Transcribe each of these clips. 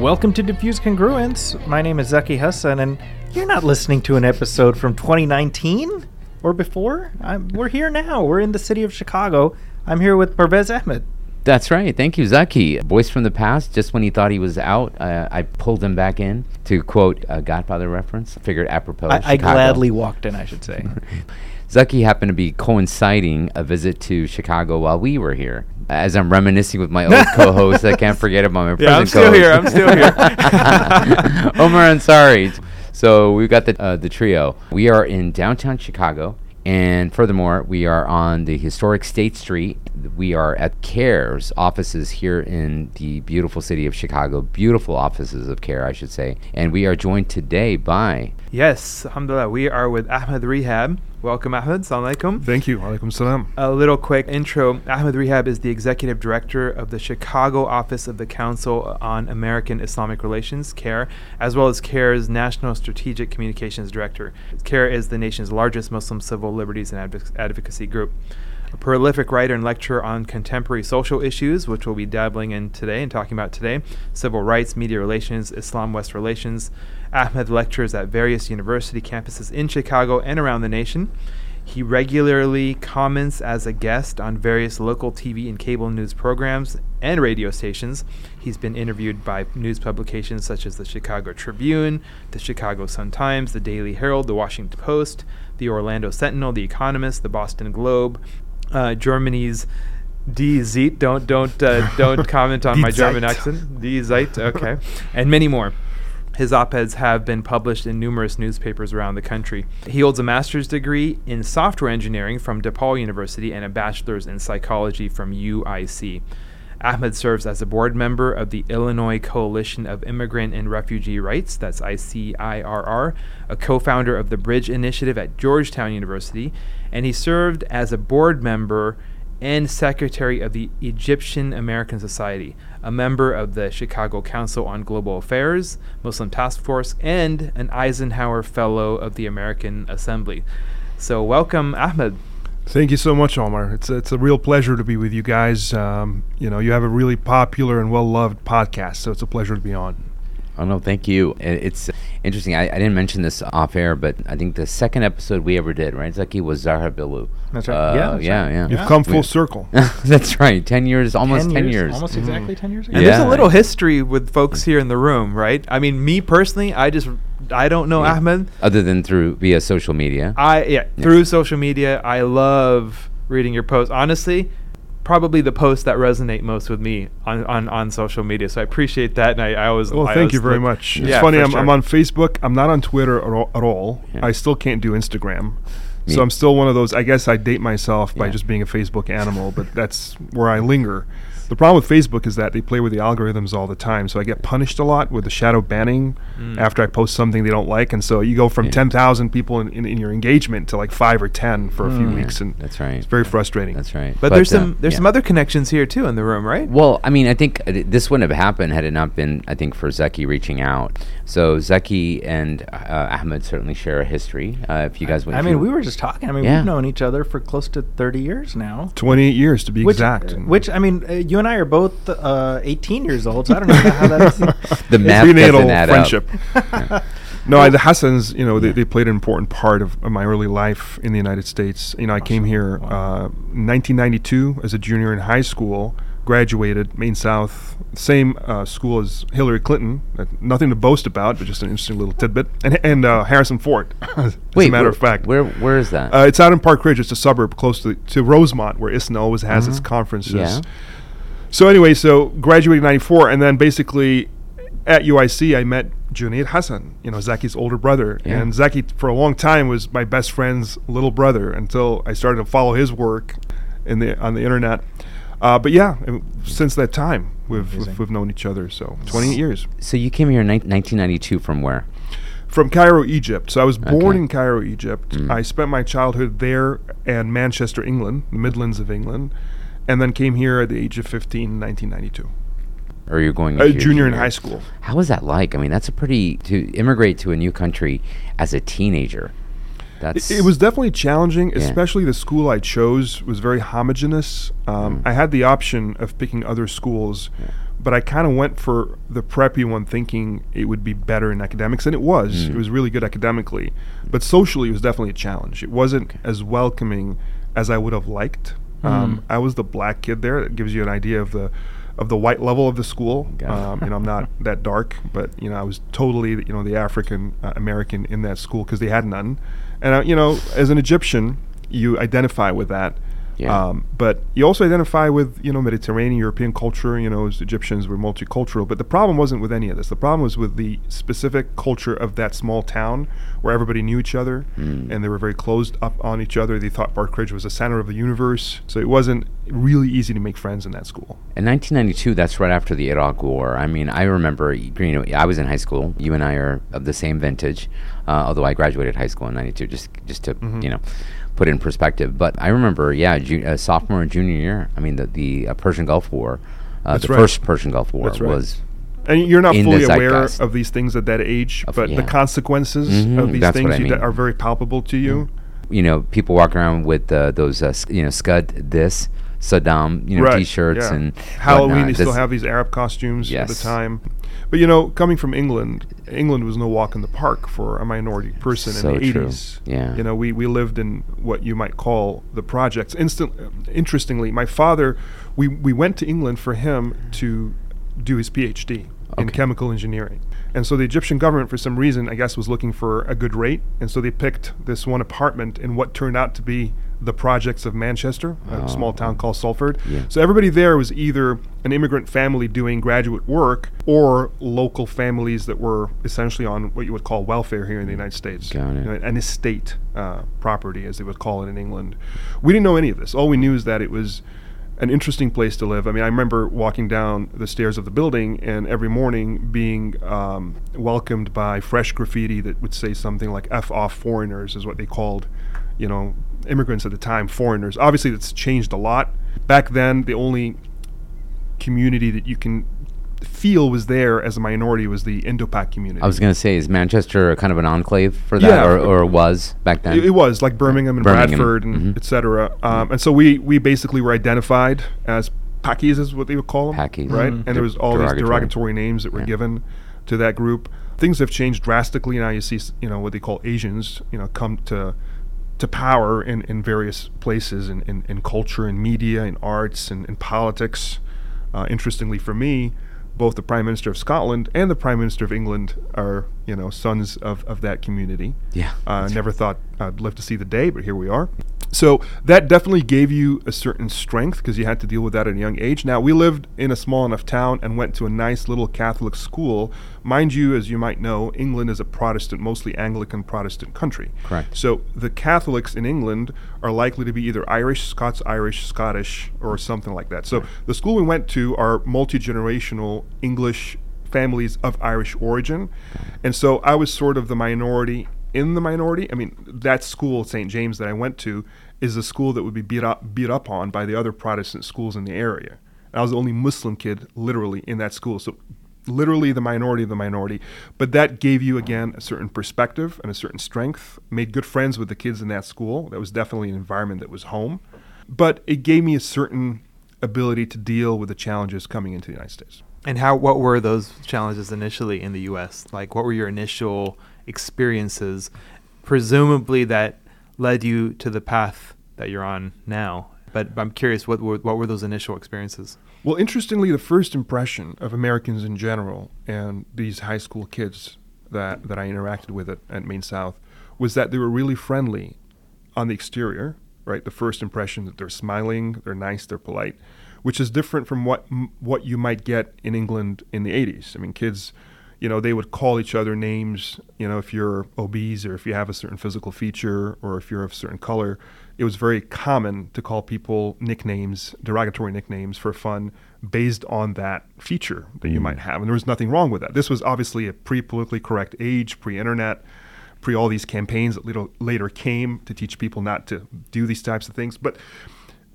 Welcome to Diffuse Congruence. My name is Zaki Hassan, and you're not listening to an episode from 2019 or before. I'm, we're here now. We're in the city of Chicago. I'm here with Parvez Ahmed. That's right. Thank you, Zaki. Voice from the past. Just when he thought he was out, uh, I pulled him back in to quote a Godfather reference. Figured apropos. I, I gladly walked in, I should say. Zaki happened to be coinciding a visit to Chicago while we were here. As I'm reminiscing with my old co-host, I can't forget about my present Yeah, I'm still co-host. here. I'm still here. Omar Ansari. So we've got the uh, the trio. We are in downtown Chicago, and furthermore, we are on the historic State Street. We are at CAIR's offices here in the beautiful city of Chicago. Beautiful offices of CARE, I should say. And we are joined today by Yes, alhamdulillah. We are with Ahmed Rehab. Welcome, Ahmed. Assalamu alaikum. Thank you. Alaikum salam. A little quick intro. Ahmed Rehab is the executive director of the Chicago office of the Council on American Islamic Relations, CAIR, as well as CAIR's National Strategic Communications Director. CAIR is the nation's largest Muslim civil liberties and advoc- advocacy group. A prolific writer and lecturer on contemporary social issues, which we'll be dabbling in today and talking about today civil rights, media relations, Islam West relations. Ahmed lectures at various university campuses in Chicago and around the nation. He regularly comments as a guest on various local TV and cable news programs and radio stations. He's been interviewed by news publications such as the Chicago Tribune, the Chicago Sun-Times, the Daily Herald, the Washington Post, the Orlando Sentinel, the Economist, the Boston Globe, uh, Germany's Die Zeit. Don't don't uh, don't comment on my German accent. Die Zeit. Okay, and many more. His op eds have been published in numerous newspapers around the country. He holds a master's degree in software engineering from DePaul University and a bachelor's in psychology from UIC. Ahmed serves as a board member of the Illinois Coalition of Immigrant and Refugee Rights, that's ICIRR, a co founder of the Bridge Initiative at Georgetown University, and he served as a board member and secretary of the Egyptian American Society, a member of the Chicago Council on Global Affairs, Muslim Task Force, and an Eisenhower Fellow of the American Assembly. So, welcome, Ahmed. Thank you so much, Omar. It's a, it's a real pleasure to be with you guys. Um, you know, you have a really popular and well loved podcast, so it's a pleasure to be on. Oh no, thank you. I- It's interesting. I, I didn't mention this off air, but I think the second episode we ever did, right, Zaki, was Zahra Billoo. That's right. Uh, Yeah, that's yeah, right. yeah. You've Yeah. come full We- circle. That's right. Ten years, almost ten, years. Almost exactly 10 years ago. And there's a little history with folks here in the room, right? I mean, me personally, I just I don't know Yeah. Ahmed. Other than through via social media. I yeah, through social media, I love reading your posts. Honestly, probably the posts that resonate most with me on, on, on social media. So I appreciate that, and I, I always Well, I thank you very look- much. It's Yeah, funny, I'm, I'm on Facebook. I'm not on Twitter at all. At all. Yeah. I still can't do Instagram. Me- So I'm still one of those. I guess I date myself by Yeah. just being a Facebook animal, but that's where I linger. The problem with Facebook is that they play with the algorithms all the time, so I get punished a lot with the shadow banning Mm. after I post something they don't like, and so you go from Yeah. 10,000 people in, in, in your engagement to like five or 10 for a few Mm. weeks, and That's right. it's very frustrating. That's right. But, there's uh, some there's yeah. some other connections here too in the room, right? Well, I mean, I think uh, this wouldn't have happened had it not been, I think, for Zaki reaching out. So Zaki and uh, Ahmed certainly share a history. Uh, if you guys, would- I if mean, we were just talking. I mean, Yeah. we've known each other for close to 30 years now. 28 years to be Which, exact. which I mean, uh, you and I are both uh, 18 years old, so I don't know how that is. the math prenatal doesn't add friendship. up. No, I, the Hassans, you know, they, they played an important part of, of my early life in the United States. You know, I came here uh, in 1992 as a junior in high school, graduated Maine South, same uh, school as Hillary Clinton. Uh, nothing to boast about, but just an interesting little tidbit. And, and uh, Harrison Ford, as Wait, a matter where, of fact. where where is that? Uh, it's out in Park Ridge. It's a suburb close to, to Rosemont, where ISNA always has its conferences. Yeah. So anyway, so graduated in '94, and then basically at UIC, I met Junaid Hassan, you know, Zaki's older brother, Yeah. and Zaki for a long time was my best friend's little brother until I started to follow his work in the on the internet. Uh, but yeah, since that time, we've, we've we've known each other. So 28 years so you came here in ni- 1992 from where? from Cairo, Egypt. So I was born Okay. in Cairo, Egypt. Mm. I spent my childhood there and Manchester, England, the Midlands of England, and then came here at the age of 15 in 1992. or you're going into your junior in high school. How was that like? I mean, that's a pretty to immigrate to a new country as a teenager. That's It, it was definitely challenging, Yeah. especially the school I chose was very homogenous. Um, I had the option of picking other schools, but I kind of went for the preppy one, thinking it would be better in academics, and it was. It was really good academically, but socially, it was definitely a challenge. It wasn't as welcoming as I would have liked. Um, I was the black kid there. That gives you an idea of the of the white level of the school. Um, you know, I'm not that dark, but you know, I was totally you know the African uh, American in that school because they had none. And uh, you know, as an Egyptian, you identify with that. Yeah. Um, but you also identify with you know Mediterranean European culture. You know, as Egyptians were multicultural. But the problem wasn't with any of this. The problem was with the specific culture of that small town where everybody knew each other Hmm. and they were very closed up on each other. They thought Park Ridge was the center of the universe. So it wasn't really easy to make friends in that school. In 1992, that's right after the Iraq War. I mean, I remember, you know, I was in high school. You and I are of the same vintage, uh, although I graduated high school in '92. Just, just to Mm-hmm. you know, put in perspective. But I remember, yeah, ju- uh, sophomore and junior year. I mean, the the uh, Persian Gulf War, uh, the right. first Persian Gulf War right. was. And you're not fully aware of these things at that age, Of- but yeah. the consequences Mhm, of these things I mean. are very palpable to you. You know, people walk around with uh, those, uh, you know, Scud this, Saddam, you know, Right, T-shirts yeah. and Halloween. whatnot. They still have these Arab costumes at the time. But you know, coming from England, England was no walk in the park for a minority person So in the true. 80s. Yeah. You know, we, we lived in what you might call the projects. Instant, interestingly, my father, we, we went to England for him to do his PhD in chemical engineering. And so the Egyptian government, for some reason, I guess, was looking for a good rate. And so they picked this one apartment in what turned out to be the projects of Manchester, a small town called Salford. Yeah. So everybody there was either an immigrant family doing graduate work or local families that were essentially on what you would call welfare here in the United States. Got it. You know, an estate uh, property, as they would call it in England. We didn't know any of this. All we knew is that it was an interesting place to live. I mean, I remember walking down the stairs of the building and every morning being um, welcomed by fresh graffiti that would say something like "F off foreigners" is what they called, you know, immigrants at the time, foreigners. Obviously, that's changed a lot. Back then, the only community that you can feel was there as a minority was the Indo-Pak community. I was going to say, is Manchester kind of an enclave for that, Yeah. or, or was back then? It, it was like Birmingham and Birmingham, Bradford and mhm. et cetera. Um, and so we we basically were identified as Pakis, is what they would call them, Pakis. right? Mhm. And there was all these Derogatory. derogatory names that were Yeah. given to that group. Things have changed drastically now. You see, you know, what they call Asians, you know, come to to power in, in various places in, in, in culture and media and arts and in politics. Uh, interestingly for me, both the Prime Minister of Scotland and the Prime Minister of England are, you know, sons of, of that community. Yeah, I never thought I'd live to see the day, but here we are. So that definitely gave you a certain strength because you had to deal with that at a young age. Now, we lived in a small enough town and went to a nice little Catholic school. Mind you, as you might know, England is a Protestant, mostly Anglican Protestant country. Correct. So the Catholics in England are likely to be either Irish, Scots Irish, Scottish, or something like that. So the school we went to are multi generational English families of Irish origin. And so I was sort of the minority in the minority. I mean, that school, St. James, that I went to, is a school that would be beat up, beat up on by the other Protestant schools in the area. I was the only Muslim kid, literally, in that school. So literally the minority of the minority. But that gave you again a certain perspective and a certain strength. Made good friends with the kids in that school. That was definitely an environment that was home. But it gave me a certain ability to deal with the challenges coming into the United States. And how? What were those challenges initially in the U.S.? Like, what were your initial experiences, presumably that led you to the path that you're on now? But I'm curious, what were what were those initial experiences? Well, interestingly, the first impression of Americans in general and these high school kids that, that I interacted with at, at Maine South was that they were really friendly on the exterior, right? The first impression that they're smiling, they're nice, they're polite, which is different from what what you might get in England in the 80s. I mean, kids, you know, they would call each other names, you know, if you're obese or if you have a certain physical feature or if you're of a certain color. It was very common to call people nicknames, derogatory nicknames for fun based on that feature that you mm. might have. And there was nothing wrong with that. This was obviously a pre politically correct age, pre internet pre all these campaigns that little later came to teach people not to do these types of things. But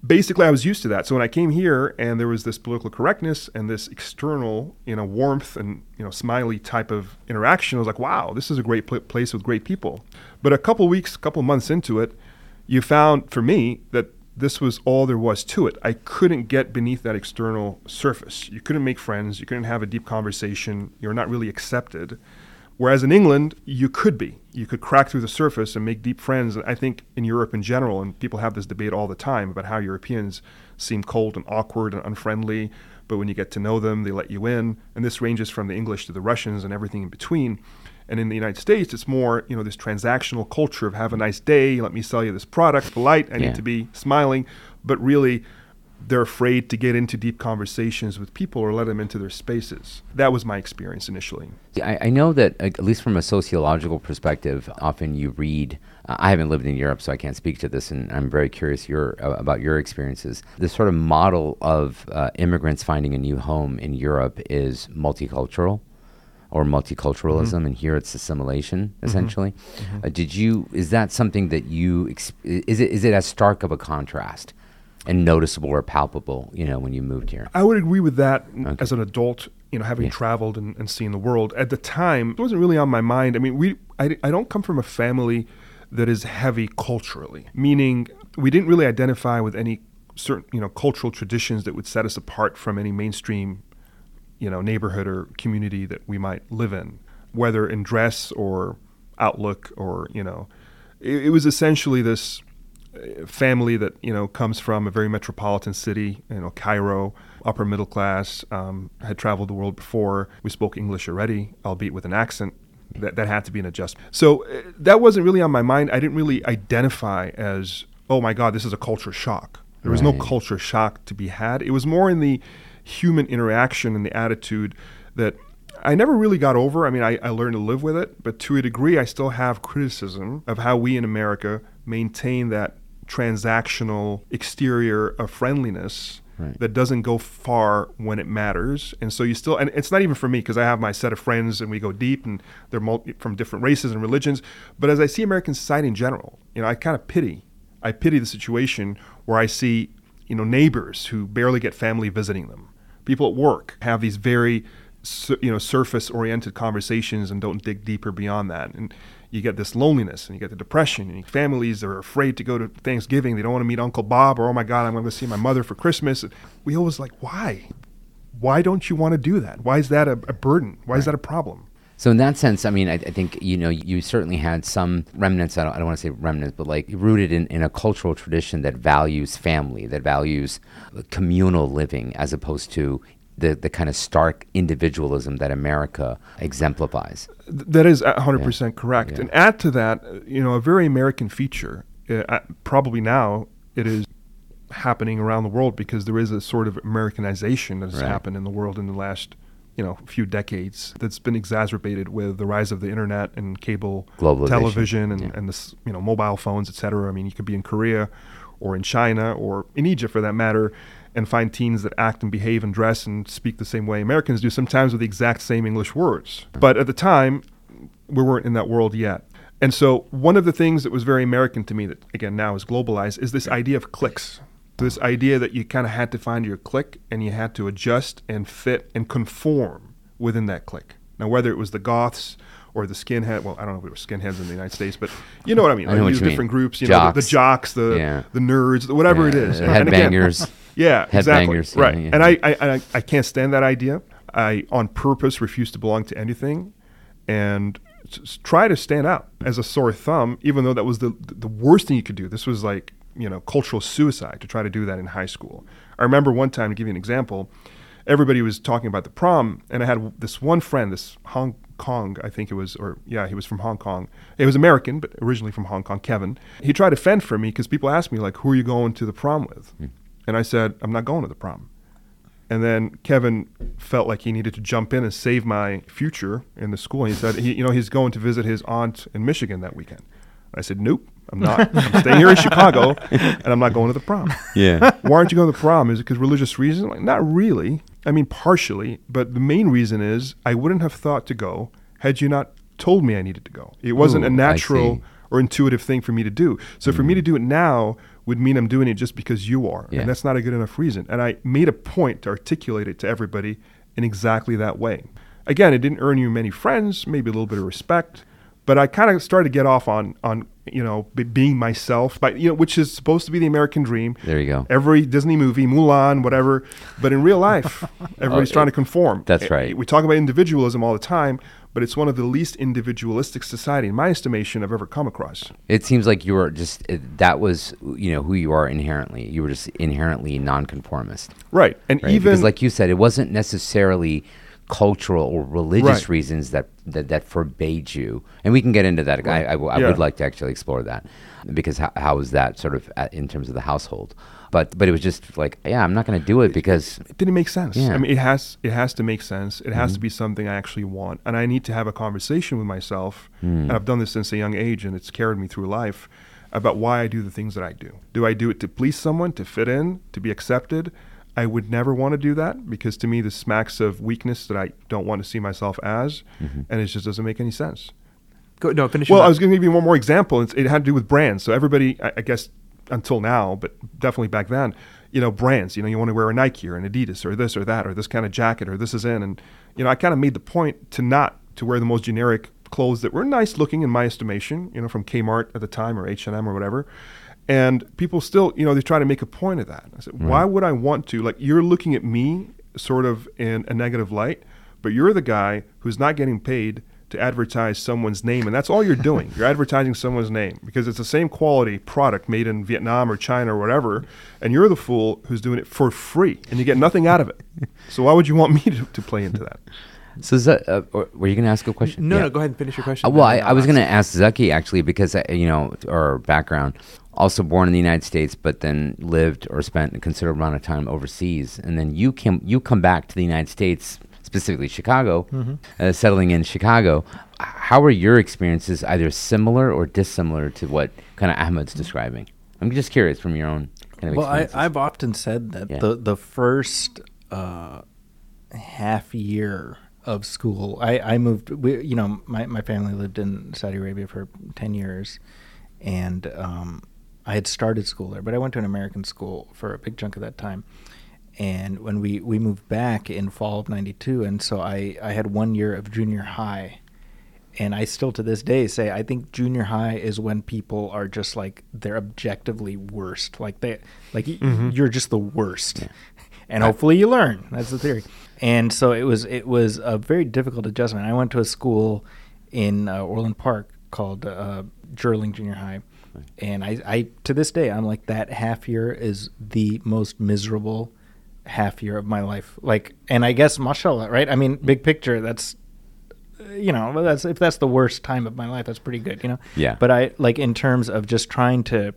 basically I was used to that. So when I came here and there was this political correctness and this external, you know, warmth and you know, smiley type of interaction, I was like, wow, this is a great pl- place with great people. But a couple weeks, a couple months into it, you found for me that this was all there was to it. I couldn't get beneath that external surface. You couldn't make friends. You couldn't have a deep conversation. You're not really accepted. Whereas in England, you could be. You could crack through the surface and make deep friends. I think in Europe in general, and people have this debate all the time about how Europeans seem cold and awkward and unfriendly, but when you get to know them, they let you in. And this ranges from the English to the Russians and everything in between. And in the United States, it's more, you know, this transactional culture of have a nice day, let me sell you this product, polite, I Yeah. need to be smiling. But really, they're afraid to get into deep conversations with people or let them into their spaces. That was my experience initially. I, I know that, at least from a sociological perspective, often you read. Uh, I haven't lived in Europe, so I can't speak to this, and I'm very curious your, uh, about your experiences. The sort of model of uh, immigrants finding a new home in Europe is multicultural or multiculturalism, and here it's assimilation, essentially. Uh, did you? Is that something that you? Ex- is it? Is it as stark of a contrast and noticeable or palpable? You know, when you moved here. I would agree with that Okay. as an adult, you know, having Yeah. traveled and, and seen the world. At the time, it wasn't really on my mind. I mean, we I, I don't come from a family that is heavy culturally, meaning we didn't really identify with any certain, you know, cultural traditions that would set us apart from any mainstream, you know, neighborhood or community that we might live in, whether in dress or outlook or, you know, it, it was essentially this family that you know comes from a very metropolitan city, you know, Cairo, upper middle class, um, had traveled the world before. We spoke English already, albeit with an accent. That that had to be an adjustment. So uh, that wasn't really on my mind. I didn't really identify as, oh my God, this is a culture shock. There was no culture shock to be had. It was more in the human interaction and the attitude that I never really got over. I mean, I, I learned to live with it, but to a degree, I still have criticism of how we in America maintain that transactional exterior of friendliness Right. that doesn't go far when it matters. And so you still, and it's not even for me because I have my set of friends and we go deep and they're multi, from different races and religions. But as I see American society in general, you know, I kind of pity. I pity the situation where I see, you know, neighbors who barely get family visiting them. People at work have these very, you know, surface-oriented conversations and don't dig deeper beyond that. And you get this loneliness and you get the depression and families are afraid to go to Thanksgiving. They don't want to meet Uncle Bob or, oh my God, I'm going to see my mother for Christmas. We always like, why? Why don't you want to do that? Why is that a, a burden? Why is that a problem? So in that sense, I mean, I, I think you know you certainly had some remnants. I don't, I don't want to say remnants, but like rooted in, in a cultural tradition that values family, that values uh, communal living, as opposed to the the kind of stark individualism that America exemplifies. That is a 100% correct. Yeah. And add to that, you know, a very American feature, uh, uh, probably now it is happening around the world because there is a sort of Americanization that has Right. happened in the world in the last, you know, few decades that's been exacerbated with the rise of the internet and cable television and, Yeah. and this, you know, mobile phones, et cetera. I mean, you could be in Korea or in China or in Egypt for that matter and find teens that act and behave and dress and speak the same way Americans do, sometimes with the exact same English words. But at the time, we weren't in that world yet. And so, one of the things that was very American to me, that again now is globalized, is this idea of cliques. This idea that you kind of had to find your clique and you had to adjust and fit and conform within that clique. Now, whether it was the Goths or the skinhead, well, I don't know if it were skinheads in the United States, but you know what I mean. I know what these you mean. different groups, you know, the, the Jocks. jocks, the Yeah. the nerds, the whatever it Yeah, is. the headbangers. yeah, exactly. Right. yeah. And I, I, I, I can't stand that idea. I, on purpose, refuse to belong to anything, and try to stand out as a sore thumb. Even though that was the the worst thing you could do. This was like you know cultural suicide to try to do that in high school. I remember one time to give you an example. Everybody was talking about the prom, and I had this one friend, this Hong Kong, I think it was, or yeah, he was from Hong Kong. He was American, but originally from Hong Kong, Kevin. He tried to fend for me because people asked me, like, who are you going to the prom with? Hmm. And I said, I'm not going to the prom. And then Kevin felt like he needed to jump in and save my future in the school. And he said, he, you know, he's going to visit his aunt in Michigan that weekend. I said, nope, I'm not. I'm staying here in Chicago, and I'm not going to the prom. Yeah. Why aren't you going to the prom? Is it because religious reasons? Like, not really. I mean, partially, but the main reason is I wouldn't have thought to go had you not told me I needed to go. It wasn't Ooh, a natural. Or intuitive thing for me to do. So for me to do it now would mean I'm doing it just because you are. Yeah. And that's not a good enough reason. And I made a point to articulate it to everybody in exactly that way. Again, it didn't earn you many friends, maybe a little bit of respect, but I kind of started to get off on on you know be, being myself, but you know which is supposed to be the American dream. There you go. Every Disney movie, Mulan, whatever, but in real life, everybody's Oh, trying it- to conform. that's Eh, right. We talk about individualism all the time, but it's one of the least individualistic society, in my estimation, I've ever come across. It seems like you were just uh, that was you know who you are inherently. You were just inherently nonconformist, Right, and right? even because, like you said, it wasn't necessarily cultural or religious Right. reasons that, that that forbade you. And we can get into that. I Yeah. would like to actually explore that because how, how is that sort of at, in terms of the household? But but it was just like yeah, I'm not going to do it because it didn't make sense. Yeah. I mean, it has it has to make sense. It Mm-hmm. has to be something I actually want, and I need to have a conversation with myself. Mm. And I've done this since a young age, and it's carried me through life about why I do the things that I do. Do I do it to please someone, to fit in, to be accepted? I would never want to do that because to me, this smacks of weakness that I don't want to see myself as, Mm-hmm. and it just doesn't make any sense. Go, no, finish. Well, I was going to give you one more example. It's, it had to do with brands. So everybody, I, I guess, until now, but definitely back then, you know, brands. You know, you want to wear a Nike or an Adidas or this or that or this kind of jacket or this is in, and you know, I kind of made the point to not to wear the most generic clothes that were nice looking in my estimation. You know, from Kmart at the time or H and M or whatever. And people still, you know, they try to make a point of that. I said, why would I want to? Like, you're looking at me sort of in a negative light, but you're the guy who's not getting paid to advertise someone's name, and that's all you're doing. You're advertising someone's name because it's the same quality product made in Vietnam or China or whatever, and you're the fool who's doing it for free, and you get nothing out of it. So why would you want me to, to play into that? so is that, uh, were you going to ask a question? no, Yeah. no. Go ahead and finish your question. Uh, well, I, I was going to ask Zaki actually because uh, you know our background. Also born in the United States, but then lived or spent a considerable amount of time overseas, and then you came you come back to the United States, specifically Chicago, uh, settling in Chicago. How are your experiences either similar or dissimilar to what kind of Ahmed's describing? I'm just curious from your own kind of Well, I. I've often said that Yeah. the the first uh, half year of school, I, I moved. We, you know, my, my family lived in Saudi Arabia for ten years, and um, I had started school there, but I went to an American school for a big chunk of that time. And when we, we moved back in fall of '92, and so I, I had one year of junior high, and I still to this day say I think junior high is when people are just like they're objectively worst. Like they like y- you're just the worst. And hopefully you learn. That's the theory. And so it was it was a very difficult adjustment. I went to a school in uh, Orland Park called uh, Jerling Junior High. And I, I to this day I'm like that half year is the most miserable half year of my life. Like and I guess mashallah, right? I mean, big picture that's you know, that's if that's the worst time of my life, that's pretty good, you know. Yeah. But I like in terms of just trying to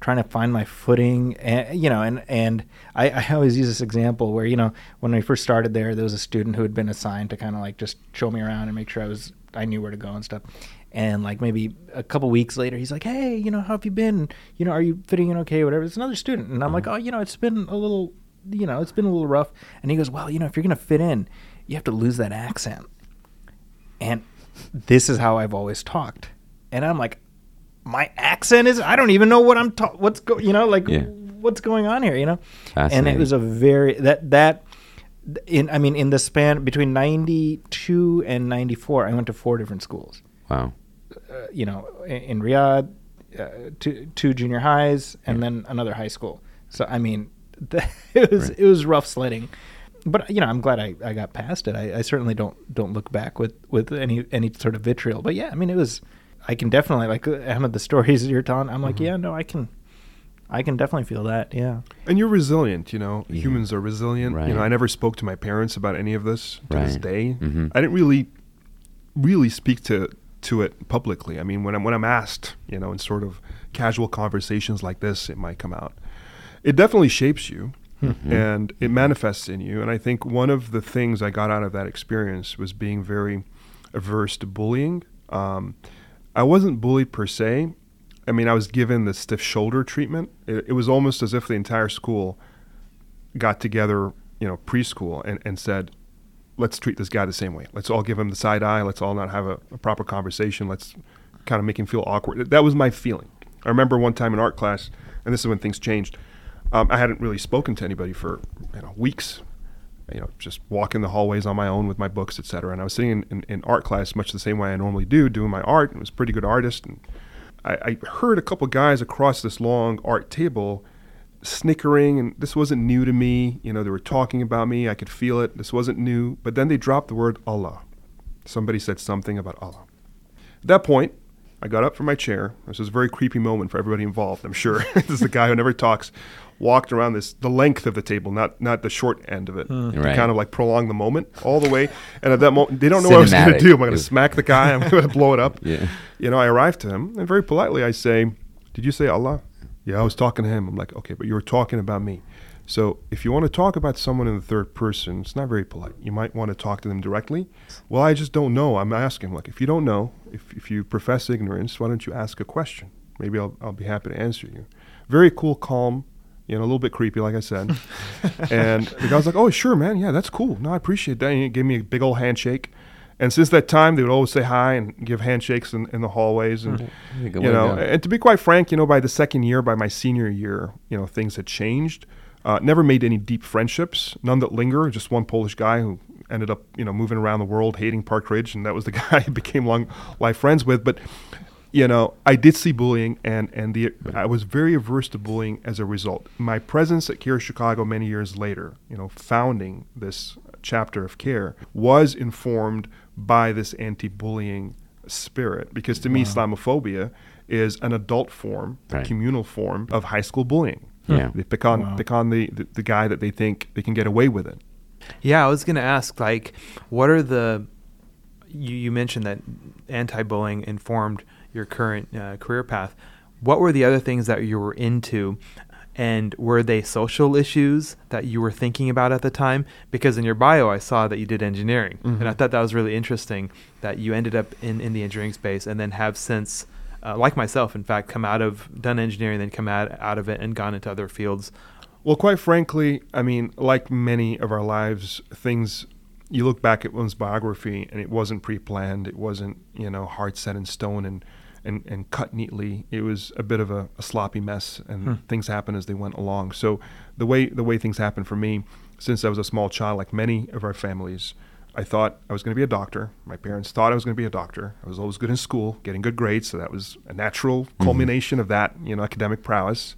trying to find my footing, and you know, and and I, I always use this example where you know when we first started there, there was a student who had been assigned to kind of like just show me around and make sure I was I knew where to go and stuff. And like maybe a couple weeks later, he's like, "Hey, you know, how have you been? You know, are you fitting in okay? Whatever." It's another student, and I'm like, mm-hmm. "Oh, you know, it's been a little, you know, it's been a little rough." And he goes, "Well, you know, if you're gonna fit in, you have to lose that accent." and this is how I've always talked. And I'm like, my accent is I don't even know what I'm talking, what's go you know like Yeah. what's going on here you know. And it was a very that that in I mean in the span between 92 and 94 I went to four different schools. wow. Uh, you know in, in Riyadh uh, two two junior highs and then another high school. So I mean it was Right. it was rough sledding but you know, I'm glad I, I got past it. I, I certainly don't don't look back with, with any any sort of vitriol. But yeah, I mean, it was. I can definitely like uh, Ahmed the stories you're telling. I'm like, yeah, no, I can, I can definitely feel that. Yeah. And you're resilient, you know. Yeah. Humans are resilient. You know, I never spoke to my parents about any of this to this Right. day. Mhm. I didn't really, really speak to to it publicly. I mean, when I'm when I'm asked, you know, in sort of casual conversations like this, it might come out. It definitely shapes you, and it manifests in you. And I think one of the things I got out of that experience was being very averse to bullying. Um, I wasn't bullied per se. I mean, I was given the stiff shoulder treatment. It, it was almost as if the entire school got together, you know, preschool and, and said, let's treat this guy the same way. Let's all give him the side eye. Let's all not have a, a proper conversation. Let's kind of make him feel awkward. That was my feeling. I remember one time in art class, and this is when things changed. Um, I hadn't really spoken to anybody for you know weeks, you know, just walking the hallways on my own with my books, etc. And I was sitting in, in, in, art class much the same way I normally do, doing my art, and was a pretty good artist. And I, I heard a couple guys across this long art table snickering, and this wasn't new to me. You know, they were talking about me. I could feel it. This wasn't new. But then they dropped the word Allah. Somebody said something about Allah. At that point, I got up from my chair. This was a very creepy moment for everybody involved, I'm sure. this is the guy who never talks. Walked around this the length of the table, not not the short end of it, Hmm. to Right. kind of like prolong the moment all the way. And at that moment, they don't know what I was going to Cinematic. do. Am I going to smack the guy? I'm going to blow it up. Yeah. You know, I arrived to him, and very politely I say, "Did you say Allah?" Yeah, I was talking to him. I'm like, "Okay, but you were talking about me." So if you want to talk about someone in the third person, it's not very polite. You might want to talk to them directly. Well, I just don't know. I'm asking. Like, if you don't know, if, if you profess ignorance, why don't you ask a question? Maybe I'll, I'll be happy to answer you. Very cool, calm, you know, a little bit creepy, like I said. and the guy was like, oh, sure, man. Yeah, that's cool. No, I appreciate that. And he gave me a big old handshake. And since that time, they would always say hi and give handshakes in, in the hallways. And, a you know, and to be quite frank, you know, by the second year, by my senior year, you know, things had changed. Uh, never made any deep friendships, none that linger. Just one Polish guy who ended up, you know, moving around the world, hating Park Ridge, and that was the guy I became long life friends with. But, you know, I did see bullying, and and the I was very averse to bullying as a result. My presence at CAIR Chicago many years later, you know, founding this chapter of CAIR, was informed by this anti-bullying spirit because to me, Islamophobia is an adult form, a Right. communal form of high school bullying. Yeah. They pick on Wow. pick on the, the, the guy that they think they can get away with it. Yeah, I was going to ask, like, what are the. You, you mentioned that anti bullying informed your current uh, career path. What were the other things that you were into? And were they social issues that you were thinking about at the time? Because in your bio, I saw that you did engineering. And I Mhm. thought that was really interesting that you ended up in, in the engineering space and then have since, uh, like myself, in fact, come out of, done engineering, then come out, out of it and gone into other fields. Well, quite frankly, I mean, like many of our lives, things you look back at one's biography and it wasn't pre-planned. It wasn't, you know, hard set in stone and and, and cut neatly. It was a bit of a, a sloppy mess, and Hmm. things happened as they went along. So the way the way things happened for me, since I was a small child, like many of our families, I thought I was going to be a doctor. My parents thought I was going to be a doctor. I was always good in school, getting good grades, so that was a natural culmination of that, you know, academic prowess.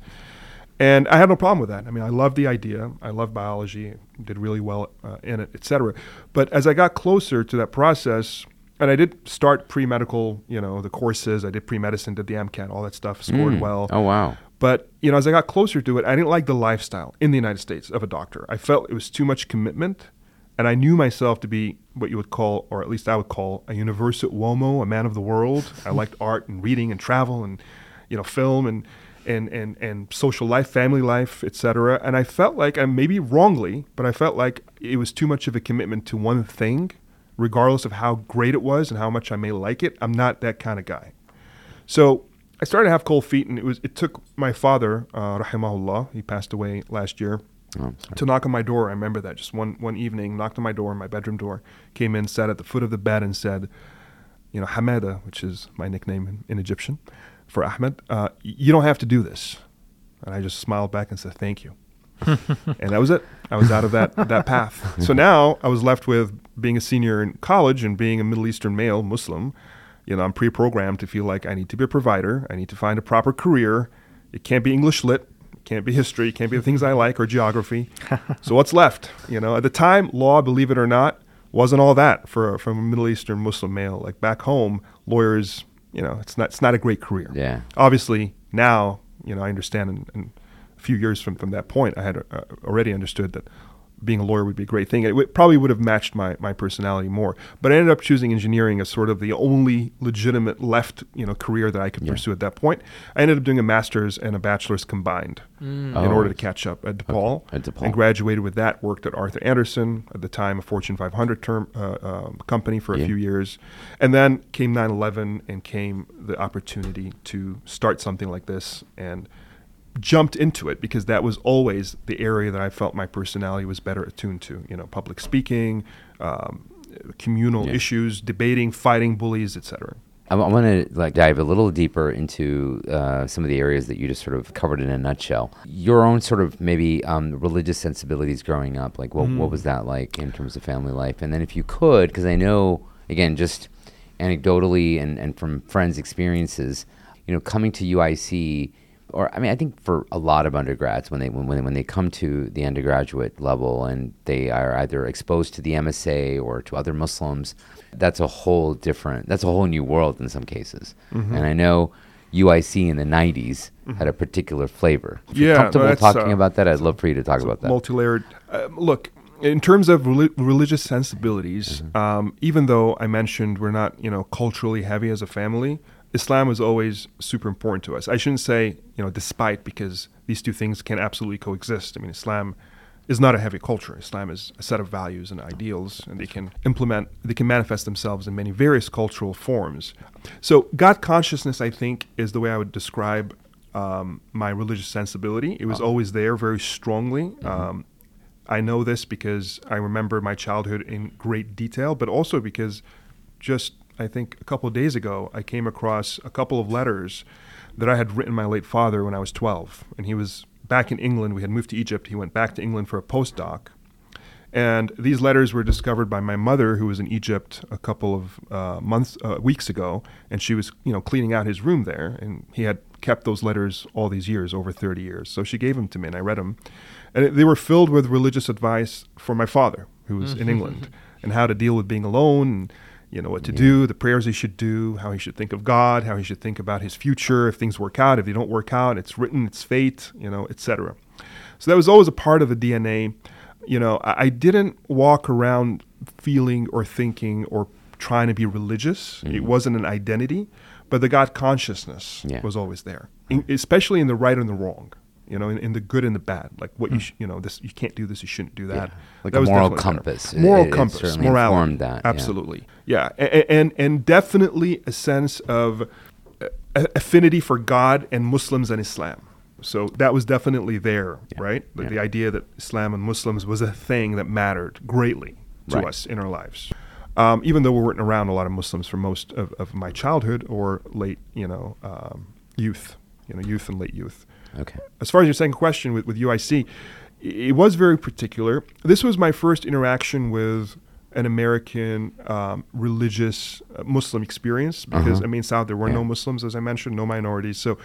And I had no problem with that. I mean, I loved the idea. I loved biology. Did really well uh, in it, etc. But as I got closer to that process, and I did start pre-medical, you know, the courses. I did pre-medicine, did the MCAT, all that stuff. Scored Mm. well. Oh wow. But you know, as I got closer to it, I didn't like the lifestyle in the United States of a doctor. I felt it was too much commitment, and I knew myself to be what you would call, or at least I would call, a universo uomo, a man of the world. I liked art and reading and travel and you know film and and and and social life, family life, etc. And I felt like, and maybe wrongly, but I felt like it was too much of a commitment to one thing, regardless of how great it was and how much I may like it. I'm not that kind of guy. So I started to have cold feet, and it was it took my father, uh, rahimahullah, he passed away last year, Oh, to knock on my door. I remember that just one one evening, knocked on my door, my bedroom door, came in, sat at the foot of the bed, and said, "You know, Hamada, which is my nickname in, in Egyptian for Ahmed, uh, you don't have to do this." And I just smiled back and said, "Thank you." and that was it. I was out of that that path. So now I was left with being a senior in college and being a Middle Eastern male Muslim. You know, I'm pre-programmed to feel like I need to be a provider. I need to find a proper career. It can't be English lit. It can't be history. It can't be the things I like or geography. so what's left? You know, at the time, law, believe it or not, wasn't all that for from a Middle Eastern Muslim male. Like back home, lawyers, you know, it's not it's not a great career Yeah. obviously now you know I understand in, in a few years from, from that point I had uh, already understood that being a lawyer would be a great thing it w- probably would have matched my, my personality more but I ended up choosing engineering as sort of the only legitimate left you know career that I could Yeah. pursue at that point I ended up doing a master's and a bachelor's combined in Oh. order to catch up at DePaul, at DePaul. and graduated with that worked at Arthur Andersen at the time a Fortune 500 term uh, um, company for a Yeah. few years and then came 9/11 and came the opportunity to start something like this and jumped into it because that was always the area that I felt my personality was better attuned to you know public speaking um, communal Yeah. issues debating fighting bullies etc I, want to like dive a little deeper into uh, some of the areas that you just sort of covered in a nutshell. Your own sort of maybe um, religious sensibilities growing up, like what what was that like in terms of family life? And then if you could, because I know again just anecdotally and, and from friends' experiences, you know, coming to UIC or I mean, I think for a lot of undergrads, when they when when, when they come to the undergraduate level and they are either exposed to the MSA or to other Muslims, that's a whole different, that's a whole new world in some cases. Mm-hmm. And I know UIC in the '90s had a particular flavor. If you're Yeah, no, comfortable that's, talking uh, about that, I'd love for you to talk about that. multi-layered. Uh, look, in terms of reli- religious sensibilities, Mm-hmm. um, even though I mentioned we're not, you know, culturally heavy as a family, Islam was always super important to us. I shouldn't say, you know, despite because these two things can absolutely coexist. I mean, Islam is not a heavy culture. Islam is a set of values and ideals, and they can implement, they can manifest themselves in many various cultural forms. So, God consciousness, I think, is the way I would describe um, my religious sensibility. It was always there very strongly. Um, I know this because I remember my childhood in great detail, but also because just I think a couple of days ago I came across a couple of letters that I had written my late father when I was 12, and he was back in England. We had moved to Egypt. He went back to England for a postdoc. And these letters were discovered by my mother, who was in Egypt a couple of uh, months, uh, weeks ago, and she was, you know, cleaning out his room there, and he had kept those letters all these years, over 30 years. So she gave them to me, and I read them, and it, they were filled with religious advice for my father, who was in England, and how to deal with being alone, and you know what to do, the prayers he should do, how he should think of God, how he should think about his future, if things work out, if they don't work out, it's written, it's fate, you know, etc. So that was always a part of the DNA. You know, I, I didn't walk around feeling or thinking or trying to be religious. Mm-hmm. It wasn't an identity, but the God consciousness Yeah. was always there, in, especially in the right and the wrong. You know, in, in the good and the bad, like what you sh- you know, this you can't do this, you shouldn't do that. Yeah. Like That a moral compass. It- Moral it compass, certainly morality. that, yeah. Absolutely, yeah, A- a- and and definitely a sense of uh, affinity for God and Muslims and Islam. So that was definitely there, right? The, yeah. the idea that Islam and Muslims was a thing that mattered greatly to Right. us in our lives. Um, even though we weren't around a lot of Muslims for most of, of my childhood or late, you know, um, youth, you know, youth and late youth. Okay. As far as your second question with, with UIC, it was very particular. This was my first interaction with an American um, religious uh, Muslim experience because, Uh-huh. I mean, South, there were no Muslims, as I mentioned, no minorities. So,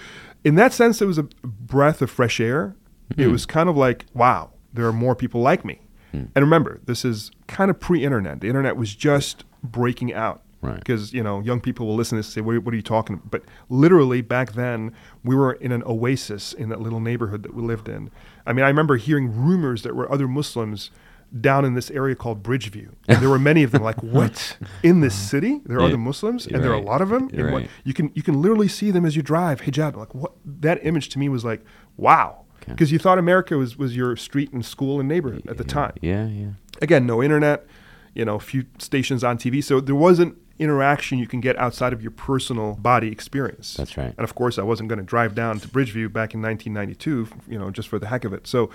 in that sense, it was a breath of fresh air. It Hmm. was kind of like, wow, there are more people like me. Hmm. And remember, this is kind of pre internet. The internet was just breaking out Right. because you know young people will listen to this and say what, what are you talking about but literally back then we were in an oasis in that little neighborhood that we lived in. I mean i remember hearing rumors that were other muslims down in this area called bridgeview. And there were many of them like what? In this city? There are Yeah, other muslims you're and there are a lot of them? You're and what you can you can literally see them as you drive hijab. Like what? That image to me was like wow. Okay. because you thought america was was your street and school and neighborhood at the time. Yeah, yeah. again, no internet, you know, a few stations on TV. So there wasn't interaction you can get outside of your personal body experience. That's right. And of course, I wasn't going to drive down to Bridgeview back in 1992, you know, just for the heck of it. So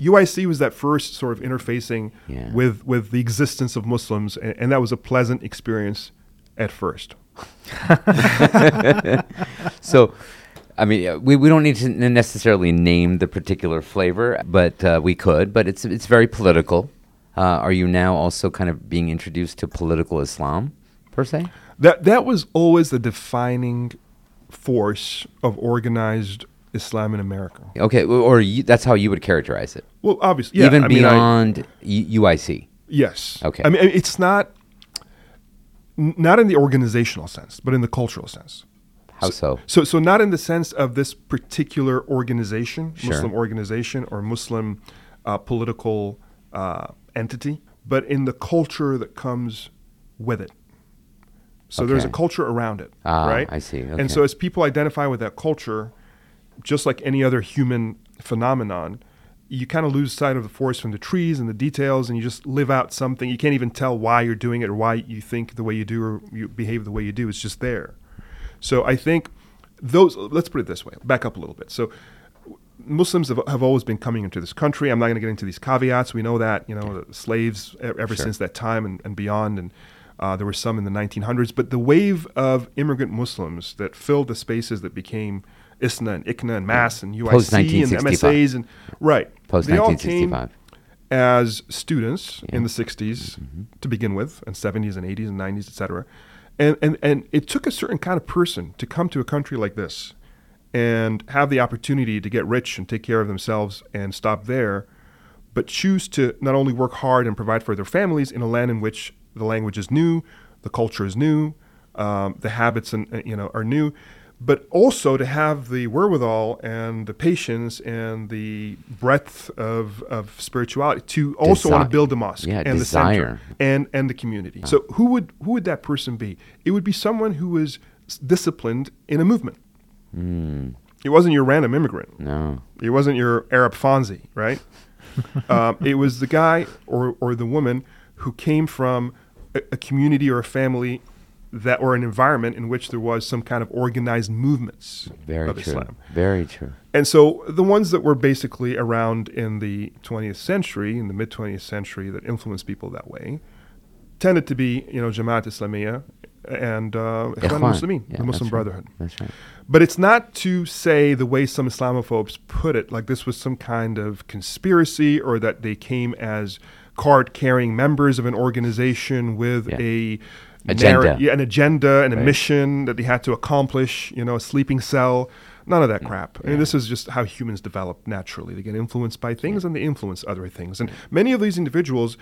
UIC was that first sort of interfacing Yeah. with with the existence of Muslims, and, and that was a pleasant experience at first. So, I mean, uh, we, we don't need to necessarily name the particular flavor, but uh, we could. But it's it's very political. Uh, are you now also kind of being introduced to political Islam, per se? That that was always the defining force of organized Islam in America. Okay, or you, that's how you would characterize it, Well, obviously, yeah, even I mean, I- beyond UIC. Yes. Okay. I mean, it's not not in the organizational sense, but in the cultural sense. How so? So, so not in the sense of this particular organization, Sure. Muslim organization or Muslim uh, political uh, entity, but in the culture that comes with it. So there's a culture around it, Ah, right? I see. Okay. And so as people identify with that culture, just like any other human phenomenon, you kind of lose sight of the forest from the trees and the details, and you just live out something. You can't even tell why you're doing it or why you think the way you do or you behave the way you do. It's just there. So I think those. Let's put it this way. Back up a little bit. So Muslims have, have always been coming into this country. I'm not going to get into these caveats. We know that you know the slaves ever Sure. since that time and, and beyond. And Uh, there were some in the 1900s, but the wave of immigrant Muslims that filled the spaces that became ISNA and ICNA and MAS and UIC and 1965. MSAs and right. Post They all came 1965. as students Yeah. in the 60s to begin with, and 70s and 80s and 90s, et cetera. And, and, and it took a certain kind of person to come to a country like this and have the opportunity to get rich and take care of themselves and stop there, but choose to not only work hard and provide for their families in a land in which the language is new, the culture is new, um, the habits and uh, you know are new, but also to have the wherewithal and the patience and the breadth of, of spirituality to also want to build a mosque yeah, and the center and and the community. So who would who would that person be? It would be someone who was disciplined in a movement. Mm, It wasn't your random immigrant. no. It wasn't your Arab Fonzie, right? um, it was the guy or, or the woman who came from a, community or a family that or an environment in which there was some kind of organized movements Very of true. Islam. Very true. And so the ones that were basically around in the 20th century, in the mid 20th century, that influenced people that way, tended to be, you know, Jamaat Islamiyah and uh. Muslimin, Yeah, the Muslim that's right. Brotherhood. That's right. But it's not to say the way some Islamophobes put it, like this was some kind of conspiracy or that they came as card carrying members of an organization with Yeah. a Agenda. narra- yeah, an agenda and a mission that they had to accomplish, you know, a sleeping cell. None of that crap. I mean, this is just how humans develop naturally. They get influenced by things and they influence other things. And many of these individuals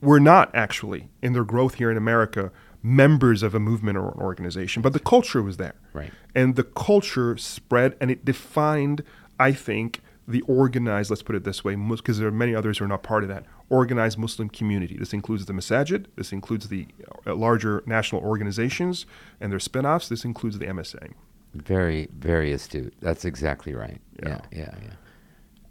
were not actually, in their growth here in America, members of a movement or an organization, but the culture was there. Right. And the culture spread and it defined, I think, the organized, let's put it this way, because there are many others who are not part of that, organized Muslim community. This includes the Masajid, this includes the uh, larger national organizations and their spin offs, this includes the MSA. Very, very astute. That's exactly right. Yeah, Yeah. yeah, yeah.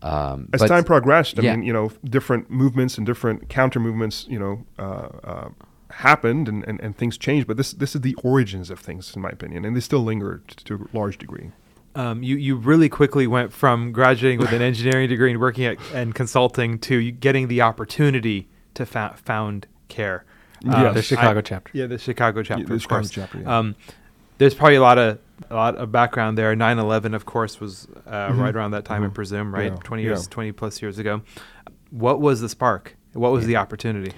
Um, As time progressed, I yeah. mean, you know, different movements and different counter movements, you know, uh, uh, happened and, and, and things changed. But this this is the origins of things, in my opinion, and they still linger to a large degree. Um, you you really quickly went from graduating with an engineering degree and working at and consulting to getting the opportunity to fa- found CAIR. Yes. the Chicago I- chapter. Yeah, the Chicago chapter. the of Chicago chapter, yeah. Um, there's probably a lot of a lot of background there. 9/11, of course, was uh, Mhm. right around that time, I Mhm. presume, right? Yeah, 20 years, yeah. 20 plus years ago. What was the spark? What was Yeah. the opportunity?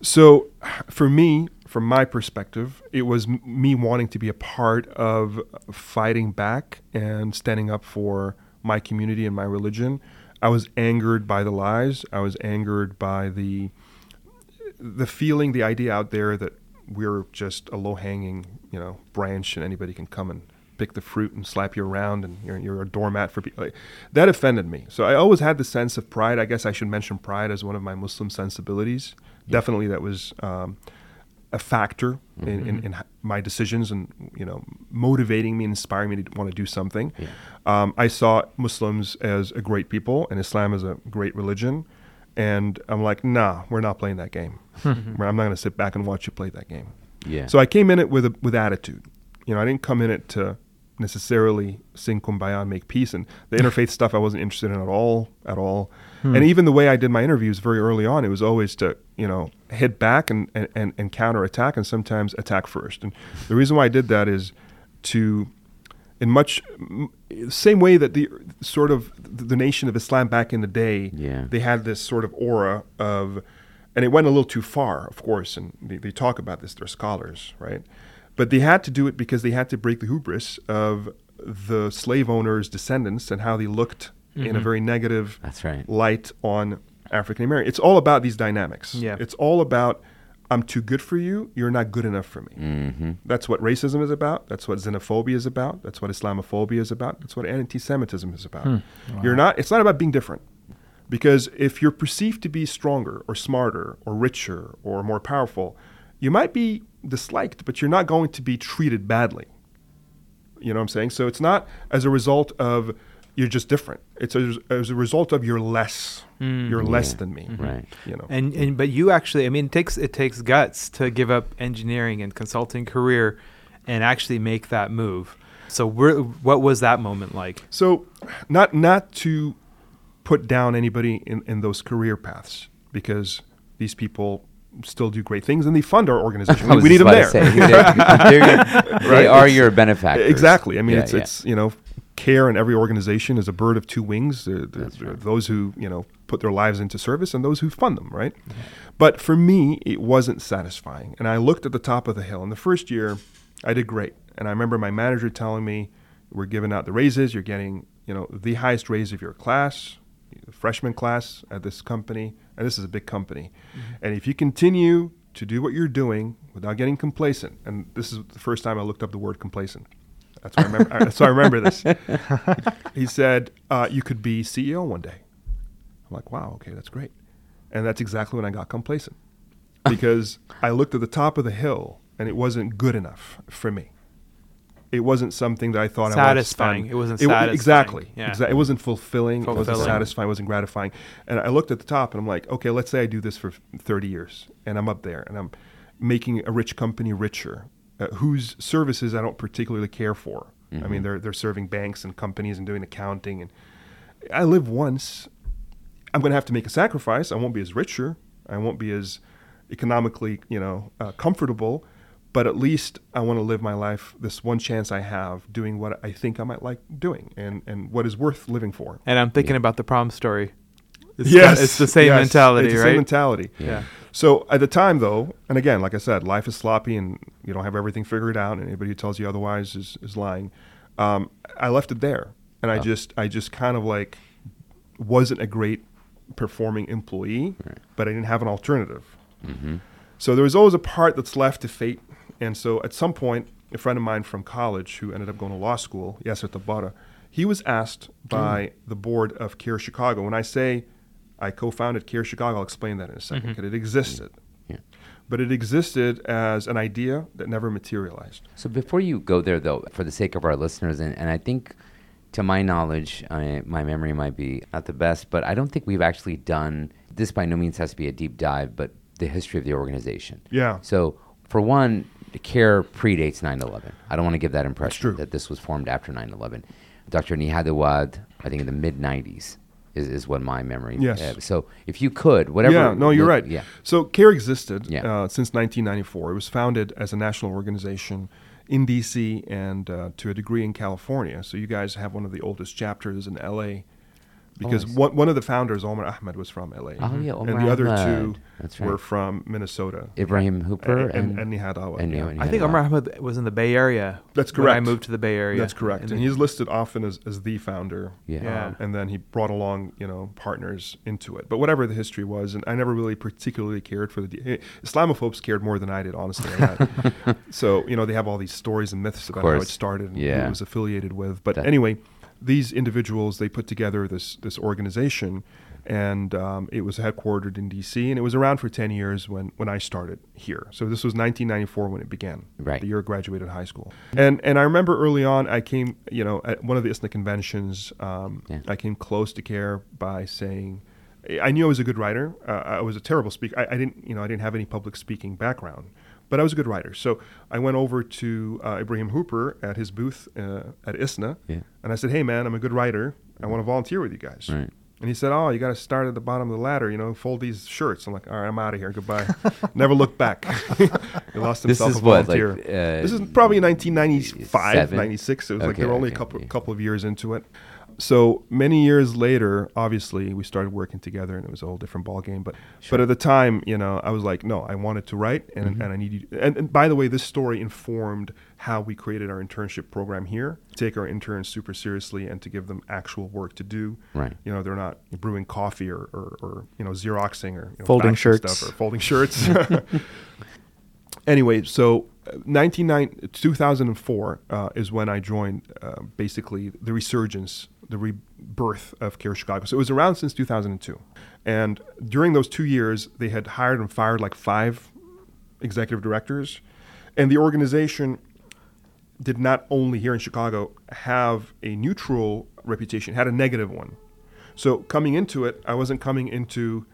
So, for me, from my perspective, it was m- me wanting to be a part of fighting back and standing up for my community and my religion. I was angered by the lies. I was angered by the the feeling, the idea out there that we're just a low hanging, you know, branch and anybody can come and pick the fruit and slap you around and you're, you're a doormat for people. Like, that offended me. So I always had the sense of pride. I guess I should mention pride as one of my Muslim sensibilities. Definitely that was um, a factor in, in, in my decisions and, you know, motivating me and inspiring me to want to do something. Yeah. Um, I saw Muslims as a great people and Islam as a great religion. And I'm like, nah, we're not playing that game. I'm not going to sit back and watch you play that game. Yeah. So I came in it with a, with attitude. You know, I didn't come in it to necessarily sing kumbaya and make peace. And the interfaith stuff I wasn't interested in at all, at all. Hmm. And even the way I did my interviews very early on, it was always to, you know, hit back and, and, and, and counter attack and sometimes attack first. And the reason why I did that is to in much same way that the sort of the nation of Islam back in the day, Yeah. they had this sort of aura of, and it went a little too far, of course, and they, they talk about this. They're scholars, right? But they had to do it because they had to break the hubris of the slave owners' descendants and how they looked in a very negative right. light on African American. It's all about these dynamics. Yeah. It's all about I'm too good for you. You're not good enough for me. Mm-hmm. That's what racism is about. That's what xenophobia is about. That's what Islamophobia is about. That's what anti-Semitism is about. You're not. It's not about being different, because if you're perceived to be stronger or smarter or richer or more powerful, you might be disliked, but you're not going to be treated badly. You know what I'm saying? So it's not as a result of you're just different. It's as, as a result of you're less. Mm. You're less than me. Right. You know. And and but you actually, I mean, it takes it takes guts to give up engineering and consulting career, and actually make that move. So, where, what was that moment like? So, not not to put down anybody in, in those career paths because these people still do great things, and they fund our organization. We, need them there. say, they're- Right, are it's- your benefactors. Exactly. I mean, Yeah, it's yeah. it's you know, CAIR in every organization is a bird of two wings. There, there, That's there are right. those who you know put their lives into service and those who fund them, right? But for me, it wasn't satisfying. And I looked at the top of the hill. In the first year, I did great. And I remember my manager telling me, "We're giving out the raises. You're getting you know the highest raise of your class." Freshman class at this company, and this is a big company. And if you continue to do what you're doing without getting complacent, and this is the first time I looked up the word complacent. That's why I remember. that's why I remember this. he said uh, you could be CEO one day. I'm like, wow, okay, that's great, and that's exactly when I got complacent because I looked at the top of the hill and it wasn't good enough for me. It wasn't something that I thought I Satisfying. spend- It wasn't wa- satisfying. Exactly. Yeah. Exa- it wasn't fulfilling. fulfilling. It wasn't satisfying. It wasn't gratifying. And I looked at the top and I'm like, okay, let's say I do this for 30 years and I'm up there and I'm making a rich company richer, uh, whose services I don't particularly care for. I mean, they're they're serving banks and companies and doing accounting, and I live once. I'm going to have to make a sacrifice. I won't be as richer. I won't be as economically, you know, uh, comfortable. But at least I want to live my life. This one chance I have doing what I think I might like doing, and and what is worth living for. And I'm thinking about the prom story. It's yes, the, it's the same yes, mentality, it's the right? Same mentality. Yeah. So at the time, though, and again, like I said, life is sloppy, and you don't have everything figured out, and anybody who tells you otherwise is, is lying. Um, I left it there, and I Oh. just I just kind of like wasn't a great performing employee, but I didn't have an alternative. hmm So there was always a part that's left to fate. And so at some point, a friend of mine from college who ended up going to law school, Yasser Tabbara, he was asked mm. by the board of CAIR Chicago. When I say I co-founded CAIR Chicago, I'll explain that in a 2nd because mm-hmm. it existed. Yeah. But it existed as an idea that never materialized. So before you go there, though, for the sake of our listeners, and, and I think, to my knowledge, I, my memory might be not the best, but I don't think we've actually done this. By no means has to be a deep dive, but the history of the organization. Yeah. So for one, the CAIR predates 9/11. I don't want to give that impression that this was formed after 9/11. Dr. Nihad Awad, I think in the mid 90s, is, is what my memory. Yes. uh, so if you could, whatever. Yeah, no, you're look- right. Yeah. So CAIR existed Yeah. uh, since 1994. It was founded as a national organization in DC and uh, to a degree in California. So you guys have one of the oldest chapters in LA. Because Oh, I see. one, one of the founders, Omar Ahmad, was from LA. Oh, yeah, and the other Ahmed. two That's were from Minnesota. Ibrahim Hooper and, and, and, Nihad Awad, and yeah. you I think Omar Ahmad was in the Bay Area. That's When I moved to the Bay Area. That's correct. And, he's listed often as, as the founder. Yeah. Yeah. Um, and then he brought along, you know, partners into it. But whatever the history was, and I never really particularly cared for the de- eh, Islamophobes cared more than I did, honestly. So you know, they have all these stories and myths about how it started and who Yeah. it was affiliated with. But That- anyway, these individuals they put together this this organization, and um, it was headquartered in D.C. and it was around for ten years when when I started here. So this was 1994 when it began Right. the year I graduated high school. And and I remember early on, I came, you know, at one of the ISNA conventions, um, Yeah. I came close to CAIR by saying, I knew I was a good writer. Uh, I was a terrible speaker. I, I didn't, you know, I didn't have any public speaking background, but I was a good writer. So I went over to uh, Ibrahim Hooper at his booth uh, at ISNA, Yeah. and I said, "Hey, man, I'm a good writer. I want to volunteer with you guys." Right. And he said, "Oh, you got to start at the bottom of the ladder. You know, fold these shirts." I'm like, "All right, I'm out of here. Goodbye." Never look back. he lost This himself is a what, like, uh, this is probably 1995, seven? 96. It was like Okay, they were only okay, a couple yeah. couple of years into it. So many years later, obviously, we started working together, and it was a whole different ballgame. But but at the time, you know, I was like, no, I wanted to write, and, Mm-hmm. and I needed. And, and by the way, this story informed how we created our internship program here. Take our interns super seriously, and to give them actual work to do. Right. You know, they're not brewing coffee or, or, or you know xeroxing or you know, Folding shirts. stuff or folding shirts. anyway, so uh, 19, 2004 uh, is when I joined uh, basically the resurgence, the rebirth of CAIR Chicago. So it was around since 2002. And during those two years, they had hired and fired like five executive directors. And the organization did not only here in Chicago have a neutral reputation, had a negative one. So coming into it, I wasn't coming into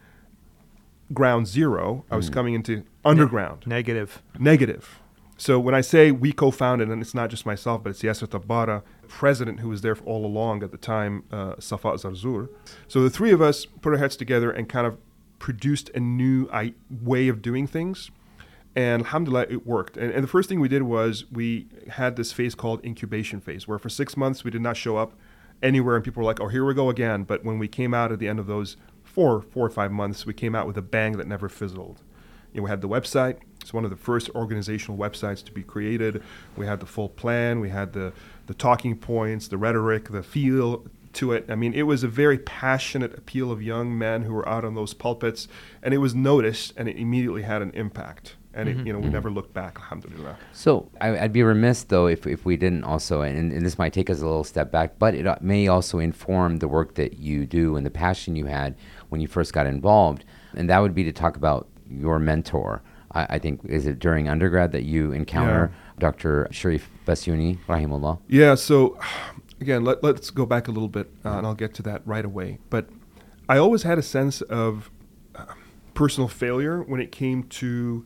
ground zero. I was mm. coming into underground, Negative. negative. So when I say we co-founded, and it's not just myself, but it's Yasser Tabbara, president who was there all along at the time, uh, Safaa Zarzour. So the three of us put our heads together and kind of produced a new I- way of doing things. And alhamdulillah, it worked. And, and the first thing we did was we had this phase called incubation phase, where for six months we did not show up anywhere, and people were like, "Oh, here we go again." But when we came out at the end of those four, four or five months, we came out with a bang that never fizzled. You know, we had the website. It's one of the first organizational websites to be created. We had the full plan. We had the the talking points, the rhetoric, the feel to it. I mean, it was a very passionate appeal of young men who were out on those pulpits, and it was noticed, and it immediately had an impact. And it, you know, we never looked back. Alhamdulillah. So I, I'd be remiss though if, if we didn't also, and, and this might take us a little step back, but it uh, may also inform the work that you do and the passion you had when you first got involved, and that would be to talk about your mentor. I, I think is it during undergrad that you encounter Dr. Cherif Bassiouni, rahimullah. Yeah. So, again, let, let's go back a little bit, uh, and I'll get to that right away. But I always had a sense of uh, personal failure when it came to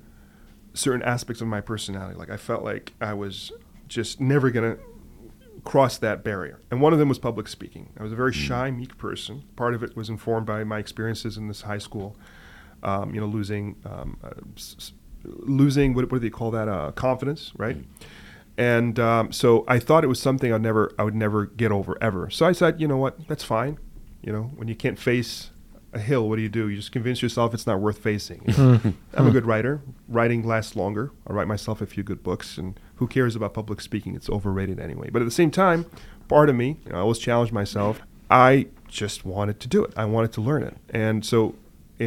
certain aspects of my personality. Like I felt like I was just never gonna cross that barrier. And one of them was public speaking. I was a very shy, meek person. Part of it was informed by my experiences in this high school. Um, you know, losing, um, uh, s- losing what, what do they call that? Uh, confidence, right? And um, so I thought it was something I'd never, I would never get over ever. So I said, you know what? That's fine. You know, when you can't face a hill, what do you do? You just convince yourself it's not worth facing. You know? I'm a good writer. Writing lasts longer. I write myself a few good books, and who cares about public speaking? It's overrated anyway. But at the same time, part of me, you know, I always challenge myself. I just wanted to do it. I wanted to learn it, and so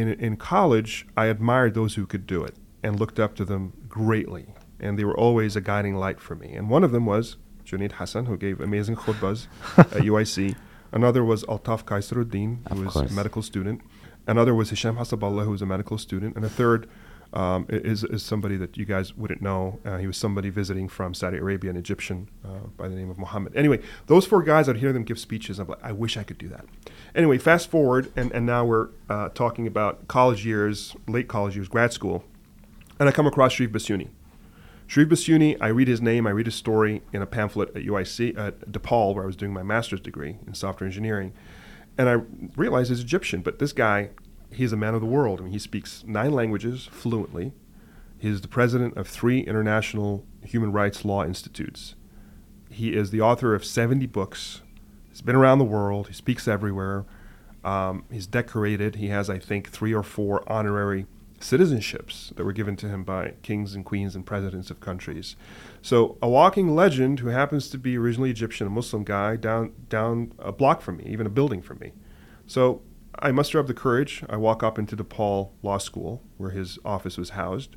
in in college, I admired those who could do it and looked up to them greatly. And they were always a guiding light for me. And one of them was Junaid Hassan, who gave amazing khutbas at UIC. Another was Altaf Kaisaruddin, Of who was course. a medical student. Another was Hesham Hassaballa, who was a medical student. And a third um, is, is somebody that you guys wouldn't know. Uh, he was somebody visiting from Saudi Arabia, an Egyptian uh, by the name of Muhammad. Anyway, those four guys, I'd hear them give speeches. I'm like, I wish I could do that. Anyway, fast forward, and, and now we're uh, talking about college years, late college years, grad school. And I come across Cherif Bassiouni. Cherif Bassiouni, I read his name, I read his story in a pamphlet at UIC, at DePaul, where I was doing my master's degree in software engineering. And I realized he's Egyptian, but this guy, he's a man of the world. I mean, he speaks nine languages fluently. He's the president of three international human rights law institutes. He is the author of 70 books. He's been around the world. He speaks everywhere. Um, he's decorated. He has, I think, three or four honorary citizenships that were given to him by kings and queens and presidents of countries. So, a walking legend who happens to be originally Egyptian, a Muslim guy, down down a block from me, even a building from me. So, I muster up the courage. I walk up into DePaul Law School, where his office was housed.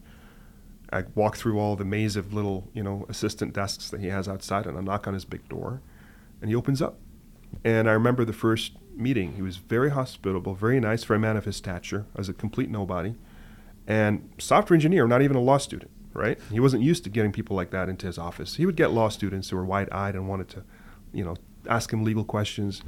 I walk through all the maze of little, you know, assistant desks that he has outside, and I knock on his big door, and he opens up. And I remember the first meeting. He was very hospitable, very nice for a man of his stature, as a complete nobody, and software engineer, not even a law student, right? He wasn't used to getting people like that into his office. He would get law students who were wide-eyed and wanted to, you know, ask him legal questions. Mm.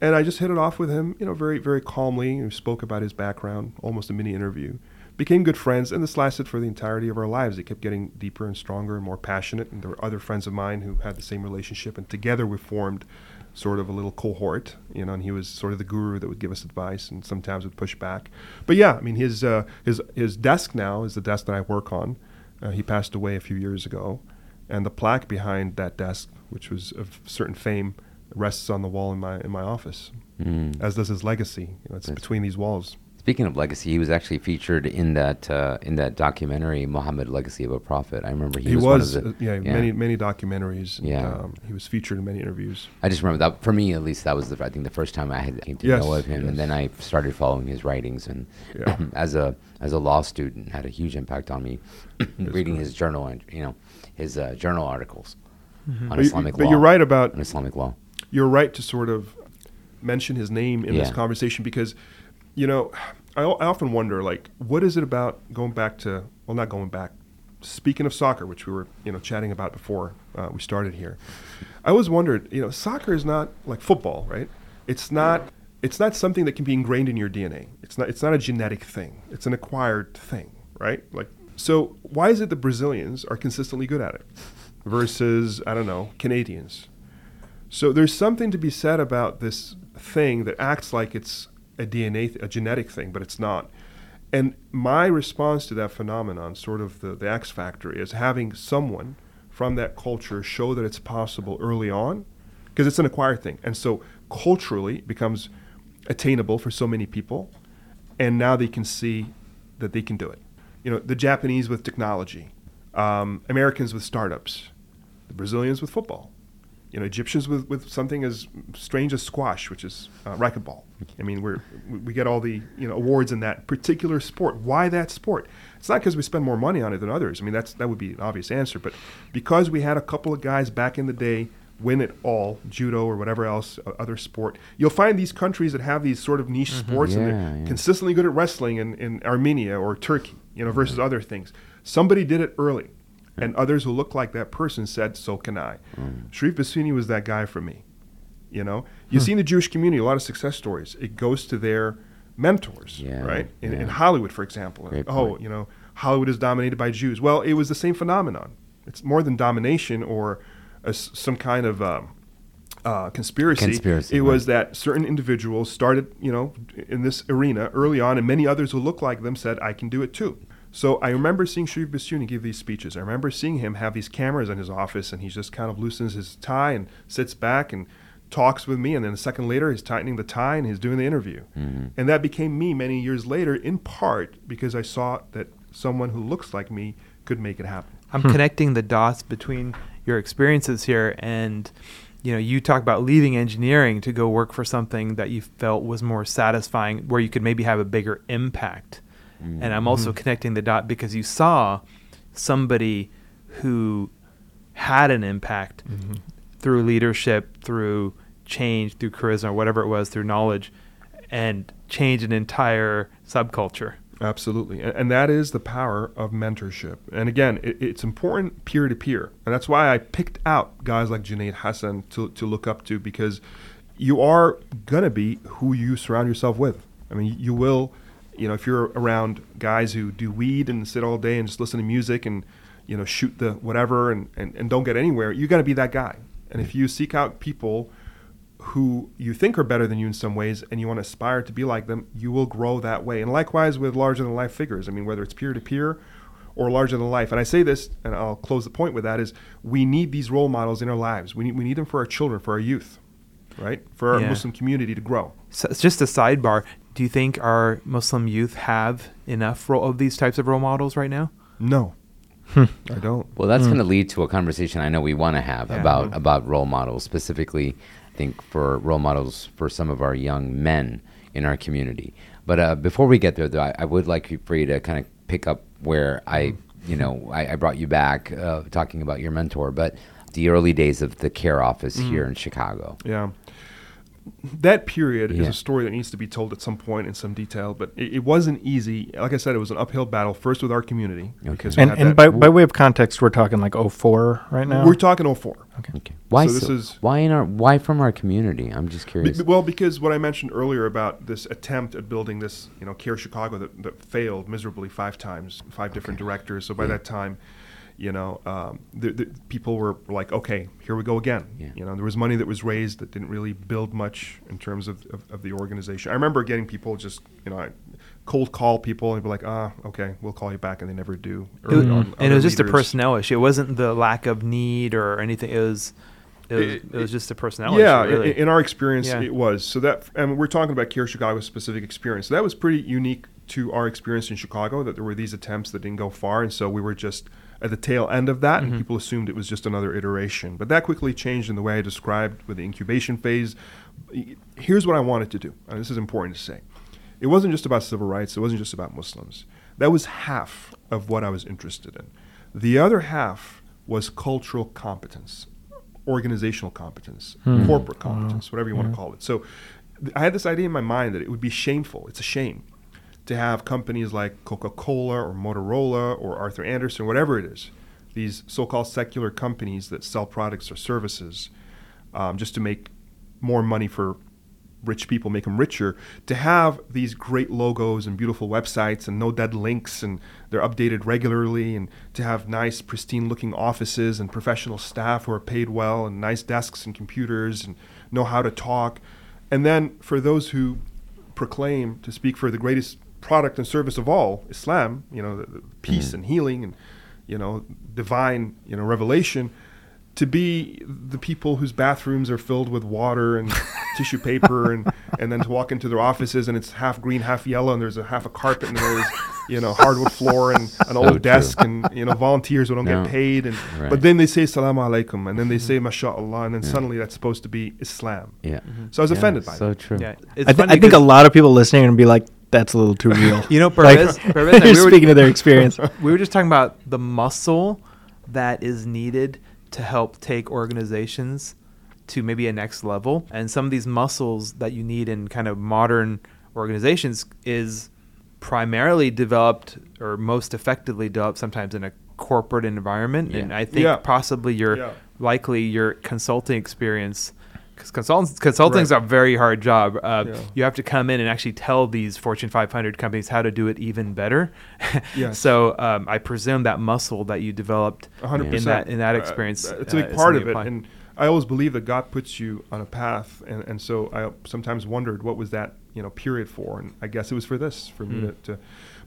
And I just hit it off with him, you know, very, very calmly. We spoke about his background, almost a mini interview. Became good friends, and this lasted for the entirety of our lives. It kept getting deeper and stronger and more passionate. And there were other friends of mine who had the same relationship, and together we formed sort of a little cohort, you know. And he was sort of the guru that would give us advice, and sometimes would push back. But yeah, I mean, his uh, his his desk now is the desk that I work on. Uh, he passed away a few years ago, and the plaque behind that desk, which was of certain fame, rests on the wall in my in my office, Mm. as does his legacy. You know, it's That's- between these walls. Speaking of legacy, he was actually featured in that uh, in that documentary, Muhammad: Legacy of a Prophet. I remember he, He, was, was, one of the uh, yeah, many many documentaries. Yeah. um, he was featured in many interviews. I just remember that for me at least that was the I think the first time I had came to Yes, know of him, yes. and then I started following his writings, and Yeah. as a as a law student, had a huge impact on me. reading his journal and you know his uh, journal articles on But, you, Islamic but law. But you're right about Islamic law. You're right to sort of mention his name in this conversation because, you know, I, I often wonder like, what is it about going back to well, not going back. Speaking of soccer, which we were you know chatting about before uh, we started here, I always wondered, you know, soccer is not like football, right? It's not. It's not something that can be ingrained in your DNA. It's not. It's not a genetic thing. It's an acquired thing, right? Like, so why is it that Brazilians are consistently good at it versus I don't know Canadians? So there's something to be said about this thing that acts like it's a DNA, th- a genetic thing, but it's not. And my response to that phenomenon, sort of the, the X factor, is having someone from that culture show that it's possible early on, because it's an acquired thing. And so culturally it becomes attainable for so many people. And now they can see that they can do it. You know, the Japanese with technology, um, Americans with startups, the Brazilians with football, you know, Egyptians with, with something as strange as squash, which is uh, racquetball. I mean, we're, we get all the you know awards in that particular sport. Why that sport? It's not because we spend more money on it than others. I mean, that's that would be an obvious answer. But because we had a couple of guys back in the day win it all, judo or whatever else, uh, other sport, you'll find these countries that have these sort of niche sports and they're yeah. consistently good at wrestling in, in Armenia or Turkey, you know, versus other things. Somebody did it early. And others who look like that person said, so can I. Cherif Bassiouni was that guy for me. You know, you see in the Jewish community a lot of success stories. It goes to their mentors, Yeah, right? In, in. Hollywood, for example. Great oh, point. you know, Hollywood is dominated by Jews. Well, it was the same phenomenon. It's more than domination or a some kind of um, uh, conspiracy. Conspiracy, It right. was that certain individuals started, you know, in this arena early on, and many others who looked like them said, "I can do it too." So I remember seeing Cherif Bassiouni give these speeches. I remember seeing him have these cameras in his office, and he just kind of loosens his tie and sits back and talks with me. And then a second later, he's tightening the tie and he's doing the interview. Mm-hmm. And that became me many years later, in part because I saw that someone who looks like me could make it happen. I'm connecting the dots between your experiences here and you know you talk about leaving engineering to go work for something that you felt was more satisfying where you could maybe have a bigger impact and i'm also mm-hmm. connecting the dot because you saw somebody who had an impact mm-hmm. through leadership through change through charisma whatever it was through knowledge and change an entire subculture Absolutely. And, and that is the power of mentorship. And again, it, it's important peer to peer. And that's why I picked out guys like Junaid Hassan to, to look up to because you are going to be who you surround yourself with. I mean, you will, you know, if you're around guys who do weed and sit all day and just listen to music and, you know, shoot the whatever and, and, and don't get anywhere, you got to be that guy. And if you seek out people who you think are better than you in some ways and you want to aspire to be like them, you will grow that way. And likewise with larger than life figures. I mean, whether it's peer to peer or larger than life. And I say this, and I'll close the point with that, is we need these role models in our lives. We need, we need them for our children, for our youth, right? For our Yeah. Muslim community to grow. So it's just a sidebar. Do you think our Muslim youth have enough ro- of these types of role models right now? No, I don't. Well, that's going to lead to a conversation I know we want to have Yeah. about about role models, specifically, I think for role models for some of our young men in our community. But uh, before we get there, though, I, I would like you- for you to kind of pick up where I, you know, I, I brought you back uh, talking about your mentor, but the early days of the CAIR office here in Chicago. Yeah. That period is a story that needs to be told at some point in some detail, but it, it wasn't easy. Like I said, it was an uphill battle first with our community. Okay. because And, and by, by way of context, we're talking like 04 right now. we're talking 04. Okay. okay. Why So this so- is- why in our why from our community? I'm just curious. be- well, because what I mentioned earlier about this attempt at building this, you know, CAIR Chicago that, that failed miserably five times, five different directors. So by Yeah. that time, you know, um, the, the people were like, okay, here we go again. Yeah. You know, there was money that was raised that didn't really build much in terms of, of, of the organization. I remember getting people just, you know, I cold call people and be like, ah, okay, we'll call you back, and they never do. Was- on. and it was just a personnel issue. It wasn't the lack of need or anything. It was it was, It- it, was just a personnel yeah, issue. Really. in our experience, Yeah. it was. So that, and we're talking about CAIR Chicago's specific experience. So that was pretty unique to our experience in Chicago. That there were these attempts that didn't go far, and so we were just at the tail end of that, Mm-hmm. and people assumed it was just another iteration. But that quickly changed in the way I described with the incubation phase. Here's what I wanted to do, and this is important to say. It wasn't just about civil rights. It wasn't just about Muslims. That was half of what I was interested in. The other half was cultural competence, organizational competence, corporate competence, whatever you want to call it. So th- I had this idea in my mind that it would be shameful. It's a shame to have companies like Coca Cola or Motorola or Arthur Andersen, whatever it is, these so called secular companies that sell products or services um, just to make more money for rich people, make them richer, to have these great logos and beautiful websites and no dead links and they're updated regularly and to have nice, pristine looking offices and professional staff who are paid well and nice desks and computers and know how to talk. And then for those who proclaim to speak for the greatest product and service of all, Islam, you know, the, the peace mm. and healing and you know, divine, you know, revelation, to be the people whose bathrooms are filled with water and tissue paper and and then to walk into their offices and it's half green, half yellow and there's a half a carpet and there's you know hardwood floor and an So old true. desk and you know volunteers who don't No. get paid and Right. but then they say salaam alaikum and then they mm-hmm. say mashallah and then suddenly that's supposed to be Islam. Yeah. So I was Yeah, offended by So that. true. Yeah, it's I, th- funny I think a lot of people listening are gonna be like, "That's a little too real." You know, Like, Parvez- Parvez and I, you're we were- speaking of their experience. we were just talking about the muscle that is needed to help take organizations to maybe a next level and some of these muscles that you need in kind of modern organizations is primarily developed or most effectively developed sometimes in a corporate environment and i think Yeah. possibly your Yeah. likely your consulting experience because consultants consulting is Right. a very hard job. Uh, Yeah. You have to come in and actually tell these Fortune 500 companies how to do it even better. Yes. so um, I presume that muscle that you developed A hundred in that in that Uh, experience, it's a uh, big is part of it, and I always believe that God puts you on a path, and, and so I sometimes wondered what was that you know period for, and I guess it was for this, for me Mm. to, to.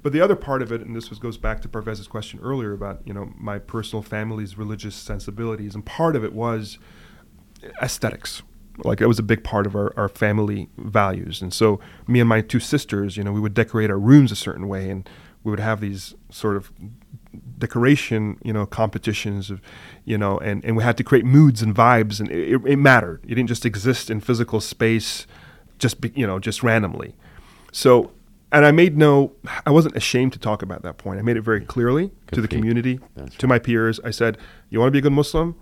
But the other part of it, and this was, goes back to Parvez's question earlier about you know my personal family's religious sensibilities, and part of it was aesthetics. Like it was a big part of our, our family values, and so me and my two sisters, you know, we would decorate our rooms a certain way, and we would have these sort of decoration, you know, competitions of, you know, and, and we had to create moods and vibes, and it, it mattered. It didn't just exist in physical space, just be, you know, just randomly. So, and I made no, I wasn't ashamed to talk about that point. I made it very clearly Good to the community, That's to my peers. I said, you want to be a good Muslim,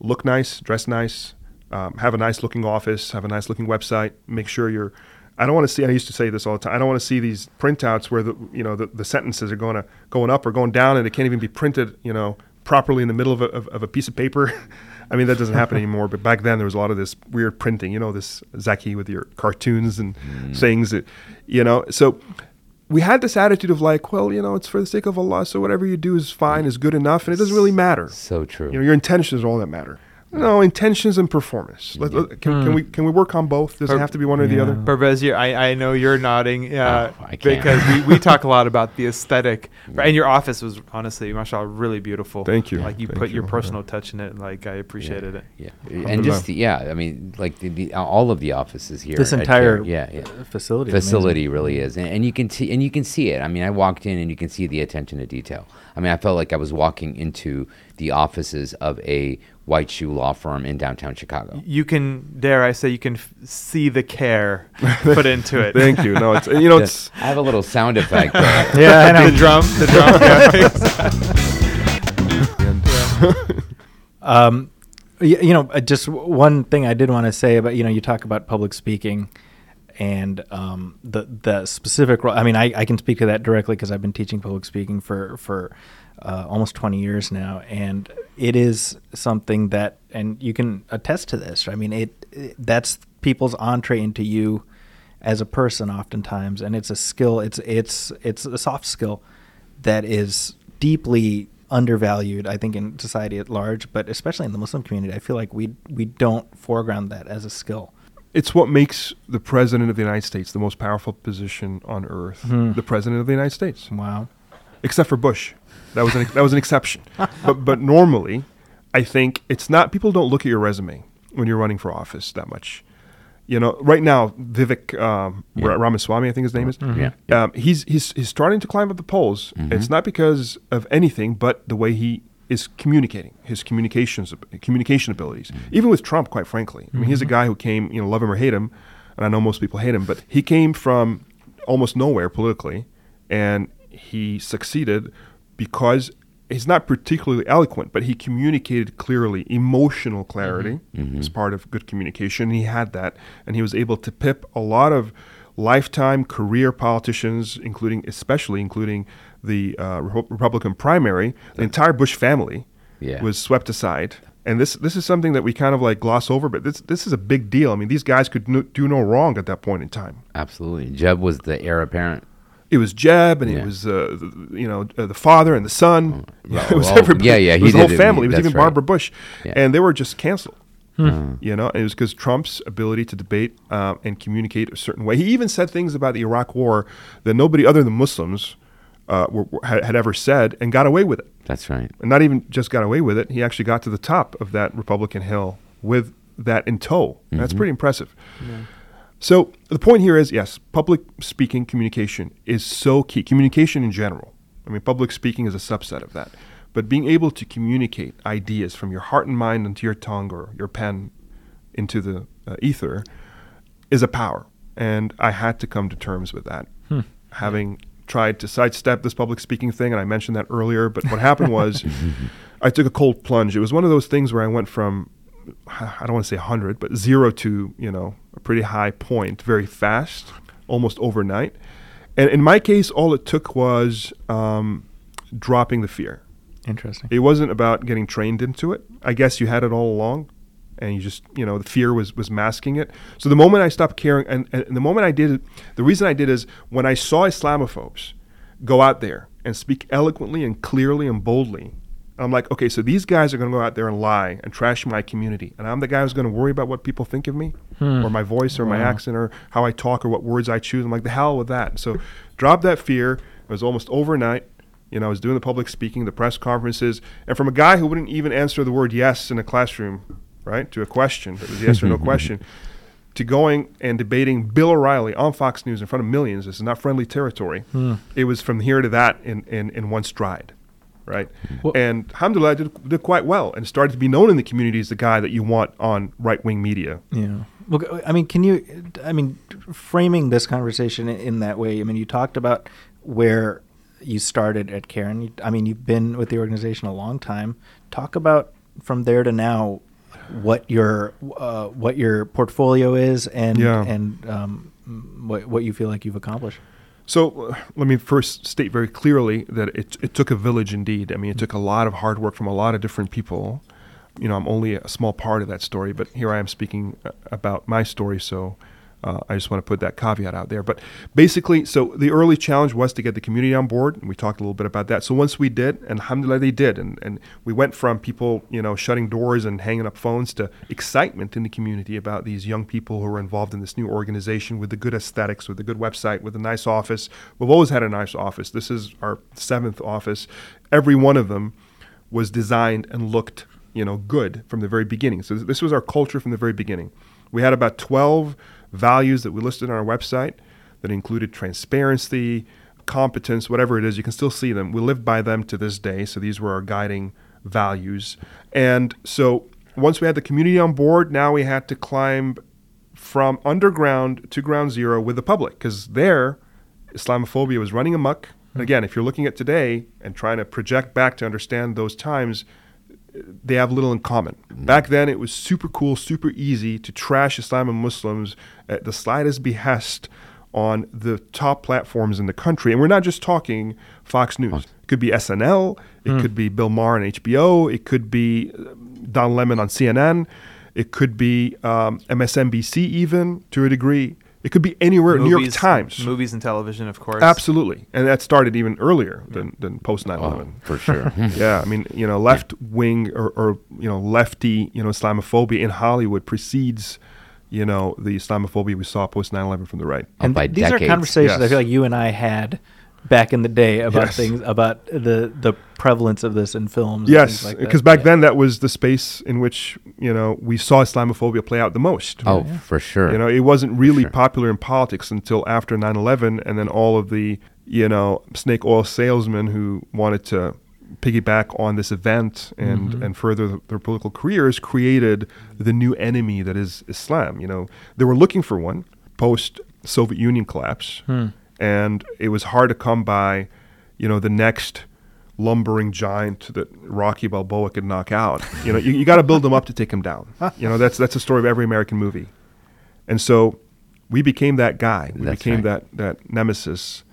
look nice, dress nice, um, have a nice looking office, have a nice looking website. Make sure you're. I don't want to see. I used to say this all the time. I don't want to see these printouts where the you know the, the sentences are going to going up or going down, and it can't even be printed you know properly in the middle of a, of, of a piece of paper. I mean that doesn't happen anymore. But back then there was a lot of this weird printing. You know this Zaki with your cartoons and sayings that you know. So we had this attitude of like, well, you know, it's for the sake of Allah, so whatever you do is fine, is good enough, and it doesn't really matter. So true. You know, your intentions are all that matter. No, intentions and performance. Let, let- can, can we can we work on both? Does it have to be one or the other? Parvez, I, I know you're nodding uh, Oh, because we, we talk a lot about the aesthetic. And your office was honestly, mashallah, really beautiful. Thank you. Like you Thank put your you. personal touch in it. and, Like I appreciated it. Yeah, and just the, yeah, I mean, like the, the all of the offices here. This entire CAIR- yeah, yeah. facility, amazing. facility really is, and, and you can see and you can see it. I mean, I walked in and you can see the attention to detail. I mean, I felt like I was walking into the offices of a white shoe law firm in downtown Chicago. You can, dare I say, you can f- see the care put into it. Thank you. No, it's you know Yeah, it's I have a little sound effect. there. Yeah, I know. the drum, the drum. yeah. Um, y- you know, uh, just one thing I did want to say about you know you talk about public speaking and um, the the specific. I mean, I, I can speak to that directly because I've been teaching public speaking for for uh, almost twenty years now, and it is something that, and you can attest to this. I mean, it, it that's people's entree into you as a person, oftentimes, and it's a skill. It's it's it's a soft skill that is deeply undervalued, I think, in society at large, but especially in the Muslim community. I feel like we we don't foreground that as a skill. It's what makes the president of the United States the most powerful position on earth. Hmm. The president of the United States, Wow. except for Bush, that was an, that was an exception. but but normally, I think it's not. People don't look at your resume when you're running for office that much. You know, right now, Vivek um, Yeah. Ramaswamy, I think his name is. Yeah. Um, he's he's he's starting to climb up the polls. It's not because of anything, but the way he is communicating, his communications communication abilities. Even with Trump, quite frankly, I mean, he's a mm-hmm. guy who came, you know, love him or hate him, and I know most people hate him, but he came from almost nowhere politically, and he succeeded because he's not particularly eloquent, but he communicated clearly, emotional clarity mm-hmm. mm-hmm. is part of good communication. He had that, and he was able to pip a lot of lifetime career politicians, including, especially including the uh, Republican primary. The entire Bush family Yeah. was swept aside. And this this is something that we kind of like gloss over, but this this is a big deal. I mean, these guys could no, do no wrong at that point in time. Absolutely, Jeb was the heir apparent. It was Jeb, and Yeah. it was uh, the, you know uh, the father and the son. Well, it was well, everybody. yeah, yeah, It he was the whole family. It was even right. Barbara Bush, Yeah. and they were just canceled. Hmm. You know, and it was because Trump's ability to debate uh, and communicate a certain way. He even said things about the Iraq War that nobody other than Muslims uh, were, were- had, had ever said, and got away with it. That's right. And not even just got away with it; he actually got to the top of that Republican hill with that in tow. That's pretty impressive. So the point here is, yes, public speaking communication is so key. Communication in general. I mean, public speaking is a subset of that. But being able to communicate ideas from your heart and mind into your tongue or your pen into the uh, ether is a power. And I had to come to terms with that. Having tried to sidestep this public speaking thing, and I mentioned that earlier, but what happened was I took a cold plunge. It was one of those things where I went from I don't want to say 100, but zero to, you know, a pretty high point very fast, almost overnight. And in my case, all it took was um, dropping the fear. Interesting. It wasn't about getting trained into it. I guess you had it all along, and you just, you know, the fear was was masking it. So the moment I stopped caring, and, and the moment I did it, the reason I did is when I saw Islamophobes go out there and speak eloquently and clearly and boldly. I'm like, okay, so these guys are going to go out there and lie and trash my community, and I'm the guy who's going to worry about what people think of me, hmm. or my voice, or my accent, or how I talk, or what words I choose. I'm like, the hell with that. So, drop that fear. It was almost overnight. You know, I was doing the public speaking, the press conferences, and from a guy who wouldn't even answer the word yes in a classroom, right, to a question that was yes or no question, to going and debating Bill O'Reilly on Fox News in front of millions. This is not friendly territory. Hmm. It was from here to that in, in, in one stride, right? Well- and alhamdulillah, I did, did quite well and started to be known in the community as the guy that you want on right wing media. Yeah. Well, I mean, can you? I mean, framing this conversation in that way. I mean, you talked about where you started at Karen. I mean, you've been with the organization a long time. Talk about from there to now what your uh, what your portfolio is and Yeah. and um, what what you feel like you've accomplished. So uh, let me first state very clearly that it, it took a village indeed. I mean, it took a lot of hard work from a lot of different people. You know, I'm only a small part of that story, but here I am speaking uh, about my story. So uh, I just want to put that caveat out there. But basically, so the early challenge was to get the community on board, and we talked a little bit about that. So once we did, and alhamdulillah, they did, and, and we went from people, you know, shutting doors and hanging up phones to excitement in the community about these young people who are involved in this new organization with the good aesthetics, with the good website, with a nice office. We've always had a nice office. This is our seventh office. Every one of them was designed and looked, you know, good from the very beginning. So this was our culture from the very beginning. We had about 12 values that we listed on our website that included transparency, competence, whatever it is. You can still see them. We live by them to this day. So these were our guiding values. And so once we had the community on board, now we had to climb from underground to ground zero with the public because there, Islamophobia was running amok. And again, if you're looking at today and trying to project back to understand those times, they have little in common. Back then, it was super cool, super easy to trash Islam and Muslims at the slightest behest on the top platforms in the country. And we're not just talking Fox News. It could be SNL, it could be Bill Maher on HBO, it could be uh, Don Lemon on CNN, it could be um, MSNBC, even to a degree. It could be anywhere, New York Times. movies and television, of course. Absolutely. And that started even earlier than, than post 9 Oh, 11 for sure. yeah, I mean, you know, left wing or, or you know, lefty, you know, Islamophobia in Hollywood precedes, you know, the Islamophobia we saw post 9/11 from the right. Oh, and by these are decades. conversations I feel like you and I had back in the day about Yes. things about the the prevalence of this in films. Yes, things like because back Yeah. then that was the space in which you know we saw Islamophobia play out the most. Oh, for sure. You know, it wasn't really sure. popular in politics until after 9/11, and then all of the you know snake oil salesmen who wanted to piggyback on this event and Mm-hmm. and further th- their political careers created the new enemy that is Islam. You know, they were looking for one post Soviet Union collapse, Hmm. And it was hard to come by. You know, the next lumbering giant that Rocky Balboa could knock out. You know, you, you got to build him up to take him down. You know, that's that's the story of every American movie. And so we became that guy. We That's became right. that that nemesis.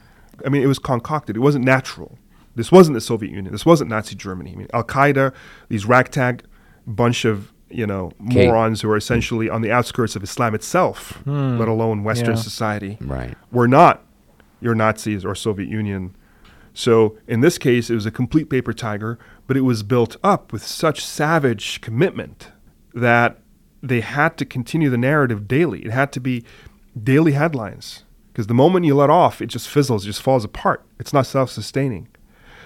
I mean, it was concocted. It wasn't natural. This wasn't the Soviet Union. This wasn't Nazi Germany. I mean, Al Qaeda, these ragtag bunch of you know Okay. morons who are essentially on the outskirts of Islam itself, hmm. let alone Western Yeah. society Right. were not your Nazis or Soviet Union. So in this case, it was a complete paper tiger, but it was built up with such savage commitment that they had to continue the narrative daily. It had to be daily headlines because the moment you let off, it just fizzles, it just falls apart. It's not self sustaining.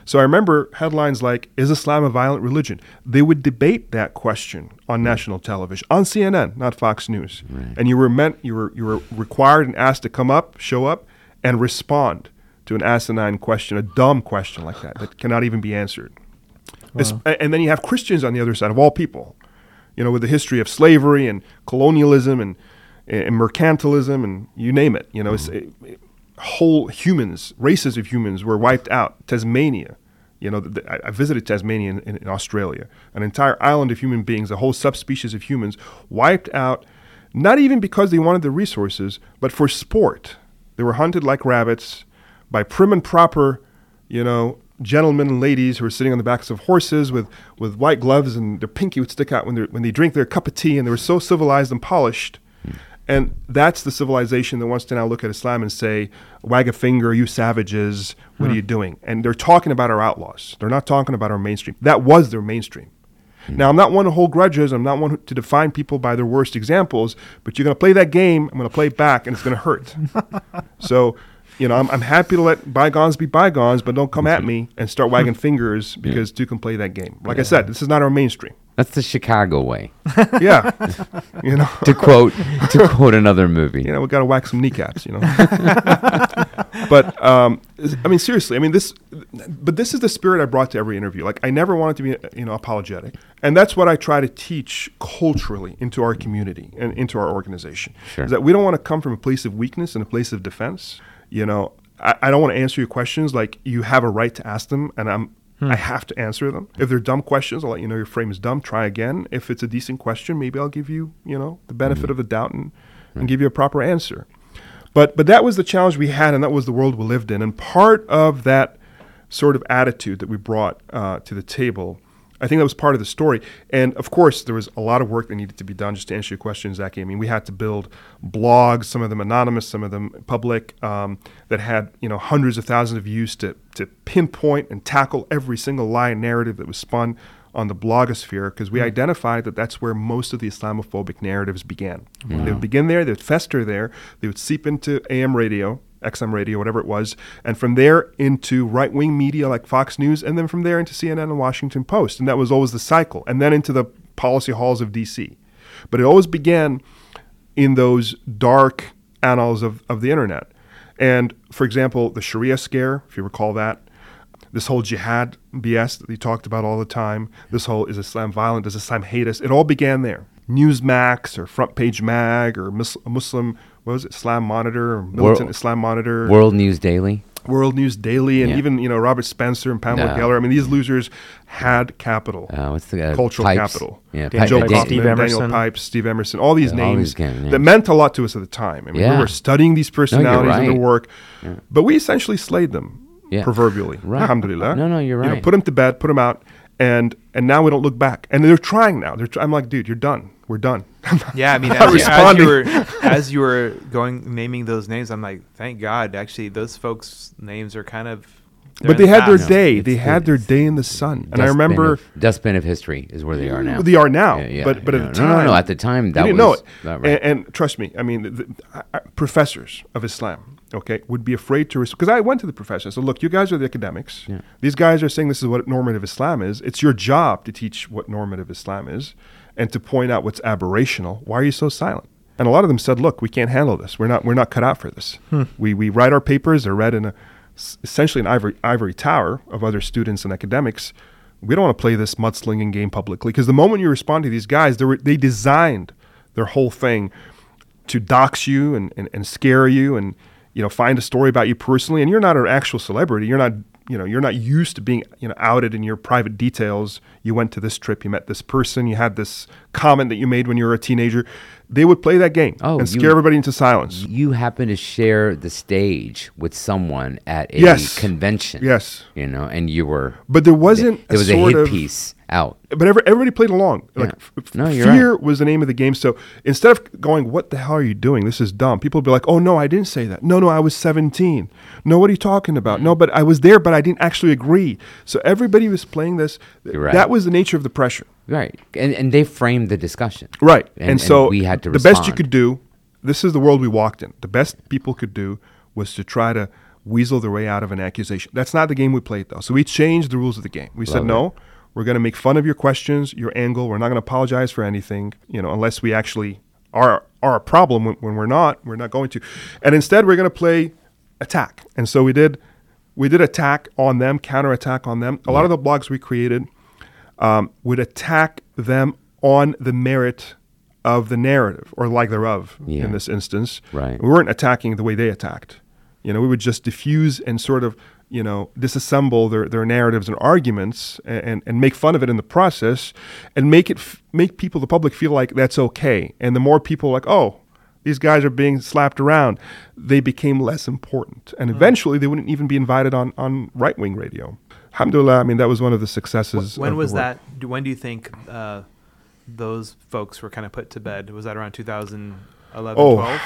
So I remember headlines like, Is Islam a violent religion? They would debate that question on national television, on CNN, not Fox News. Right. And you were meant, you were, you were required and asked to come up, show up, and respond to an asinine question, a dumb question like that, that cannot even be answered. Es- And then you have Christians on the other side, of all people, you know, with the history of slavery and colonialism and, and mercantilism and you name it. You know, it's, mm-hmm. it, it- whole humans, races of humans were wiped out. Tasmania, you know, the, I, I visited Tasmania in, in, in Australia, an entire island of human beings, a whole subspecies of humans wiped out, not even because they wanted the resources, but for sport. They were hunted like rabbits by prim and proper, you know, gentlemen and ladies who were sitting on the backs of horses with, with white gloves and their pinky would stick out when, they when they drink their cup of tea and they were so civilized and polished. And that's the civilization that wants to now look at Islam and say, wag a finger, you savages, what are hmm. you doing? And they're talking about our outlaws. They're not talking about our mainstream. That was their mainstream. Hmm. Now, I'm not one to hold grudges. I'm not one to define people by their worst examples, but you're going to play that game. I'm going to play it back, and it's going to hurt. so, you know, I'm, I'm happy to let bygones be bygones, but don't come at me and start wagging fingers because two can play that game. Like I said, this is not our mainstream. That's the Chicago way. Yeah. you know, to quote to quote another movie. you know, we got to whack some kneecaps, you know. but um, I mean, seriously, I mean this. But this is the spirit I brought to every interview. Like I never wanted to be, you know, apologetic, and that's what I try to teach culturally into our community and into our organization. Sure. Is that we don't want to come from a place of weakness and a place of defense. You know, I, I don't want to answer your questions like you have a right to ask them, and I'm. I have to answer them. If they're dumb questions, I'll let you know your frame is dumb. Try again. If it's a decent question, maybe I'll give you, you know, the benefit of the doubt and, and give you a proper answer. But but that was the challenge we had, and that was the world we lived in. And part of that sort of attitude that we brought uh, to the table, I think that was part of the story. And of course, there was a lot of work that needed to be done. Just to answer your question, Zaki, I mean, we had to build blogs, some of them anonymous, some of them public, um, that had you know hundreds of thousands of views to to pinpoint and tackle every single lie and narrative that was spun on the blogosphere because we hmm. identified that that's where most of the Islamophobic narratives began. They would begin there, they would fester there, they would seep into AM radio, XM radio, whatever it was, and from there into right wing media like Fox News, and then from there into CNN and Washington Post. And that was always the cycle. And then into the policy halls of DC. But it always began in those dark annals of, of the internet. And for example, the Sharia scare, if you recall that, this whole jihad BS that he talked about all the time, this whole is Islam violent, does Islam hate us? It all began there. Newsmax or Front Page Mag or Muslim, what was it, Islam Monitor or Militant World- Islam Monitor. World News Daily. World News Daily, and Yeah. even you know Robert Spencer and Pamela No. Geller. I mean, these losers had capital, Uh, what's the uh, cultural Pipes? capital. Yeah, Dan- Joe Pipes, Kaufman, Steve Daniel Emerson. Pipes, Steve Emerson, all these Yeah, all names these kind of that meant a lot to us at the time. I mean, we were studying these personalities and right. their work, but we essentially slayed them, Yeah. proverbially. Right. Alhamdulillah. No, no, you're You know, right. put them to bed, put them out, and and now we don't look back. And they're trying now. They're tr- I'm like, dude, you're done. We're done. Yeah, I mean, as, you- as you were as you were going naming those names, I'm like, thank God. Actually, those folks' names are kind of. but they the had their past. day. It's They had their day in the sun. And I remember of, dustbin of history is where they are mm, now. They are now, Yeah, yeah, but but yeah. at the No, time, no, no, at the time, that didn't was know it. right. And, and trust me, I mean, the, the, I- I- professors of Islam, okay, would be afraid to respond because I went to the professors. So look, you guys are the academics. Yeah. These guys are saying this is what normative Islam is. It's your job to teach what normative Islam is, and to point out what's aberrational. Why are you so silent? And a lot of them said, "Look, we can't handle this. We're not. We're not cut out for this. Hmm. We we write our papers. They're read in a essentially an ivory ivory tower of other students and academics. We don't want to play this mudslinging game publicly because the moment you respond to these guys, they were, they designed their whole thing to dox you and, and, and scare you and you know find a story about you personally and you're not an actual celebrity you're not you know you're not used to being you know outed in your private details you went to this trip you met this person you had this comment that you made when you were a teenager they would play that game Oh, and you- scare everybody into silence you happen to share the stage with someone at a Yes. convention. yes You know, and you were. but there wasn't There was a hit of, piece out. but every, everybody played along. Like Yeah. f- f- No, fear was the name of the game. So instead of going, "What the hell are you doing? This is dumb," people would be like, "Oh no, I didn't say that. No, no, I was 17. No, what are you talking about? No, mm-hmm. but I was there, but I didn't actually agree." So everybody was playing this. Right. That was the nature of the pressure. Right, and and they framed the discussion. Right. And- And, and so we had to the best you could do, this is the world we walked in. The best people could do was to try to weasel their way out of an accusation. That's not the game we played though. So we changed the rules of the game. We said it. no, we're going to make fun of your questions, your angle. We're not going to apologize for anything, you know, unless we actually are are a problem when, when we're not, we're not going to. And instead we're going to play attack. And so we did we did attack on them, counterattack on them. A lot of the blogs we created um, would attack them on the merit of the narrative or lack thereof Yeah. in this instance. Right. We weren't attacking the way they attacked. You know, we would just diffuse and sort of, you know, disassemble their, their narratives and arguments and, and make fun of it in the process and make it f- make people, the public, feel like that's okay. And the more people like, oh, these guys are being slapped around, they became less important. And eventually they wouldn't even be invited on, on right wing radio. Alhamdulillah, I mean, that was one of the successes. When was that? When do you think uh, those folks were kind of put to bed? Was that around 2011, Oh, 12?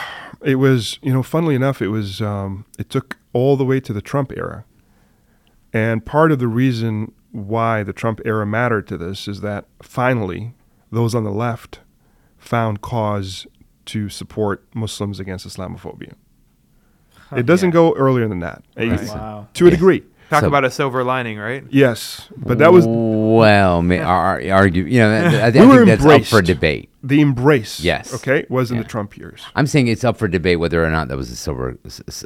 it was, you know, funnily enough, it was, um, it took all the way to the Trump era. And part of the reason why the Trump era mattered to this is that finally those on the left found cause to support Muslims against Islamophobia. It doesn't Yeah. go earlier than that, Right. Wow. to a degree. Talk So- about a silver lining, right? Yes, but that was well, may, ar- argue. You know, I, I We were think that's up for debate. The embrace. Yes. Okay, was in Yeah. the Trump years. I'm saying it's up for debate whether or not that was a silver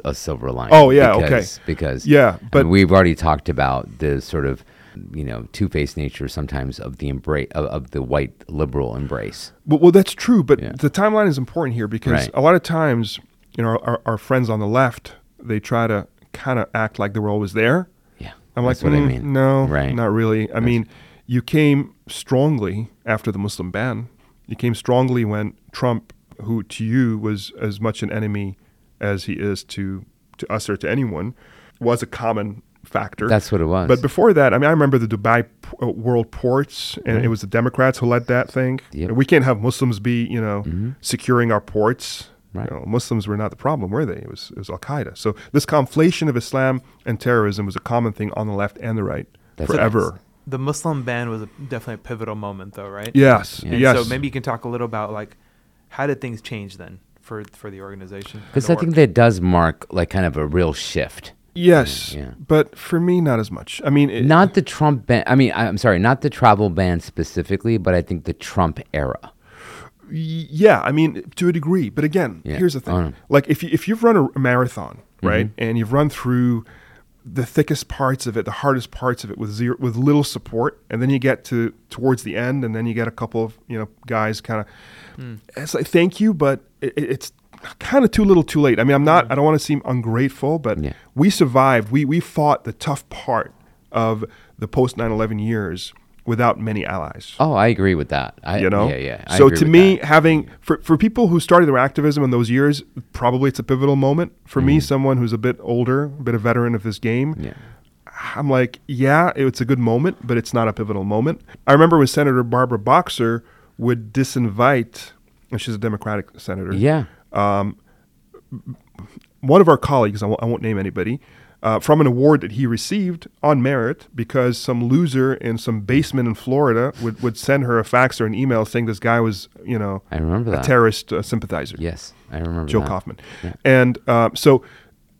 a silver lining. Oh, yeah, okay. because, Because Yeah, I but- mean, we've already talked about the sort of you know two faced nature sometimes of the embrace of, of the white liberal embrace. Well, well, that's true, but Yeah. the timeline is important here because Right. a lot of times, you know, our, our, friends on the left they try to kind of act like they were always there. Yeah, I'm that's like, what I "Mm, mean. no, Right. not really. I mean, you came strongly after the Muslim ban. You came strongly when Trump, who to you was as much an enemy as he is to to us or to anyone, was a common factor. That's what it was. But before that, I mean, I remember the Dubai P- uh, World Ports, and it was the Democrats who led that thing. Yep. We can't have Muslims be, you know, securing our ports. Right. You know, Muslims were not the problem, were they? It was it was Al Qaeda. So this conflation of Islam and terrorism was a common thing on the left and the right That's forever. The Muslim ban was a, definitely a pivotal moment, though, right? Yes, Yeah. And yes. So maybe you can talk a little about like how did things change then for for the organization? Because I think that does mark like kind of a real shift. yes, Yeah. but for me, not as much. I mean, it, Not the Trump ban. I mean, I- I'm sorry, not the travel ban specifically, but I think the Trump era. Yeah, I mean to a degree, but again, Yeah. here's the thing: Oh, no. like if you, if you've run a, a marathon, right, Mm-hmm. and you've run through the thickest parts of it, the hardest parts of it with zero, with little support, and then you get to towards the end, and then you get a couple of you know guys kind of. Hmm. It's like thank you, but it- it's kind of too little, too late. I mean, I'm not. I don't want to seem ungrateful, but Yeah. we survived. We we fought the tough part of the post 9/11 years without many allies Oh, I agree with that. I, you know yeah, yeah. I so to me that. having for, for people who started their activism in those years probably it's a pivotal moment for me someone who's a bit older a bit a veteran of this game Mm-hmm. yeah, i'm like yeah it's a good moment but it's not a pivotal moment i remember when senator barbara boxer would disinvite and she's a democratic senator yeah, one of our colleagues, I won't, I won't name anybody, uh, from an award that he received on merit because some loser in some basement in Florida would, would send her a fax or an email saying this guy was, you know, I remember a that. terrorist uh, sympathizer, Yes, I remember Joe that. Kaufman. Yeah. And uh, so,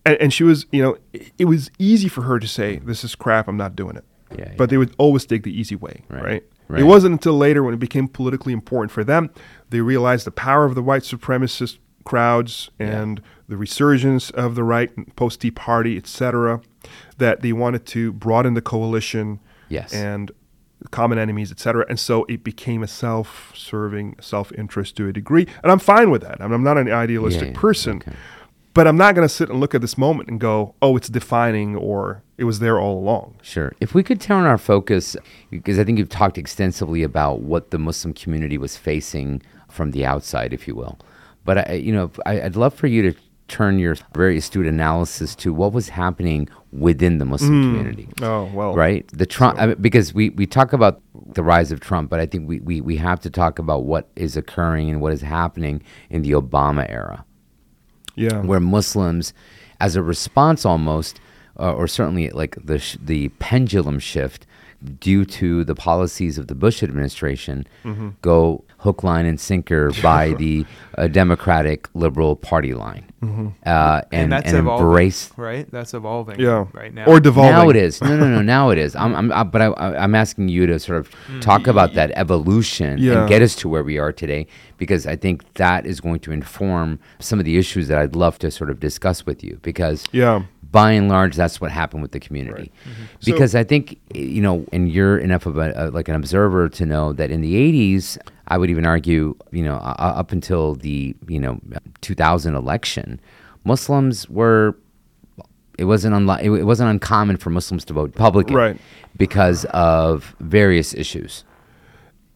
and, and she was, you know, it, it was easy for her to say, this is crap, I'm not doing it. Yeah, But they would always take the easy way, Right. right? Right. It wasn't until later when it became politically important for them, they realized the power of the white supremacist crowds and the resurgence of the right post Tea Party, etc., that they wanted to broaden the coalition Yes. and common enemies, etc. And so it became a self-serving, self-interest to a degree, and I'm fine with that. I I'm not an idealistic yeah, person, okay. but I'm not going to sit and look at this moment and go, "Oh, it's defining," or "It was there all along." Sure. If we could turn our focus, because I think you've talked extensively about what the Muslim community was facing from the outside, if you will. But I, you know, I, I'd love for you to turn your very astute analysis to what was happening within the Muslim community. Oh well, Right, the Trump I mean, because we, we talk about the rise of Trump, but I think we, we, we have to talk about what is occurring and what is happening in the Obama era Yeah. where Muslims, as a response almost, uh, or certainly like the sh- the pendulum shift, due to the policies of the Bush administration, Mm-hmm. go hook, line, and sinker by the uh, Democratic Liberal Party line, uh, and, Mm-hmm. and that's evolving, embrace. right? That's evolving. Yeah. right now. Or devolving. Now it is. No, no, no. Now it is. I'm, I'm, I, but I, I- I'm asking you to sort of talk about that evolution Yeah. and get us to where we are today, because I think that is going to inform some of the issues that I'd love to sort of discuss with you. Because Yeah. By and large, that's what happened with the community. So- Because I think you know, and you're enough of a, like an observer to know that in the '80s, I would even argue, you know, uh, up until the you know 2000 election, Muslims were. It wasn't unli- it, it wasn't uncommon for Muslims to vote Republican, Right. Because of various issues.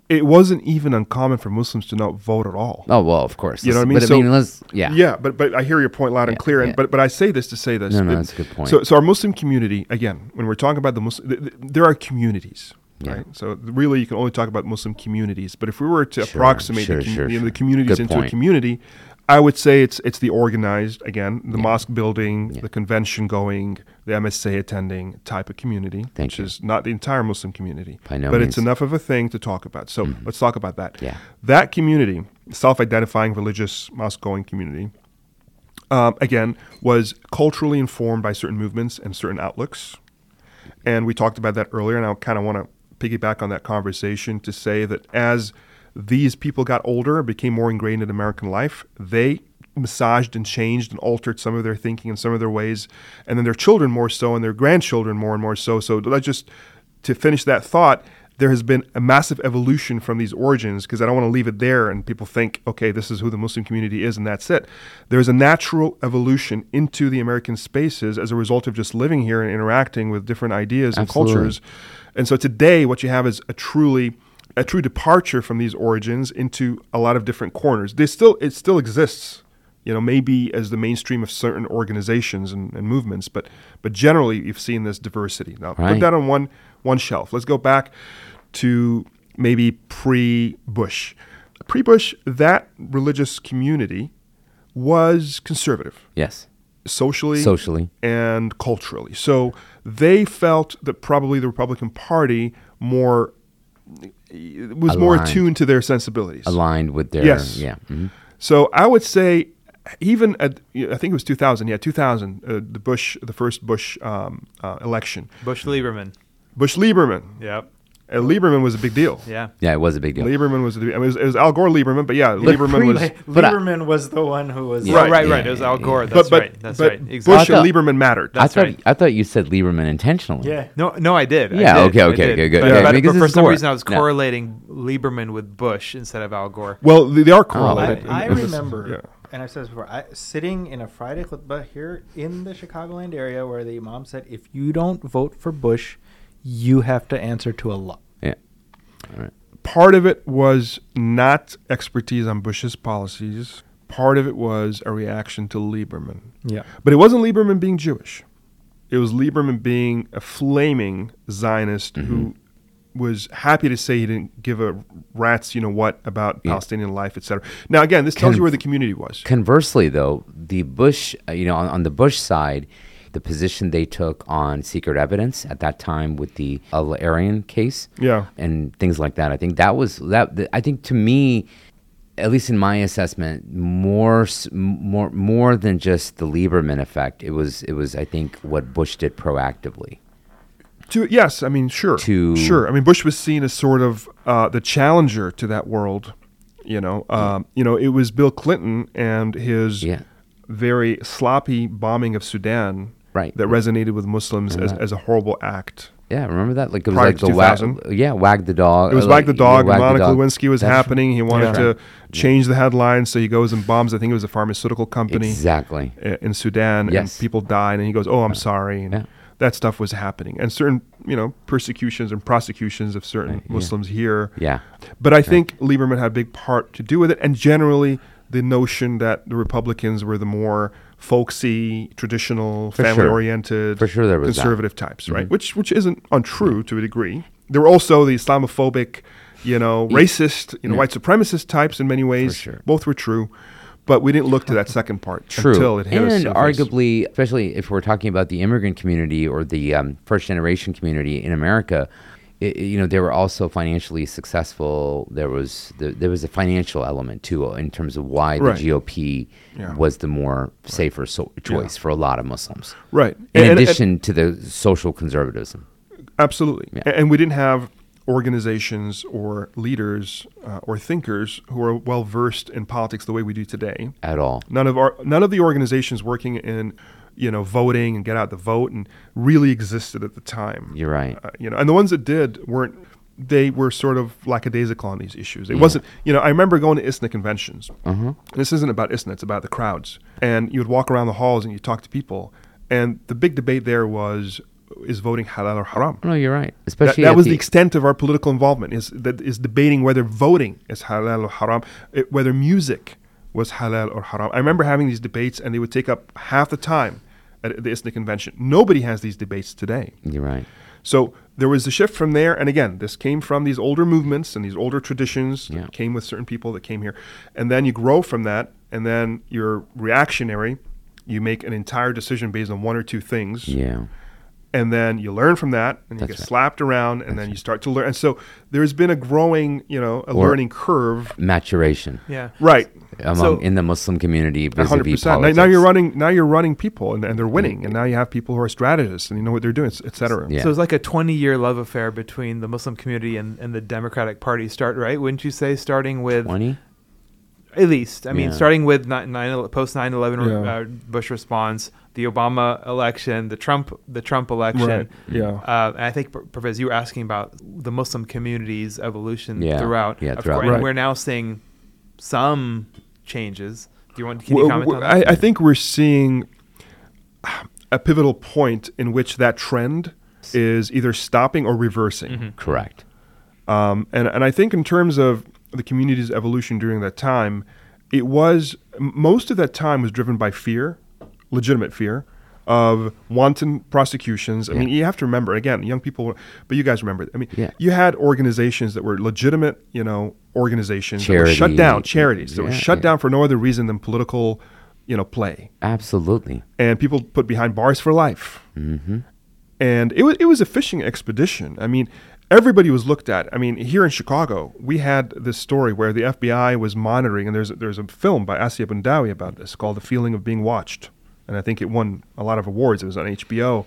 It wasn't even uncommon for Muslims to not vote at all. Oh well, of course. You know what I mean? But I mean, let's yeah. Yeah, but but I hear your point loud and Yeah, clear. And yeah. but but I say this to say this. No, no, It- that's a good point. So so our Muslim community again, when we're talking about the Muslim, th- th- there are communities. Yeah. Right. So really, you can only talk about Muslim communities. But if we were to Sure, approximate sure, the, commu- sure, you know, the communities Good into point. a community, I would say it's it's the organized again, the mosque building, Yeah. the convention going, the MSA attending type of community, Thank which you. is not the entire Muslim community. No but means. it's enough of a thing to talk about. So let's talk about that. Yeah. That community, self-identifying religious mosque-going community, um, again, was culturally informed by certain movements and certain outlooks. And we talked about that earlier, and I kind of want to piggyback on that conversation to say that as these people got older and became more ingrained in American life, they massaged and changed and altered some of their thinking and some of their ways, and then their children more so, and their grandchildren more and more so. So let's just to finish that thought. There has been a massive evolution from these origins because I don't want to leave it there and people think, okay, this is who the Muslim community is and that's it. There's a natural evolution into the American spaces as a result of just living here and interacting with different ideas and cultures. And so today, what you have is a truly a true departure from these origins into a lot of different corners. They still it still exists, you know, maybe as the mainstream of certain organizations and, and movements, but but generally you've seen this diversity. Now put that on one one shelf. Let's go back to maybe pre-Bush. Pre-Bush, that religious community was conservative Yes. socially, Socially. and culturally. So they felt that probably the Republican Party more was more attuned to their sensibilities. Aligned with their Yes. yeah. mhm. So I would say, even at I think it was 2000, yeah, 2000, uh, the Bush, the first Bush um, uh, election, Bush Lieberman. Bush Lieberman. Yep. Uh, Lieberman was a big deal. Yeah. Yeah, it was a big deal. Lieberman was, a, I mean, it was it was Al Gore Lieberman, but yeah, But Lieberman pre- was. But I- Lieberman was the one who was Yeah. Right, right, yeah, right. It was Al Gore. yeah. That's but but, right. That's but right. Bush Exactly. I thought- and Lieberman mattered. I That's thought right. I thought you said Lieberman intentionally. Yeah. No, no, I did. I Yeah, did, okay, I okay, did. okay, good, But, good. but Because for this is some Gore. reason, I was Yeah. correlating Lieberman with Bush instead of Al Gore. well, they, they are Oh, I, correlated. I in- in remember, yeah. and I've said this before, I, sitting in a Friday khutbah here in the Chicagoland area where the Imam said, if you don't vote for Bush, you have to answer to Allah. Yeah. All right. part of it was not expertise on Bush's policies. Part of it was a reaction to Lieberman. Yeah. But it wasn't Lieberman being Jewish. It was Lieberman being a flaming Zionist Mm-hmm. who was happy to say he didn't give a rat's you know what about Yeah. Palestinian life, etc. Now again, this tells Con- you where the community was. Conversely, though, the Bush, uh, you know, on, on the Bush side, the position they took on secret evidence at that time with the Al Arian case, Yeah. and things like that. I think that was that. I think to me, at least in my assessment, more more more than just the Lieberman effect. It was it was I think what Bush did proactively. To yes, I mean sure, To- sure. I mean Bush was seen as sort of uh, the challenger to that world. You know, um, you know, it was Bill Clinton and his Yeah. very sloppy bombing of Sudan Right. that resonated with Muslims as, as a horrible act. Yeah, remember that? Like it was Prior like the wag, yeah, wag the dog. It was like the dog. Wag the Monica Dog. Lewinsky was That's happening. He wanted Yeah. to change the headline, so he goes and bombs. I think it was a pharmaceutical company Exactly. in Sudan, Yes. and people died. And he goes, "Oh, I'm sorry." And Yeah. that stuff was happening, and certain, you know, persecutions and prosecutions of certain Right, yeah. Muslims here. Yeah. But I think Lieberman had a big part to do with it, and generally the notion that the Republicans were the more folksy, traditional, For sure. family-oriented, For sure there was that. conservative types, right? Mhm. Which which isn't untrue to a degree. There were also the Islamophobic, you know, racist, you know, white supremacist types in many ways. sure. Both were true, but we didn't look to that second part True. until it hit us. and in the face. arguably, especially if we're talking about the immigrant community or the um, first generation community in America, it, you know, they were also financially successful. There was the, there was a financial element too uh, in terms of why Right. the GOP Yeah. was the more safer so- choice for a lot of Muslims. Right. In And- and- addition to the social conservatism. Absolutely. Yeah. And we didn't have organizations or leaders uh, or thinkers who are well versed in politics the way we do today. At all. None of our none of the organizations working in you know voting and get out the vote and really existed at the time. You're right. Uh, you know, and the ones that did weren't they were sort of lackadaisical on these issues. It Yeah. wasn't, you know, I remember going to ISNA conventions. Uh-huh. This isn't about ISNA, it's about the crowds. And you would walk around the halls and you talk to people. And the big debate there was is voting halal or haram? No, you're right. That, Especially that at was the extent of our political involvement is that is debating whether voting is halal or haram, it, whether music was halal or haram. I remember having these debates and they would take up half the time at the ISNA convention. Nobody has these debates today. You're right. So there was a shift from there, and again, this came from these older movements and these older traditions. Yeah. That came with certain people that came here, and then you grow from that, and then you're reactionary. You make an entire decision based on one or two things, Yeah. and then you learn from that, and you That's get right. slapped around, and then you start to learn. And so there's been a growing, you know, a Or- learning curve. Maturation Yeah. Right, among So- in the Muslim community vis-a-vis percent. Now, now you're running. Now you're running people, and, and they're winning. And now you have people who are strategists, and you know what they're doing, etc. Yeah. So it's like a 20 year love affair between the Muslim community and, and the Democratic Party. Start right, wouldn't you say? Starting with 20? at least, I mean, Yeah. starting with nine, nine, post 9 11 Yeah. uh, Bush response, the Obama election, the Trump the Trump election. Right. Yeah. Uh, and I think, Pro- Professor, you were asking about the Muslim community's evolution Yeah. throughout. Yeah, Of throughout. course, and we're now seeing some changes. Do you want? To can you comment w- on that? I, I think we're seeing a pivotal point in which that trend is either stopping or reversing. Mm-hmm. Correct. Um, and, and I think in terms of the community's evolution during that time, it was most of that time was driven by fear, legitimate fear of wanton prosecutions. I mean, you have to remember again, young people, but you guys remember. I mean, Yeah. you had organizations that were legitimate, you know, organizations that were shut down, charities that were shut yeah. down for no other reason than political, you know, play Absolutely. and people put behind bars for life. Mm-hmm. And it was it was a fishing expedition. I mean, everybody was looked at. I mean, here in Chicago, we had this story where the FBI was monitoring, and there's a, there's a film by Assia Boundaoui about this called "The Feeling of Being Watched," and I think it won a lot of awards. It was on HBO.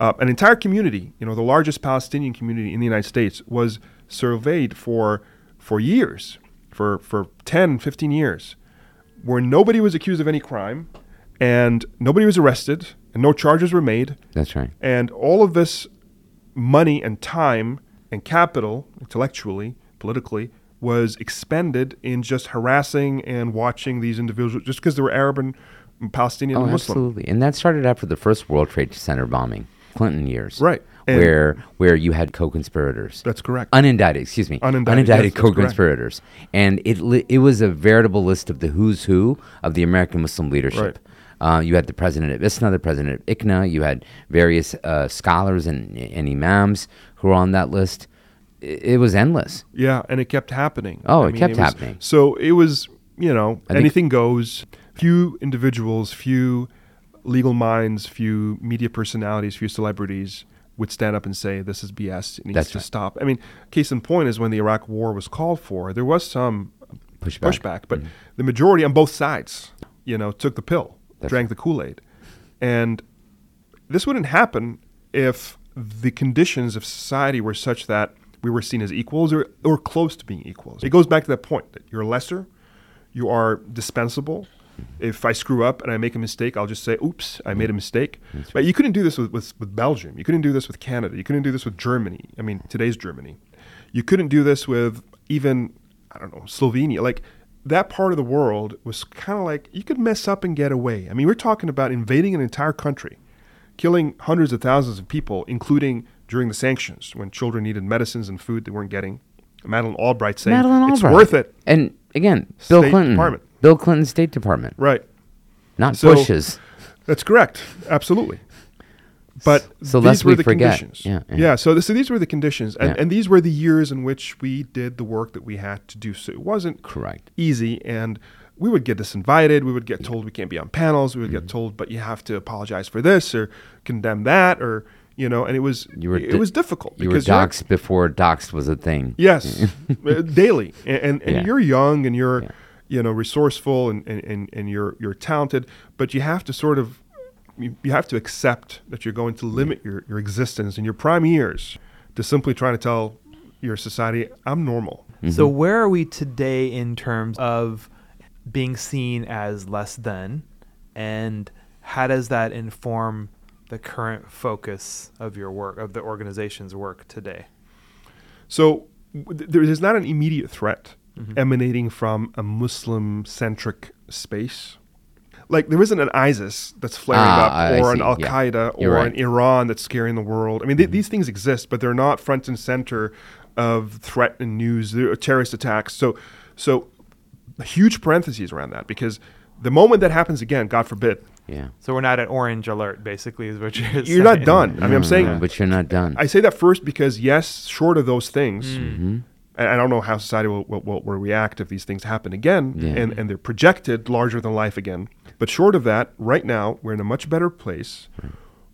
Uh, an entire community, you know, the largest Palestinian community in the United States, was surveyed for for years, for for 10, 15 years, where nobody was accused of any crime, and nobody was arrested, and no charges were made. That's right. And all of this money and time and capital, intellectually, politically, was expended in just harassing and watching these individuals just because they were Arab and Palestinian Oh, and Muslim. absolutely. And that started after the first World Trade Center bombing, Clinton years. Right. And- Where where you had co-conspirators. That's correct. Unindicted, excuse me. Unindicted, yes, co-conspirators. And it li- it was a veritable list of the who's who of the American Muslim leadership. Uh, you had the president of ISNA, the president of ICNA. You had various uh, scholars and, and imams who were on that list. I- It, was endless. Yeah, and it kept happening. Oh, it kept was- happening. So it was, you know, I anything goes. Few individuals, few legal minds, few media personalities, few celebrities would stand up and say this is BS. It needs That's to right. stop. I mean, case in point is when the Iraq War was called for, there was some Pushback. pushback, but mm-hmm. the majority on both sides, you know, took the pill, That's drank the Kool Aid, and this wouldn't happen if the conditions of society were such that we were seen as equals or, or close to being equals. It goes back to that point that you're lesser, you are dispensable. If I screw up and I make a mistake, I'll just say, "Oops, I mm. made a mistake." But you couldn't do this with, with, with Belgium. You couldn't do this with Canada. You couldn't do this with Germany. I mean, today's Germany. You couldn't do this with even I don't know Slovenia. Like that part of the world was kind of like you could mess up and get away. I mean, we're talking about invading an entire country, killing hundreds of thousands of people, including during the sanctions when children needed medicines and food they weren't getting. Madeleine Albright saying Madeleine it's Albright. worth it. And again, Bill State Clinton. Department. Bill Clinton's State Department, Right. not So- Bush's. That's correct. Absolutely. But So these were we the forget. conditions. Yeah, yeah. So, this, so these were the conditions, and, Yeah. and these were the years in which we did the work that we had to do. So it wasn't Correct. easy, and we would get disinvited. We would get told we can't be on panels. We would Mm-hmm. get told, but you have to apologize for this or condemn that, or you know, and it was You were it was difficult You were because you're- doxxed before doxxed was a thing. Yes, uh, daily, and and, and Yeah. you're young and you're Yeah. You know resourceful and, and, and, and you're you're talented, but you have to sort of you, you have to accept that you're going to limit your, your existence in your prime years to simply trying to tell your society I'm normal. Mm-hmm. So where are we today in terms of being seen as less than, and how does that inform the current focus of your work of the organization's work today? So there is not an immediate threat emanating from a Muslim centric space. Like there isn't an ISIS that's flaring Ah, up, I- I or an. Al Qaeda, You're or right. Mm-hmm. an Iran that's scaring the world. I mean, th- these things exist, but they're not front and center of threat and news. There terrorist attacks. So, so huge parentheses around that because the moment that happens again, God forbid, Yeah. So we're not at orange alert, basically, is what you're you're not done. I mean, I'm saying no, but you're not done. I say that first because yes, short of those things, Mm-hmm. And I don't know how society will, will, will, react if these things happen again, Yeah. and, and they're projected larger than life again. But short of that, right now we're in a much better place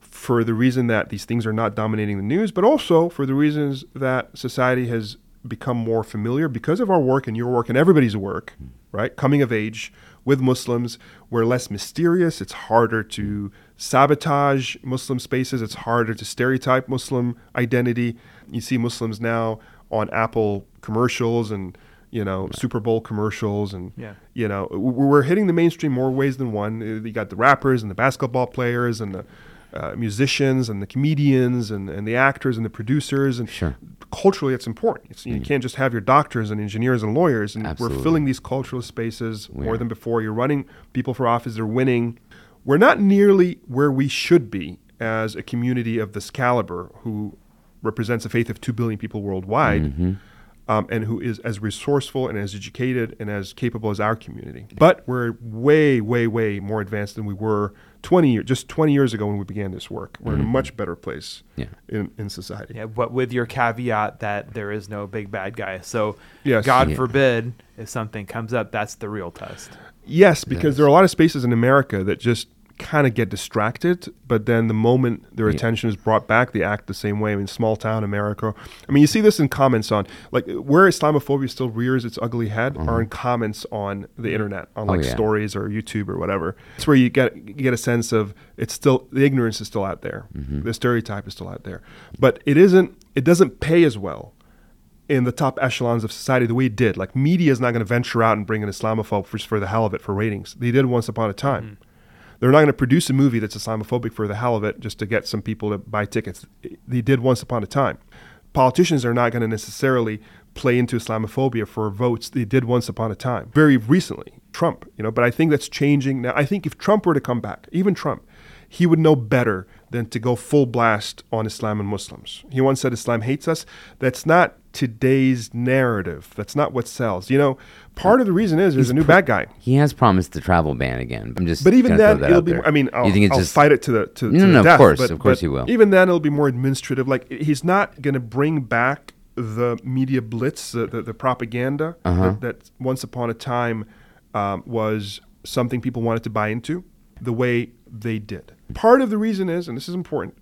for the reason that these things are not dominating the news, but also for the reasons that society has become more familiar because of our work and your work and everybody's work, right? Coming of age with Muslims, we're less mysterious. It's harder to sabotage Muslim spaces. It's harder to stereotype Muslim identity. You see Muslims now on Apple commercials and you know Super Bowl commercials and Yeah. you know w- we're hitting the mainstream more ways than one. Uh, You got the rappers and the basketball players and the uh, musicians and the comedians and, and the actors and the producers and Sure. culturally it's important. It's, you can't just have your doctors and engineers and lawyers and Absolutely. we're filling these cultural spaces We more are. than before. You're running people for office, they're winning. We're not nearly where we should be as a community of this caliber who represents a faith of 2 billion people worldwide Mm-hmm. Um, and who is as resourceful and as educated and as capable as our community. But we're way, way, way more advanced than we were 20 years, just 20 years ago when we began this work. We're in a much better place Yeah. in, in society. Yeah, but with your caveat that there is no big bad guy. So, Yes. God Yeah. forbid, if something comes up, that's the real test. Yes, because there are a lot of spaces in America that just kind of get distracted, but then the moment their Yeah. attention is brought back, they act the same way. I mean, small town America. I mean, you see this in comments on like where Islamophobia still rears its ugly head are in comments on the internet, on Mm-hmm. Oh, like yeah. stories or YouTube or whatever. It's where you get you get a sense of it's still the ignorance is still out there, Mm-hmm. the stereotype is still out there, but it isn't. It doesn't pay as well in the top echelons of society the way it did. Like media is not going to venture out and bring an Islamophobe for, for the hell of it for ratings. They did once upon a time. They're not going to produce a movie that's Islamophobic for the hell of it just to get some people to buy tickets. They did once upon a time. Politicians are not going to necessarily play into Islamophobia for votes. They did once upon a time. Very recently, Trump, you know, but I think that's changing now. I think if Trump were to come back, even Trump, he would know better than to go full blast on Islam and Muslims. He once said Islam hates us. That's not today's narrative. That's not what sells. You know, part of the reason is there's a new bad guy. He has promised the travel ban again. I'm just. But even then, that it'll be. there. I mean, I'll, you think it's I'll just fight it to the to, No, to no, the of death, course, but- of course he will. Even then, it'll be more administrative. Like he's not going to bring back the media blitz, the the, the propaganda Uh-huh. that, that once upon a time um, was something people wanted to buy into, the way they did. Part of the reason is, and this is important,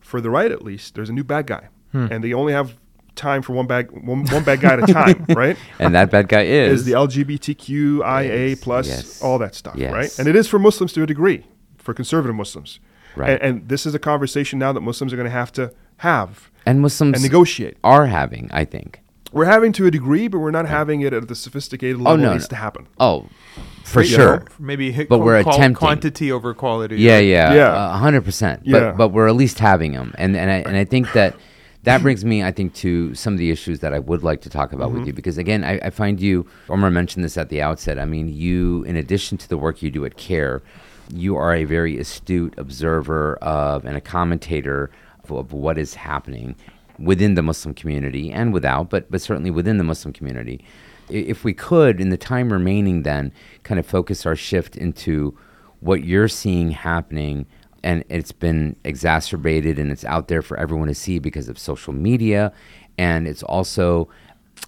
for the right at least, there's a new bad guy, Hmm. and they only have time for one bad one, one bad guy at a time, right? and that bad guy is, is the LGBTQIA Yes, plus yes, all that stuff, yes. right? And it is for Muslims to a degree, for conservative Muslims, Right. And, and this is a conversation now that Muslims are going to have to have and Muslims and negotiate. are having. I think. We're having to a degree, but we're not having it at the sophisticated oh, level Oh, no, it needs no. to happen. Oh, for You sure. know? Maybe hit But we're qual- attempting. quantity over quality. Yeah, yeah, Yeah. a hundred percent. Yeah. But but we're at least having them, and and I and I think that that brings me, I think, to some of the issues that I would like to talk about with mm-hmm. you because again, I, I find you. Omar mentioned this at the outset. I mean, you, in addition to the work you do at CAIR, you are a very astute observer of and a commentator of, of what is happening within the Muslim community and without, but but certainly within the Muslim community. If we could, in the time remaining, then kind of focus our shift into what you're seeing happening and it's been exacerbated and it's out there for everyone to see because of social media. And it's also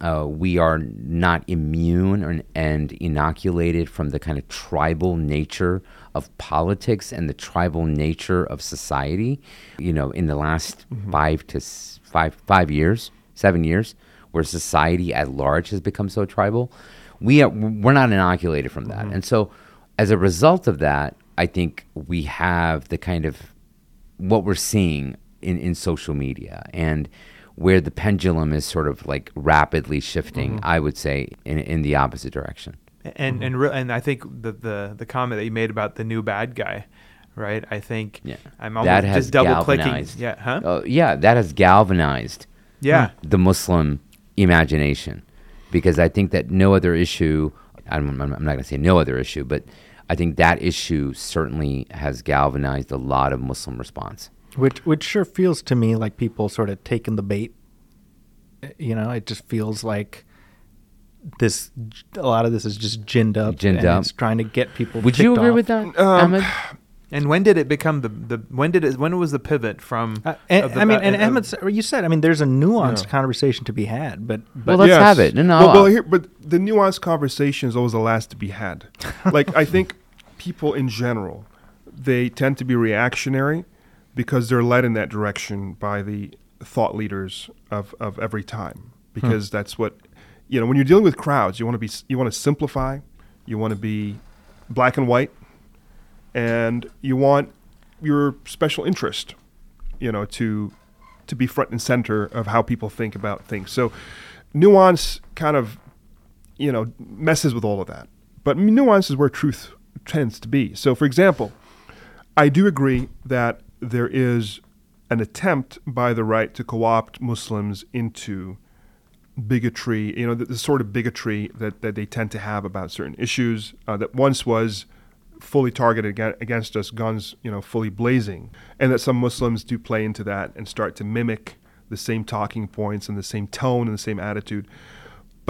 uh, we are not immune or, and inoculated from the kind of tribal nature of politics and the tribal nature of society. You know, in the last five to s- five five years, seven years, where society at large has become so tribal, we are we're not inoculated from that, and so as a result of that, I think we have the kind of what we're seeing in, in social media and where the pendulum is sort of like rapidly shifting, Mm-hmm. I would say, in, in the opposite direction. and and re- and I think the, the the comment that you made about the new bad guy, right? I think Yeah. I'm almost that has just double clicking. galvanized. Yeah, huh? Uh, yeah, that has galvanized yeah, the Muslim imagination because I think that no other issue, I'm, I'm I'm not going to say no other issue, but I think that issue certainly has galvanized a lot of Muslim response. Which which sure feels to me like people sort of taking the bait. Uh, You know, it just feels like this. A lot of this is just ginned up. Ginned and up. It's trying to get people. Would you agree off. with that, Um, And when did it become the the when did it when was the pivot from? Uh, and, the I mean, ba- and of- Ahmed, s- you said, I mean, there's a nuanced Yeah. conversation to be had, but but Well, let's have it. No, no, Well, well, here, but the nuanced conversation is always the last to be had. like I think people in general, they tend to be reactionary because they're led in that direction by the thought leaders of, of every time. Hmm. Because that's what you know. When you're dealing with crowds, you want to be you want to simplify, you want to be black and white, and you want your special interest, you know, to to be front and center of how people think about things. So nuance kind of you know messes with all of that. But nuance is where truth tends to be. So for example, I do agree that there is an attempt by the right to co-opt Muslims into bigotry, you know, the, the sort of bigotry that, that they tend to have about certain issues uh, that once was fully targeted against us, guns, you know, fully blazing, and that some Muslims do play into that and start to mimic the same talking points and the same tone and the same attitude.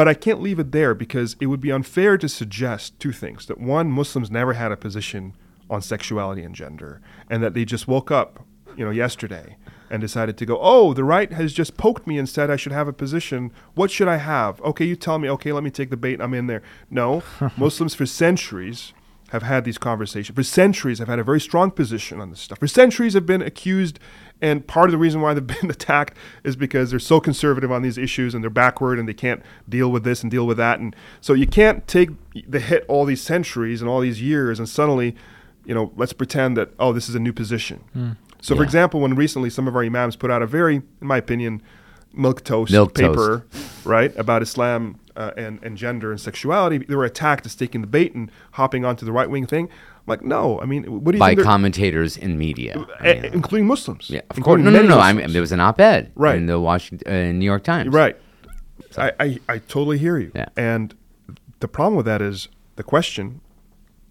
But I can't leave it there because it would be unfair to suggest two things: that one, Muslims never had a position on sexuality and gender, and that they just woke up, you know, yesterday and decided to go, oh, the right has just poked me and said I should have a position. What should I have? Okay, you tell me. Okay, let me take the bait. I'm in there. No, Muslims for centuries have had these conversations. For centuries, have had a very strong position on this stuff. For centuries, have been accused, and part of the reason why they've been attacked is because they're so conservative on these issues and they're backward and they can't deal with this and deal with that. And so you can't take the hit all these centuries and all these years and suddenly, you know, let's pretend that oh, this is a new position. So, for example, when recently some of our imams put out a very, in my opinion, milk toast Milk paper, right, about Islam uh, and and gender and sexuality, they were attacked as taking the bait and hopping onto the right wing thing. Like, no, I mean, what do you By commentators in media. I a- mean, including Muslims. yeah, of course. No, no, no. I mean, there was an op-ed Right. in the Washington, uh, New York Times. Right. I, I, I totally hear you. Yeah. And the problem with that is the question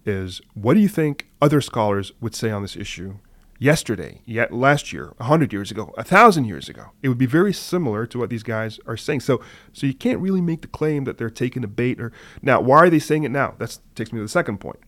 is what do you think other scholars would say on this issue yesterday, yet last year, a hundred years ago, a thousand years ago? It would be very similar to what these guys are saying. So so you can't really make the claim that they're taking a bait or now why are they saying it now? That takes me to the second point.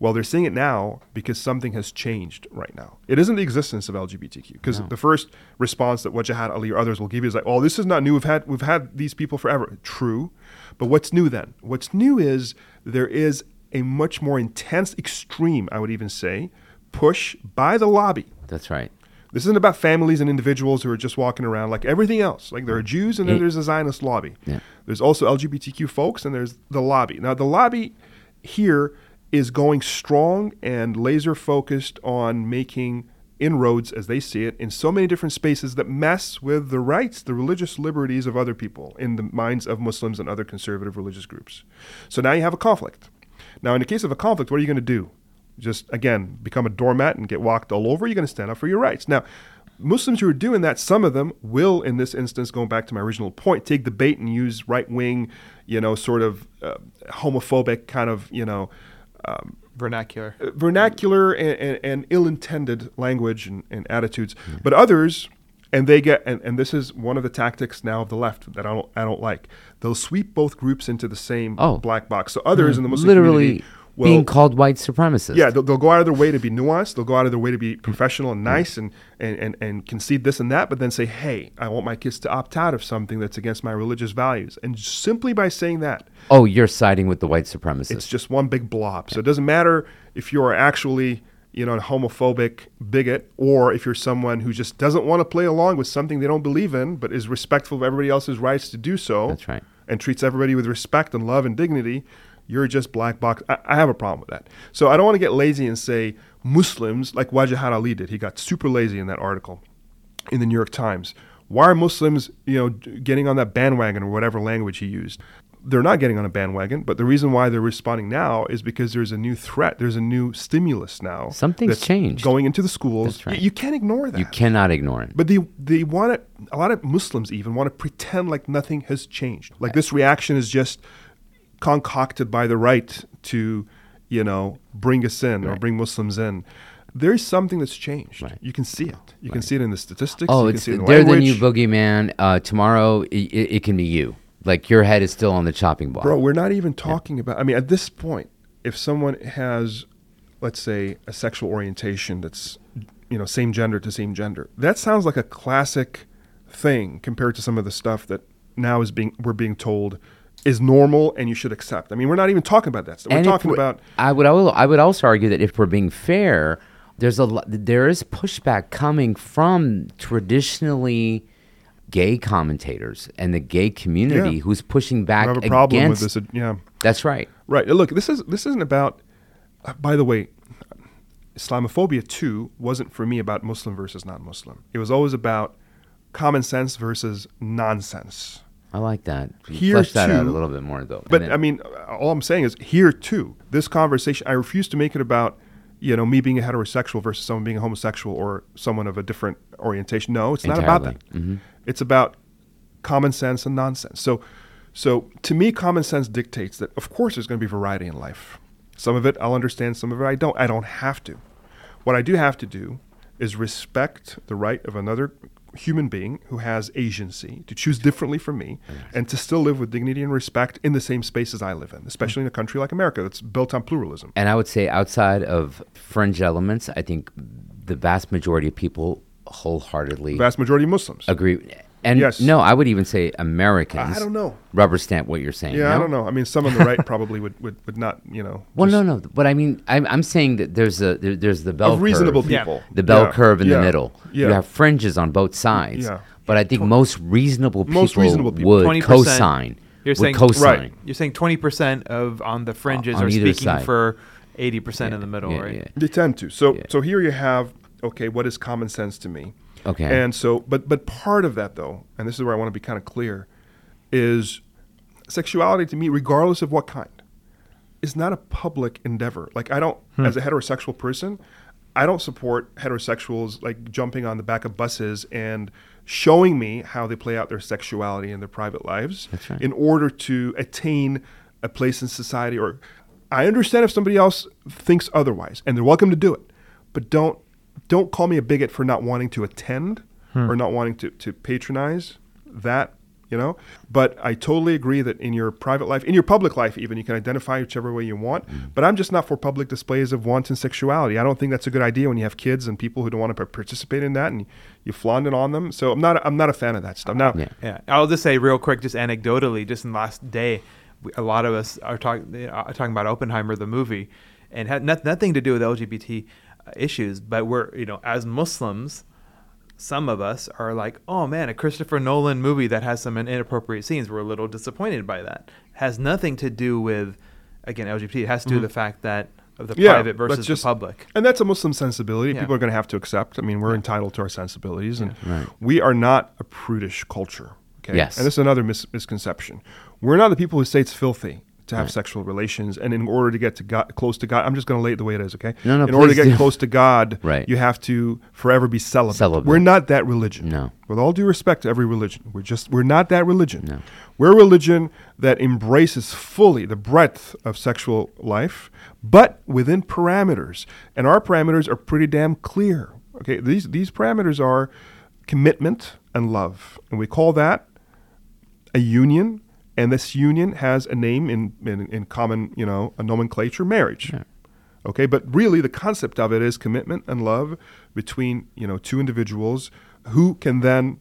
Well, they're seeing it now because something has changed right now. It isn't the existence of LGBTQ. Because the first response that Wajahat Ali or others will give you is like, "Oh, this is not new. We've had we've had these people forever." True, but what's new then? What's new is there is a much more intense, extreme, I would even say, push by the lobby. That's right. This isn't about families and individuals who are just walking around like everything else. Like there are mm. Jews and then there's a Zionist lobby. Yeah. There's also LGBTQ folks and there's the lobby. Now the lobby here is going strong and laser focused on making inroads as they see it in so many different spaces that mess with the rights, the religious liberties of other people in the minds of Muslims and other conservative religious groups. So now you have a conflict. Now, in the case of a conflict, what are you going to do? Just again, become a doormat and get walked all over? You're going to stand up for your rights. Now, Muslims who are doing that, some of them will, in this instance, going back to my original point, take the bait and use right wing, you know, sort of uh, homophobic kind of, you know, um, vernacular. Uh, vernacular and, and, and ill-intended language and, and attitudes. Mm-hmm. But others, and they get, and, and this is one of the tactics now of the left that I don't, I don't like. They'll sweep both groups into the same Oh. black box. So others mm-hmm. in the Muslim Literally- community Well, being called white supremacist. Yeah, they'll, they'll go out of their way to be nuanced. They'll go out of their way to be professional and nice and, and, and, and concede this and that, but then say, hey, I want my kids to opt out of something that's against my religious values. And simply by saying that, Oh, you're siding with the white supremacists. it's just one big blob. So it doesn't matter if you're actually, you know, a homophobic bigot or if you're someone who just doesn't want to play along with something they don't believe in, but is respectful of everybody else's rights to do so. That's right. And treats everybody with respect and love and dignity. You're just black box. I, I have a problem with that. So I don't want to get lazy and say Muslims like Wajahat Ali did. He got super lazy in that article in the New York Times. Why are Muslims, you know, getting on that bandwagon or whatever language he used? They're not getting on a bandwagon, but the reason why they're responding now is because there's a new threat. There's a new stimulus now. Something's changed. Going into the schools. That's right. You can't ignore that. you cannot ignore it. But they they want to. A lot of Muslims even want to pretend like nothing has changed. Like this reaction is just concocted by the right to, you know, bring us in or bring Muslims in. There is something that's changed. Right. You can see it. You can see it in the statistics. Oh, you can it's see it in the they're the new language. boogeyman. Uh, tomorrow, it, it, it can be you. Like your head is still on the chopping block. Bro, we're not even talking about. I mean, at this point, if someone has, let's say, a sexual orientation that's, you know, same gender to same gender, that sounds like a classic thing compared to some of the stuff that now is being we're being told is normal and you should accept. I mean, we're not even talking about that stuff. We're And talking about I would al- I would also argue that if we're being fair, there's a there is pushback coming from traditionally gay commentators and the gay community Yeah. who's pushing back I have a problem against. with this. Yeah, That's right. right. Look, this is this isn't about. uh, by the way, Islamophobia too wasn't for me about Muslim versus non-Muslim. It was always about common sense versus nonsense. I like that. Here Flesh that out a little bit more though. But then- I mean, uh, all I'm saying is here too. This conversation, I refuse to make it about, you know, me being a heterosexual versus someone being a homosexual or someone of a different orientation. No, it's not about that. Entirely. Mhm. It's about common sense and nonsense. So, so to me, common sense dictates that of course there's going to be variety in life. Some of it I'll understand, some of it I don't. I don't have to. What I do have to do is respect the right of another human being who has agency to choose differently from me and to still live with dignity and respect in the same spaces I live in, especially in a country like America that's built on pluralism. And I would say outside of fringe elements, I think the vast majority of people wholeheartedly The vast majority of Muslims. agree. And Yes. no, I would even say Americans. I don't know. Rubber stamp what you're saying. Yeah, I don't know. I mean, some on the right probably would, would, would not, you know. Well, just- no, no. But I mean, I'm, I'm saying that there's a there, there's the bell curve Of reasonable curve, people. the bell Yeah, curve in yeah, the middle. Yeah. You have fringes on both sides. Yeah. But I think most reasonable people, Most reasonable people. would 20%. co-sign. You're saying- co-sign. Right. You're saying 20% of on the fringes On are speaking side. for 80% in the middle, Yeah, right? yeah. They tend to. So Yeah. so here you have okay, what is common sense to me? Okay. And so but but part of that though, and this is where I want to be kind of clear, is sexuality to me, regardless of what kind, is not a public endeavor. Like I don't hmm. as a heterosexual person, I don't support heterosexuals like jumping on the back of buses and showing me how they play out their sexuality in their private lives right. in order to attain a place in society or I understand if somebody else thinks otherwise and they're welcome to do it. But don't don't call me a bigot for not wanting to attend or not wanting to, to patronize that, you know. But I totally agree that in your private life, in your public life even, you can identify whichever way you want. But I'm just not for public displays of wanton sexuality. I don't think that's a good idea when you have kids and people who don't want to participate in that and you flaunt it on them. So I'm not I'm not a fan of that stuff. Now Yeah. Yeah, I'll just say real quick, just anecdotally, just in the last day, we, a lot of us are talking uh, talking about Oppenheimer, the movie, and had not, nothing to do with LGBT issues. But we're you know as Muslims, some of us are like, oh man, a Christopher Nolan movie that has some inappropriate scenes. We're a little disappointed by that. Has nothing to do with again LGBT. It has to do mm-hmm. with the fact that of the private that's versus the public. And that's a Muslim sensibility. Yeah. People are going to have to accept. I mean, we're entitled to our sensibilities, and Right. we are not a prudish culture. Okay. Yes. And this is another mis- misconception. We're not the people who say it's filthy to have Right. sexual relations, and in order to get to God, close to God, I'm just going to lay it the way it is. Okay. No, no, In order to get do. close to God, Right. you have to forever be celibate. Celibate. We're not that religion. No. With all due respect to every religion, we're just we're not that religion. No. We're a religion that embraces fully the breadth of sexual life, but within parameters. And our parameters are pretty damn clear. Okay, these these parameters are commitment and love, and we call that a union and this union has a name in, in, in common, you know, a nomenclature, marriage. Okay, but really the concept of it is commitment and love between, you know, two individuals who can then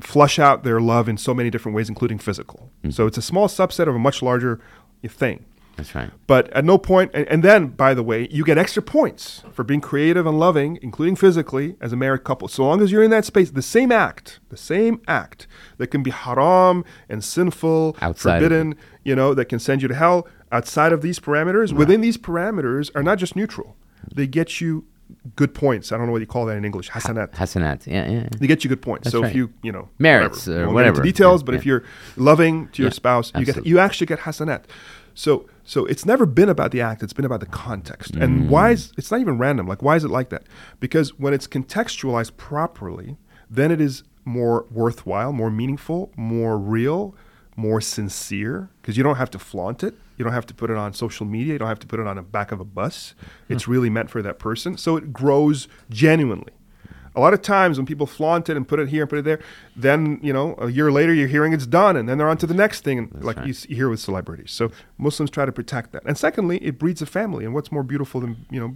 flush out their love in so many different ways, including physical. Mm-hmm. So it's a small subset of a much larger thing. That's right. But at no point, and, and then, by the way, you get extra points for being creative and loving, including physically, as a married couple. So long as you're in that space, the same act, the same act that can be haram and sinful, Outside forbidden, you know, that can send you to hell, outside of these parameters, within these parameters, are not just neutral. They get you good points. I don't know what you call that in English. Hasanat. Hasanat. Yeah, yeah. They get you good points. That's so right. if you, you know, Merits whatever. or We won't get whatever. into details, Yeah, but if you're loving to your Yeah, spouse, you get you actually get hasanat. So so it's never been about the act; it's been about the context. Mm. And why is it's not even random? Like why is it like that? Because when it's contextualized properly, then it is more worthwhile, more meaningful, more real, more sincere. Because you don't have to flaunt it. You don't have to put it on social media. You don't have to put it on the back of a bus. It's really meant for that person. So it grows genuinely. A lot of times when people flaunt it and put it here and put it there, then you know a year later you're hearing it's done, and then they're on to the next thing, and like right. you, hear with celebrities. So Muslims try to protect that, and secondly, it breeds a family. And what's more beautiful than you know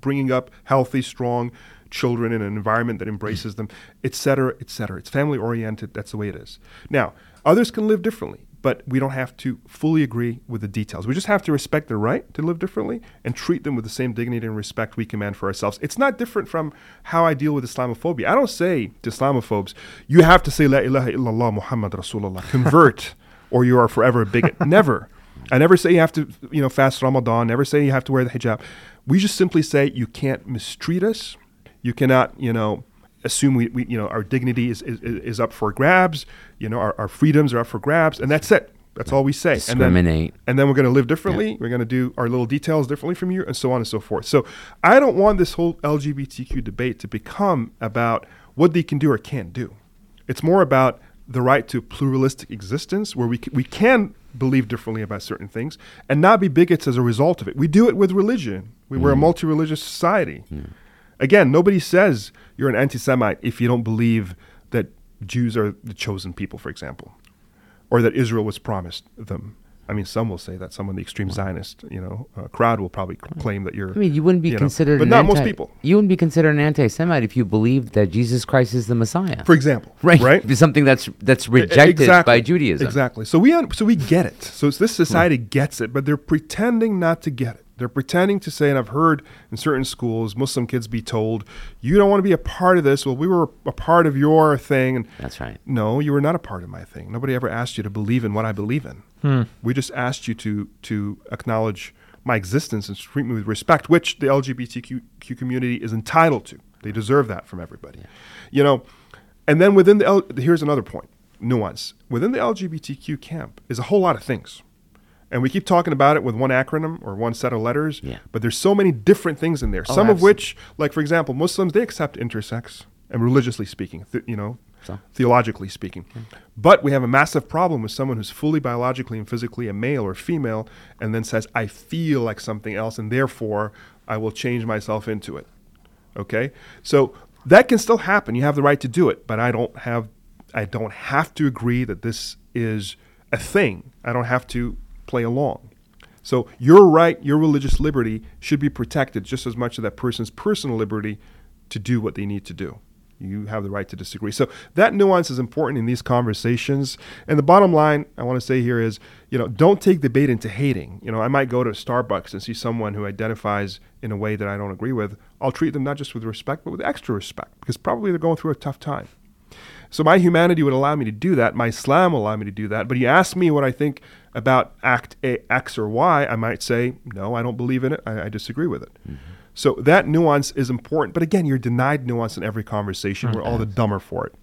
bringing up healthy, strong children in an environment that embraces them, etc., cetera, et cetera. It's family oriented. That's the way it is. Now, others can live differently, but we don't have to fully agree with the details. We just have to respect their right to live differently and treat them with the same dignity and respect we command for ourselves. It's not different from how I deal with Islamophobia. I don't say to Islamophobes, you have to say La ilaha illallah Muhammad Rasulullah, convert, or you are forever a bigot. Never. I never say you have to, you know, fast Ramadan. Never say you have to wear the hijab. We just simply say you can't mistreat us. You cannot, you know, assume we, we you know, our dignity is, is, is up for grabs. You know, our, our freedoms are up for grabs, and that's it. That's all we say. And then, Discriminate. and then we're going to live differently. We're going to do our little details differently from you, and so on and so forth. So I don't want this whole LGBTQ debate to become about what they can do or can't do. It's more about the right to pluralistic existence, where we c- we can believe differently about certain things and not be bigots as a result of it. We do it with religion. We, We're a mm. multi-religious society. Mm. Again, nobody says you're an anti-Semite if you don't believe that Jews are the chosen people, for example, or that Israel was promised them. I mean, some will say that. Some of the extreme Zionist, you know, uh, crowd will probably claim that you're. I mean, you wouldn't be you know, considered, but an not anti- most people. You wouldn't be considered an anti-Semite if you believed that Jesus Christ is the Messiah. For example, right, right? Something that's that's rejected exactly. by Judaism. Exactly. So we un- so we get it. So it's this society gets it, but they're pretending not to get it. They're pretending to say, and I've heard in certain schools, Muslim kids be told, "You don't want to be a part of this." Well, we were a part of your thing, and That's right. no, you were not a part of my thing. Nobody ever asked you to believe in what I believe in. Hmm. We just asked you to to acknowledge my existence and treat me with respect, which the LGBTQ community is entitled to. They deserve that from everybody. You know, and then within the L, here's another point, nuance. Within the LGBTQ camp is a whole lot of things. And we keep talking about it with one acronym or one set of letters, Yeah. but there's so many different things in there. Oh, some of which, like for example, Muslims they accept intersex, and religiously speaking, th- you know, So? theologically speaking. But we have a massive problem with someone who's fully biologically and physically a male or female and then says, I feel like something else and therefore I will change myself into it. Okay? So that can still happen. You have the right to do it, but I don't have I don't have to agree that this is a thing. I don't have to play along. So your right, your religious liberty should be protected just as much as that person's personal liberty to do what they need to do. You have the right to disagree. So that nuance is important in these conversations. And the bottom line I want to say here is, you know, don't take debate into hating. You know, I might go to Starbucks and see someone who identifies in a way that I don't agree with. I'll treat them not just with respect, but with extra respect because probably they're going through a tough time. So my humanity would allow me to do that. My Islam will allow me to do that. But you ask me what I think about Act A, X or Y, I might say, no, I don't believe in it. I, I disagree with it. So that nuance is important. But again, you're denied nuance in every conversation. We're all the dumber for it.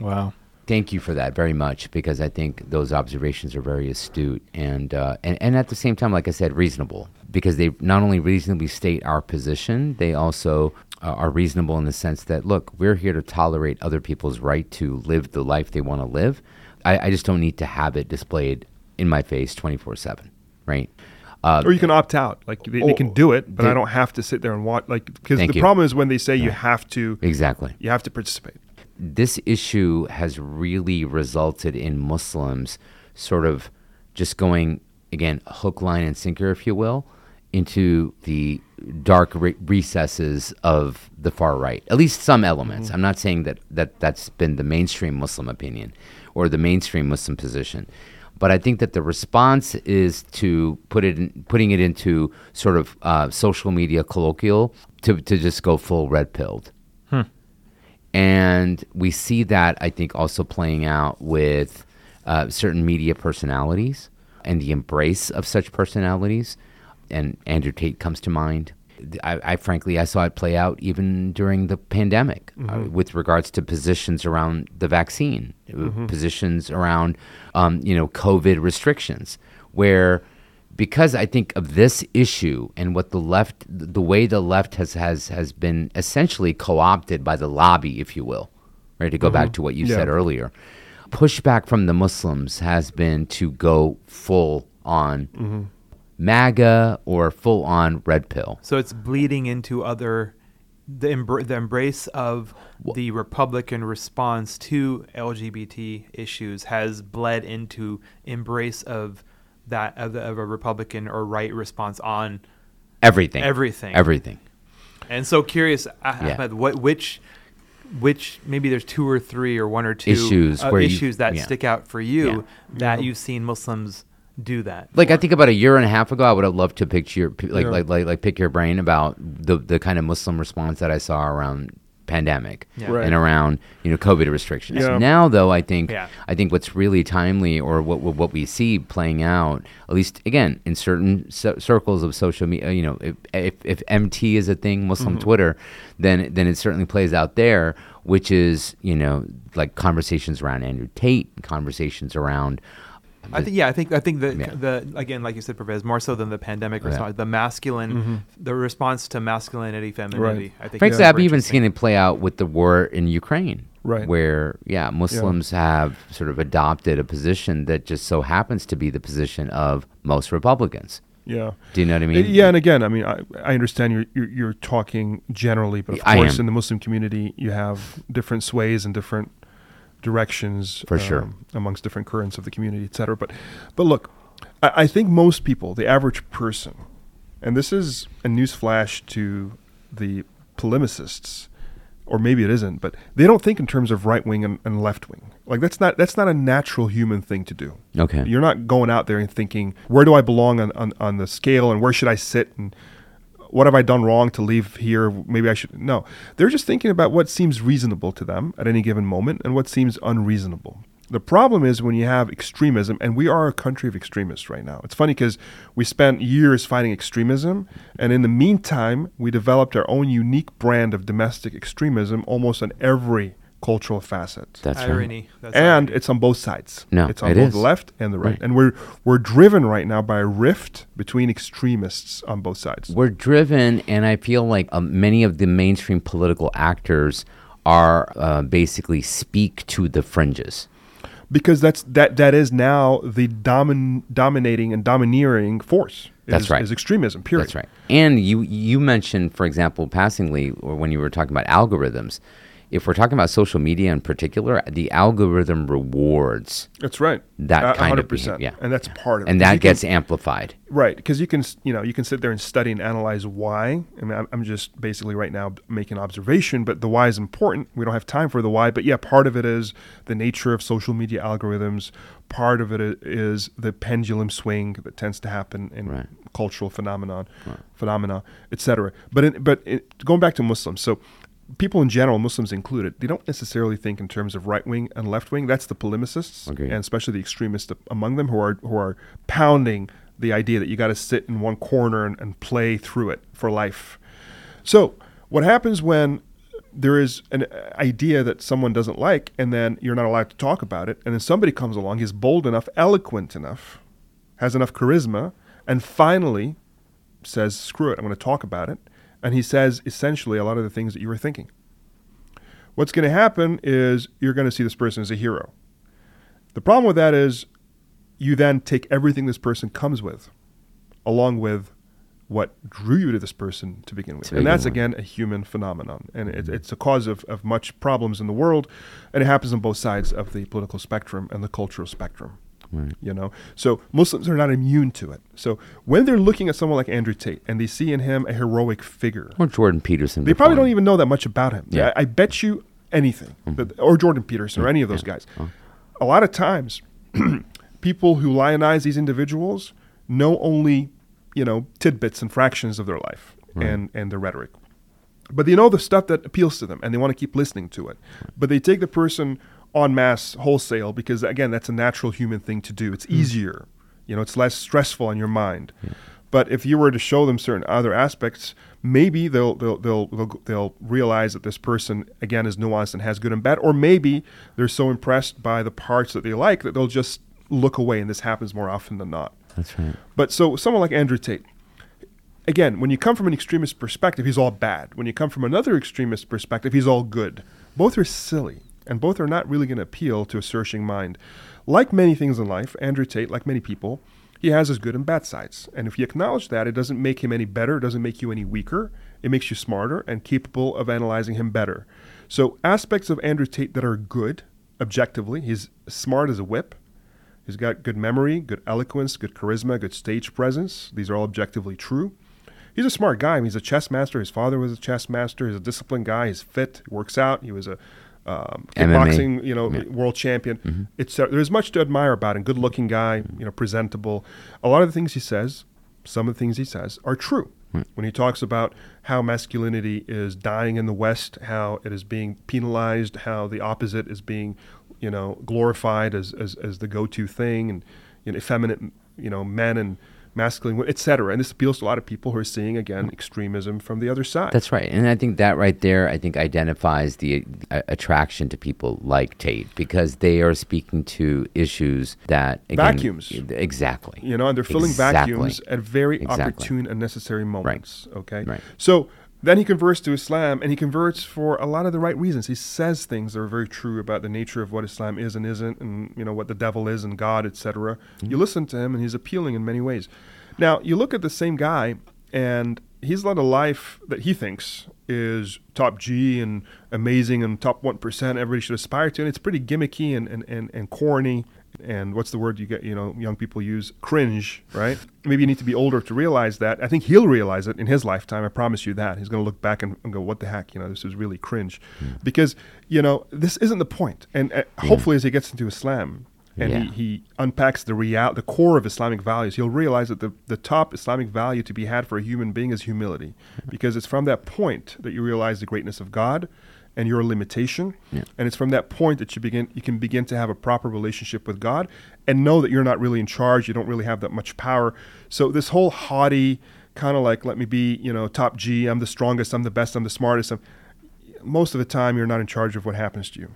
Wow. Thank you for that very much because I think those observations are very astute and uh, and and at the same time, like I said, reasonable because they not only reasonably state our position, they also uh, are reasonable in the sense that look, we're here to tolerate other people's right to live the life they want to live. I, I just don't need to have it displayed in my face twenty four seven, right? Uh, Or you can opt out. Like they, they can Oh, do it, but they- I don't have to sit there and watch. Like because the you. problem is when they say you have to, exactly. you have to participate. this issue has really resulted in Muslims sort of just going again hook, line, and sinker, if you will, into the dark re- recesses of the far right. At least some elements. I'm not saying that, that that's been the mainstream Muslim opinion or the mainstream Muslim position. But I think that the response is to put it in, putting it into sort of uh, social media colloquial to, to just go full red pilled. And we see that, I think, also playing out with uh, certain media personalities and the embrace of such personalities. And Andrew Tate comes to mind. I, I frankly, I saw it play out even during the pandemic uh, with regards to positions around the vaccine, uh, positions around, um, you know, COVID restrictions, where because I think of this issue and what the left, the way the left has has has been essentially co-opted by the lobby, if you will, right? To go back to what you Yeah. said earlier, pushback from the Muslims has been to go full on MAGA or full on red pill. So it's bleeding into other the embr- the embrace of the Republican response to LGBT issues has bled into embrace of that of, the, of a Republican or right response on Everything. Everything. Everything. And so curious, Ah- Yeah. What which which maybe there's two or three or one or two Issues uh, where you- issues that yeah. stick out for you Yeah. that you've seen Muslims do that. Like I think about a year and a half ago, I would have loved to pick your like Yeah. like like like pick your brain about the the kind of Muslim response that I saw around pandemic Yeah. Right. and around you know COVID restrictions. Yeah. Now though, I think Yeah. I think what's really timely or what what, what we see playing out, at least again in certain c- circles of social media, you know, if, if if MT is a thing, Muslim mm-hmm. Twitter, then then it certainly plays out there, which is you know like conversations around Andrew Tate, conversations around. I think yeah, I think I think the Yeah. the again, like you said, Parvez, more so than the pandemic Yeah. response, the masculine, the response to masculinity, femininity. I think Frankly, is I've super even interesting. seen it play out with the war in Ukraine. Right. Where, yeah, Muslims have sort of adopted a position that just so happens to be the position of most Republicans. Yeah. Do you know what I Uh, mean? Yeah, and again, I mean, I, I understand you're, you're you're talking generally, but of I course, am. in the Muslim community, you have different sways and different directions um, For sure. amongst different currents of the community, et cetera. But, but look, I, I think most people, the average person, and this is a newsflash to the polemicists, or maybe it isn't, but they don't think in terms of right wing and, and left wing. Like that's not that's not a natural human thing to do. Okay. You're not going out there and thinking, where do I belong on, on, on the scale and where should I sit and what have I done wrong to leave here? Maybe I should. No. They're just thinking about what seems reasonable to them at any given moment and what seems unreasonable. The problem is when you have extremism, and we are a country of extremists right now. It's funny because we spent years fighting extremism, and in the meantime, we developed our own unique brand of domestic extremism almost on every cultural facet That's right. irony. That's and irony. it's on both sides. No, it's on it both is. the left and the right. Right. and we're we're driven right now by a rift between extremists on both sides. We're driven, and I feel like uh, many of the mainstream political actors are uh, basically speak to the fringes. because that's that that is now the domin, dominating and domineering force. That's is, right. Is extremism. Period. That's right. And you you mentioned, for example, passingly, or when you were talking about algorithms, if we're talking about social media in particular, the algorithm rewards That's right. that a kind hundred of percent. behavior. Yeah. And that's part of it. and that you can- gets amplified. Right, because you can, you know, you can sit there and study and analyze why. I mean, I'm, I'm just basically right now making observation, but the why is important. We don't have time for the why, but yeah, part of it is the nature of social media algorithms. Part of it is the pendulum swing that tends to happen in Right. cultural phenomenon, phenomena, etc. But in, but going back to Muslims, so people in general, Muslims included, they don't necessarily think in terms of right wing and left wing. That's the polemicists, Agreed. and especially the extremists among them who are who are pounding the idea that you got to sit in one corner and, and play through it for life. So what happens when there is an idea that someone doesn't like, and then you're not allowed to talk about it, and then somebody comes along, he's bold enough, eloquent enough, has enough charisma, and finally says, "Screw it, I'm going to talk about it," and he says essentially a lot of the things that you were thinking. What's going to happen is you're going to see this person as a hero. The problem with that is you then take everything this person comes with, along with what drew you to this person to begin with. To and begin that's, with. again, a human phenomenon. And it, mm-hmm. it's a cause of, of much problems in the world. And it happens on both sides of the political spectrum and the cultural spectrum. You know, so Muslims are not immune to it. So when they're looking at someone like Andrew Tate and they see in him a heroic figure, Or Jordan Peterson. they probably don't even know that much about him. Yeah. I, I bet you anything, mm-hmm. that, or Jordan Peterson, or any of those guys. Oh. A lot of times, people who lionize these individuals know only, you know, tidbits and fractions of their life and and their rhetoric, but they know the stuff that appeals to them, and they want to keep listening to it. But they take the person en masse, wholesale, because again, that's a natural human thing to do. It's hmm. easier, you know, it's less stressful on your mind. But if you were to show them certain other aspects, maybe they'll they'll they'll they'll, they'll realize that this person again is nuanced and has good and bad, or maybe they're so impressed by the parts that they like that they'll just look away, and this happens more often than not. That's right. But so someone like Andrew Tate, again, when you come from an extremist perspective, he's all bad. When you come from another extremist perspective, he's all good. Both are silly, and both are not really going to appeal to a searching mind. Like many things in life, Andrew Tate, like many people, he has his good and bad sides. And if you acknowledge that, it doesn't make him any better, it doesn't make you any weaker. It makes you smarter and capable of analyzing him better. So, aspects of Andrew Tate that are good, objectively, he's smart as a whip. He's got good memory, good eloquence, good charisma, good stage presence. These are all objectively true. He's a smart guy. I mean, he's a chess master. His father was a chess master. He's a disciplined guy. He's fit. Works out. He was a um, kickboxing, you know, Yeah. world champion. It's uh, there's much to admire about him. Good-looking guy, you know, presentable. A lot of the things he says, some of the things he says, are true. When he talks about how masculinity is dying in the West, how it is being penalized, how the opposite is being, you know, glorified as as, as the go-to thing, and you know, effeminate, you know, men and masculine, etc. And this appeals to a lot of people who are seeing again extremism from the other side. That's right, and I think that right there, I think identifies the uh, attraction to people like Tate because they are speaking to issues that again, Vacuums. Exactly. you know, and they're filling Exactly. vacuums at very Exactly. opportune and necessary moments. Okay, Right. So then he converts to Islam, and he converts for a lot of the right reasons. He says things that are very true about the nature of what Islam is and isn't, and you know what the devil is and God, etc. Mm-hmm. You listen to him, and he's appealing in many ways. Now you look at the same guy, and he's led a life that he thinks is top G and amazing and top one percent. Everybody should aspire to, and it's pretty gimmicky and and, and, and corny and what's the word you get you know young people use? Cringe right? Maybe you need to be older to realize that. I think he'll realize it in his lifetime i promise you that. He's going to look back and, and go what the heck? You know this is really cringe. Because you know this isn't the point. And uh, hopefully as he gets into islam and Yeah. he, he unpacks the real the core of islamic values he'll realize that the, the top islamic value to be had for a human being is humility. Because it's from that point that you realize the greatness of god and your limitation Yeah. and it's from that point that you begin you can begin to have a proper relationship with God and know that you're not really in charge, you don't really have that much power. So this whole haughty kind of like let me be, you know, top G, I'm the strongest, I'm the best, I'm the smartest. I'm, most of the time you're not in charge of what happens to you.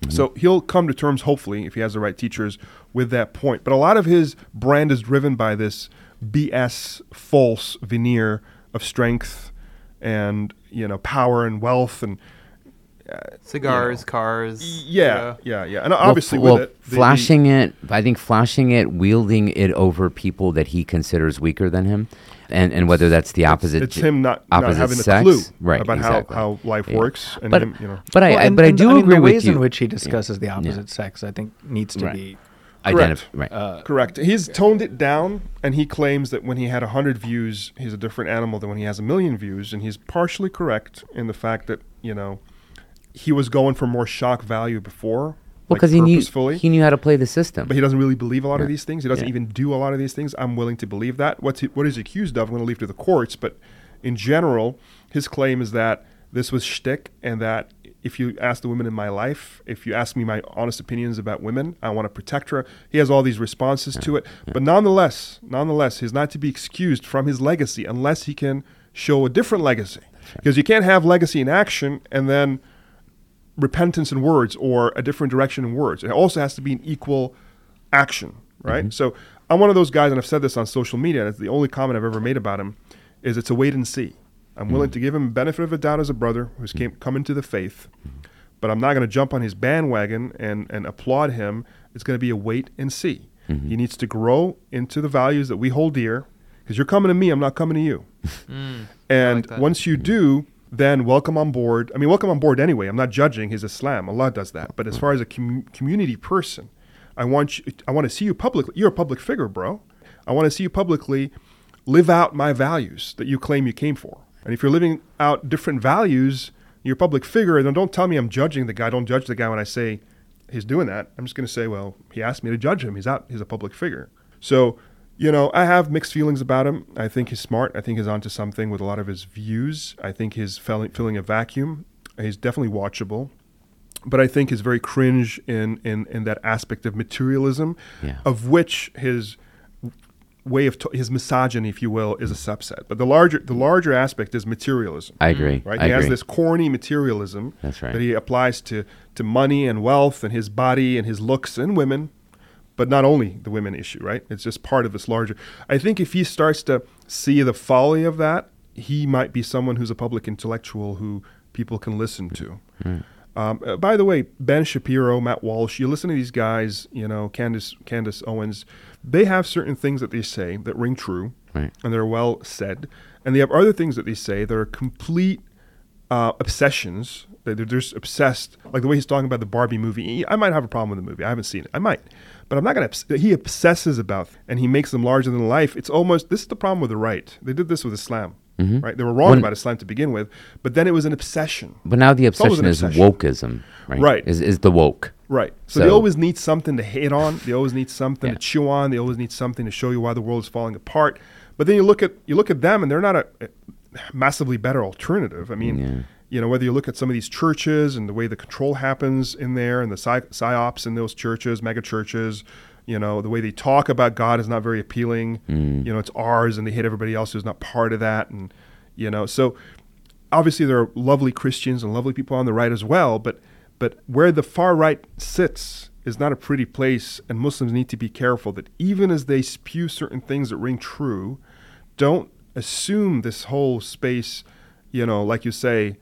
Mm-hmm. So he'll come to terms, hopefully, if he has the right teachers, with that point. But a lot of his brand is driven by this BS false veneer of strength and you know power and wealth and Cigars, cars. yeah, yeah, yeah, and obviously f- with well, it, the- the- flashing it. I think flashing it, wielding it over people that he considers weaker than him, and and whether that's the opposite. it's ge- him not, not opposite having a clue right, about exactly. how, how life Yeah. works, and but him, you know. but I, Well, I and- but I and, do mean, agree the with ways you. in which he Yeah. discusses the Yeah. opposite sex, I think, needs to Right. be. Identif- Correct. right. Uh, Correct. He's toned it down, and he claims that when he had 100 views, he's a different animal than when he has a million views. And he's partially correct in the fact that, you know, he was going for more shock value before. well, like because he knew he knew how to play the system. but he doesn't really believe a lot of these things. He doesn't Yeah. even do a lot of these things. I'm willing to believe that. What's he, what he's accused of, I'm going to leave to the courts. But in general, his claim is that this was shtick, and that if you ask the women in my life, if you ask me my honest opinions about women, I want to protect her. He has all these responses to it. But nonetheless, nonetheless, he's not to be excused from his legacy unless he can show a different legacy. Because you can't have legacy in action and then repentance in words or a different direction in words. It also has to be an equal action, right? Mm-hmm. So I'm one of those guys, and I've said this on social media. And it's the only comment I've ever made about him is it's a wait and see. I'm willing mm. to give him benefit of a doubt as a brother who's mm. came come into the faith, mm. but I'm not going to jump on his bandwagon and and applaud him. It's going to be a wait and see. Mm-hmm. He needs to grow into the values that we hold dear. Because you're coming to me, I'm not coming to you. Mm, And that. once you do, then welcome on board. I mean, welcome on board anyway. I'm not judging his Islam. Allah does that. But as far as a com- community person, I want you, I want to see you publicly. You're a public figure, bro. I want to see you publicly live out my values that you claim you came for. And if you're living out different values, you're a public figure. Then don't tell me I'm judging the guy. Don't judge the guy when I say he's doing that. I'm just going to say, well, he asked me to judge him. He's out. He's a public figure. So, you know, I have mixed feelings about him. I think he's smart. I think he's onto something with a lot of his views. I think he's filling, filling a vacuum. He's definitely watchable but I think he's very cringe in, in, in that aspect of materialism, Yeah. of which his way of t- his misogyny, if you will, is a subset. But the larger the larger aspect is materialism. I agree. Right, I he has this corny materialism That's right. that he applies to to money and wealth and his body and his looks and women, but not only the women issue. Right, it's just part of this larger. I think if he starts to see the folly of that, he might be someone who's a public intellectual who people can listen to. Um, uh, by the way, Ben Shapiro, Matt Walsh, you listen to these guys, you know, Candace, Candace Owens, they have certain things that they say that ring true Right. and they're well said. And they have other things that they say that are complete uh, obsessions. They're just obsessed, like the way he's talking about the Barbie movie. I might have a problem with the movie. I haven't seen it. I might, but I'm not gonna. He obsesses about, and he makes them larger than life. It's almost this is the problem with the right. They did this with Islam, mm-hmm. right? They were wrong When- about Islam to begin with, but then it was an obsession. But now the always obsession is obsession. wokeism, right? Right. Is is the woke? Right. So, they always need something to hate on. They always need something Yeah. to chew on. They always need something to show you why the world is falling apart. But then you look at you look at them, and they're not a, a massively better alternative. I mean, Yeah. You know, whether you look at some of these churches and the way the control happens in there, and the psy- psyops in those churches, mega churches. You know, the way they talk about God is not very appealing. Mm. You know, it's ours, and they hate everybody else who's not part of that. And you know, so obviously there are lovely Christians and lovely people on the right as well, but but where the far right sits is not a pretty place, and Muslims need to be careful that even as they spew certain things that ring true, don't assume this whole space, you know, like you say,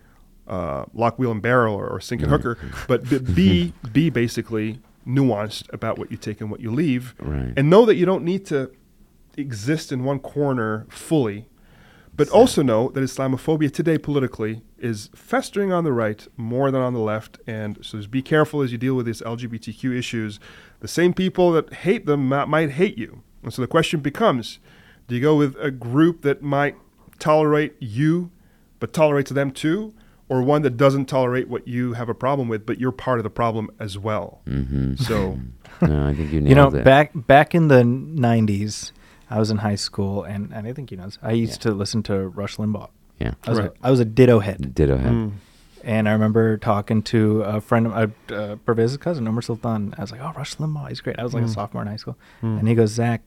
uh, lock, wheel, and barrel or, or sink and hooker, but b- be be basically nuanced about what you take and what you leave, Right. and know that you don't need to exist in one corner fully but also know that Islamophobia today politically is festering on the right more than on the left. And so just be careful as you deal with these LGBTQ issues. The same people that hate them mi- might hate you. And so the question becomes do you go with a group that might tolerate you, but tolerates them too? Or one that doesn't tolerate what you have a problem with, but you're part of the problem as well. Mm-hmm. So, no, I think you nailed you know, it. back back in the '90s, I was in high school, and, and I think you know, I used Yeah. to listen to Rush Limbaugh. yeah. I was, Right. a, I was a ditto head, Ditto head. mm, and I remember talking to a friend of uh, uh, Parvez's cousin, Omar Sultan. I was like, "Oh, Rush Limbaugh, he's great." I was like a Mm. sophomore in high school, Mm. and he goes, "Zach,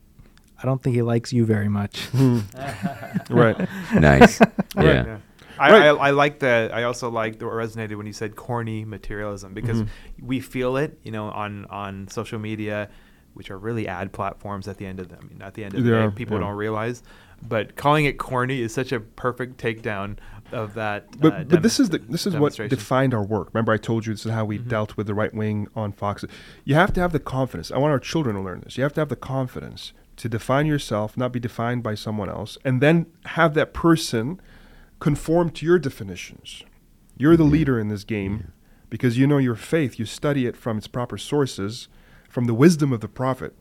I don't think he likes you very much." right. Nice. Right, yeah. I, Right. I, I like that. I also liked what resonated when you said corny materialism because Mhm. we feel it, you know, on on social media, which are really ad platforms at the end of them. At the end of the day, people yeah. don't realize. But calling it corny is such a perfect takedown of that. But uh, but this is the this is what defined our work. Remember, I told you this is how we Mhm. dealt with the right wing on Fox. You have to have the confidence. I want our children to learn this. You have to have the confidence to define yourself, not be defined by someone else, and then have that person conform to your definitions. You're the leader in this game because you know your faith. You study it from its proper sources, from the wisdom of the prophet.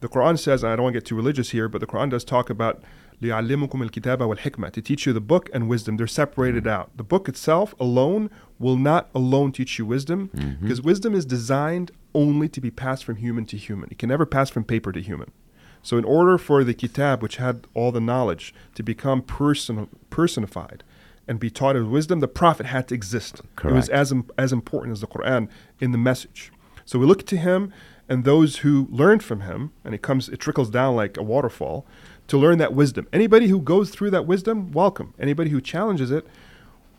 The Quran says, and I don't want to get too religious here, but the Quran does talk about لِيَعْلِمُكُمُ الْكِتَابَ وَالْحِكْمَةِ to teach you the book and wisdom. They're separated out. The book itself alone will not alone teach you wisdom because wisdom is designed only to be passed from human to human. It can never pass from paper to human. So in order for the kitab, which had all the knowledge, to become person, personified and be taught as wisdom, the prophet had to exist. Correct. It was as, as important as the Quran in the message. So we look to him and those who learned from him, and it comes, it trickles down like a waterfall, to learn that wisdom. Anybody who goes through that wisdom, welcome. Anybody who challenges it,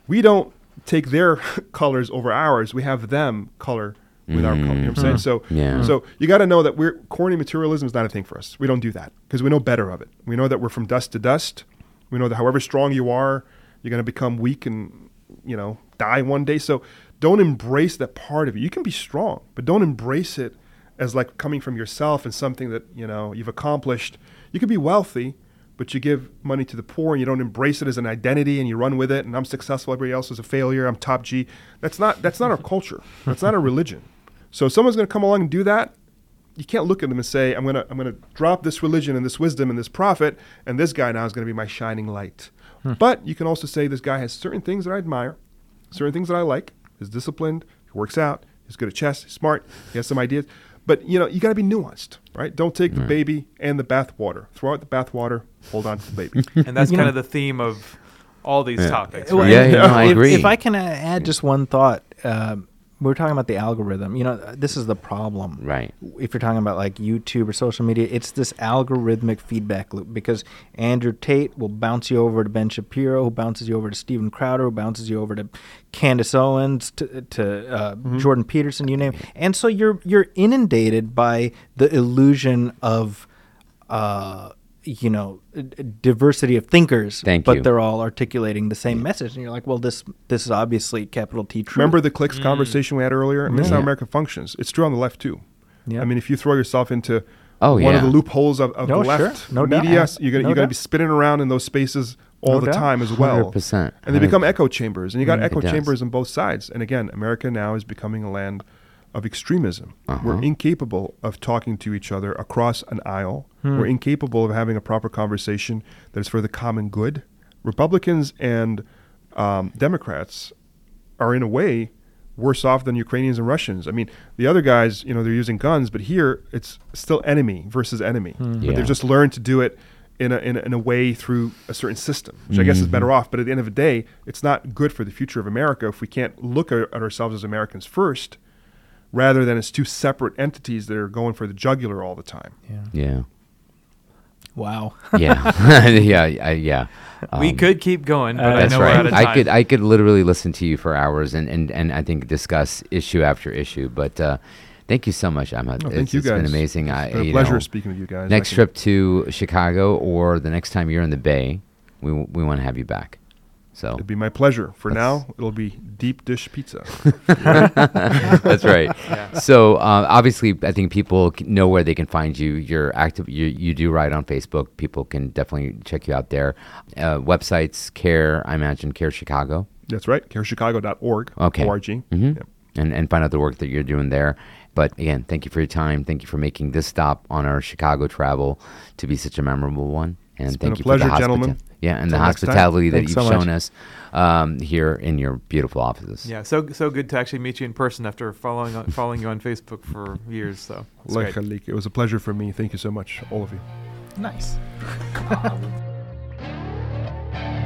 we don't take their colors over ours. We have them color with our color. You know what I'm saying? Mm-hmm. So, Yeah. so you got to know that we're corny materialism is not a thing for us. We don't do that because we know better of it. We know that we're from dust to dust. We know that however strong you are, you're going to become weak and you know die one day. So don't embrace that part of you. You can be strong, but don't embrace it as like coming from yourself and something that you know you've accomplished. You could be wealthy, but you give money to the poor and you don't embrace it as an identity and you run with it. And I'm successful, everybody else is a failure. I'm top G. That's not that's not our culture. That's not our religion. So if someone's going to come along and do that, you can't look at them and say, I'm gonna I'm gonna drop this religion and this wisdom and this prophet, and this guy now is gonna be my shining light. But you can also say this guy has certain things that I admire, certain things that I like. He's disciplined, he works out, he's good at chess, he's smart, he has some ideas. But you know, you got to be nuanced, right? Don't take the baby and the bathwater. Throw out the bathwater, hold on to the baby. And that's kind know- of the theme of all these Yeah. topics. Right? Yeah, yeah, no, I if, agree. If I can uh, add just one thought, um, we're talking about the algorithm. You know, this is the problem. Right. If you're talking about like YouTube or social media, it's this algorithmic feedback loop because Andrew Tate will bounce you over to Ben Shapiro, who bounces you over to Steven Crowder, who bounces you over to Candace Owens, to, to uh, Jordan Peterson, you name. It. And so you're you're inundated by the illusion of. Uh, you know, diversity of thinkers, Thank but you. they're all articulating the same message, and you're like, well, this this is obviously capital T true. Remember the clicks conversation we had earlier? I mean, that's how America functions. It's true on the left too. Yeah. I mean, if you throw yourself into Oh, one yeah. One of the loopholes of, of No, the left sure. No doubt. media, you're gonna No you're gonna be spinning around in those spaces all No the doubt. time as well. 100%. And they become echo chambers, and you got Mm, echo chambers on both sides. And again, America now is becoming a land of extremism. Uh-huh. We're incapable of talking to each other across an aisle. Hmm. We're incapable of having a proper conversation that is for the common good. Republicans and um, Democrats are in a way worse off than Ukrainians and Russians. I mean, the other guys, you know, they're using guns, but here it's still enemy versus enemy. But Yeah. they've just learned to do it in a, in a, in a way through a certain system, which I guess is better off. But at the end of the day, it's not good for the future of America if we can't look at, at ourselves as Americans first, rather than as two separate entities that are going for the jugular all the time. yeah. Yeah. Wow. Yeah. yeah. I, yeah. we Um, could keep going, but I That's know we're out right. of I could I could literally listen to you for hours and, and, and I think discuss issue after issue. But uh, thank you so much, Ahmed. No, it's, thank you it's guys. been amazing. I, It's been a pleasure know, speaking with you guys. Next can- trip to Chicago or the next time you're in the Bay, we we want to have you back. So It'd be my pleasure. For now, it'll be deep dish pizza. that's right. Yeah. So uh, obviously, I think people know where they can find you. You're active. You, you do write on Facebook. People can definitely check you out there. Uh, websites, CAIR. I imagine CAIR Chicago. That's right. cairchicago.org. Okay. ORG. hmm Yep. and, and find out the work that you're doing there. But again, thank you for your time. Thank you for making this stop on our Chicago travel to be such a memorable one. And it's thank you pleasure, for the gentlemen. Yeah, and Until the hospitality that you've so shown us um, here in your beautiful offices. Yeah, so so good to actually meet you in person after following on, following you on Facebook for years. So like it was a pleasure for me. Thank you so much, all of you. Nice.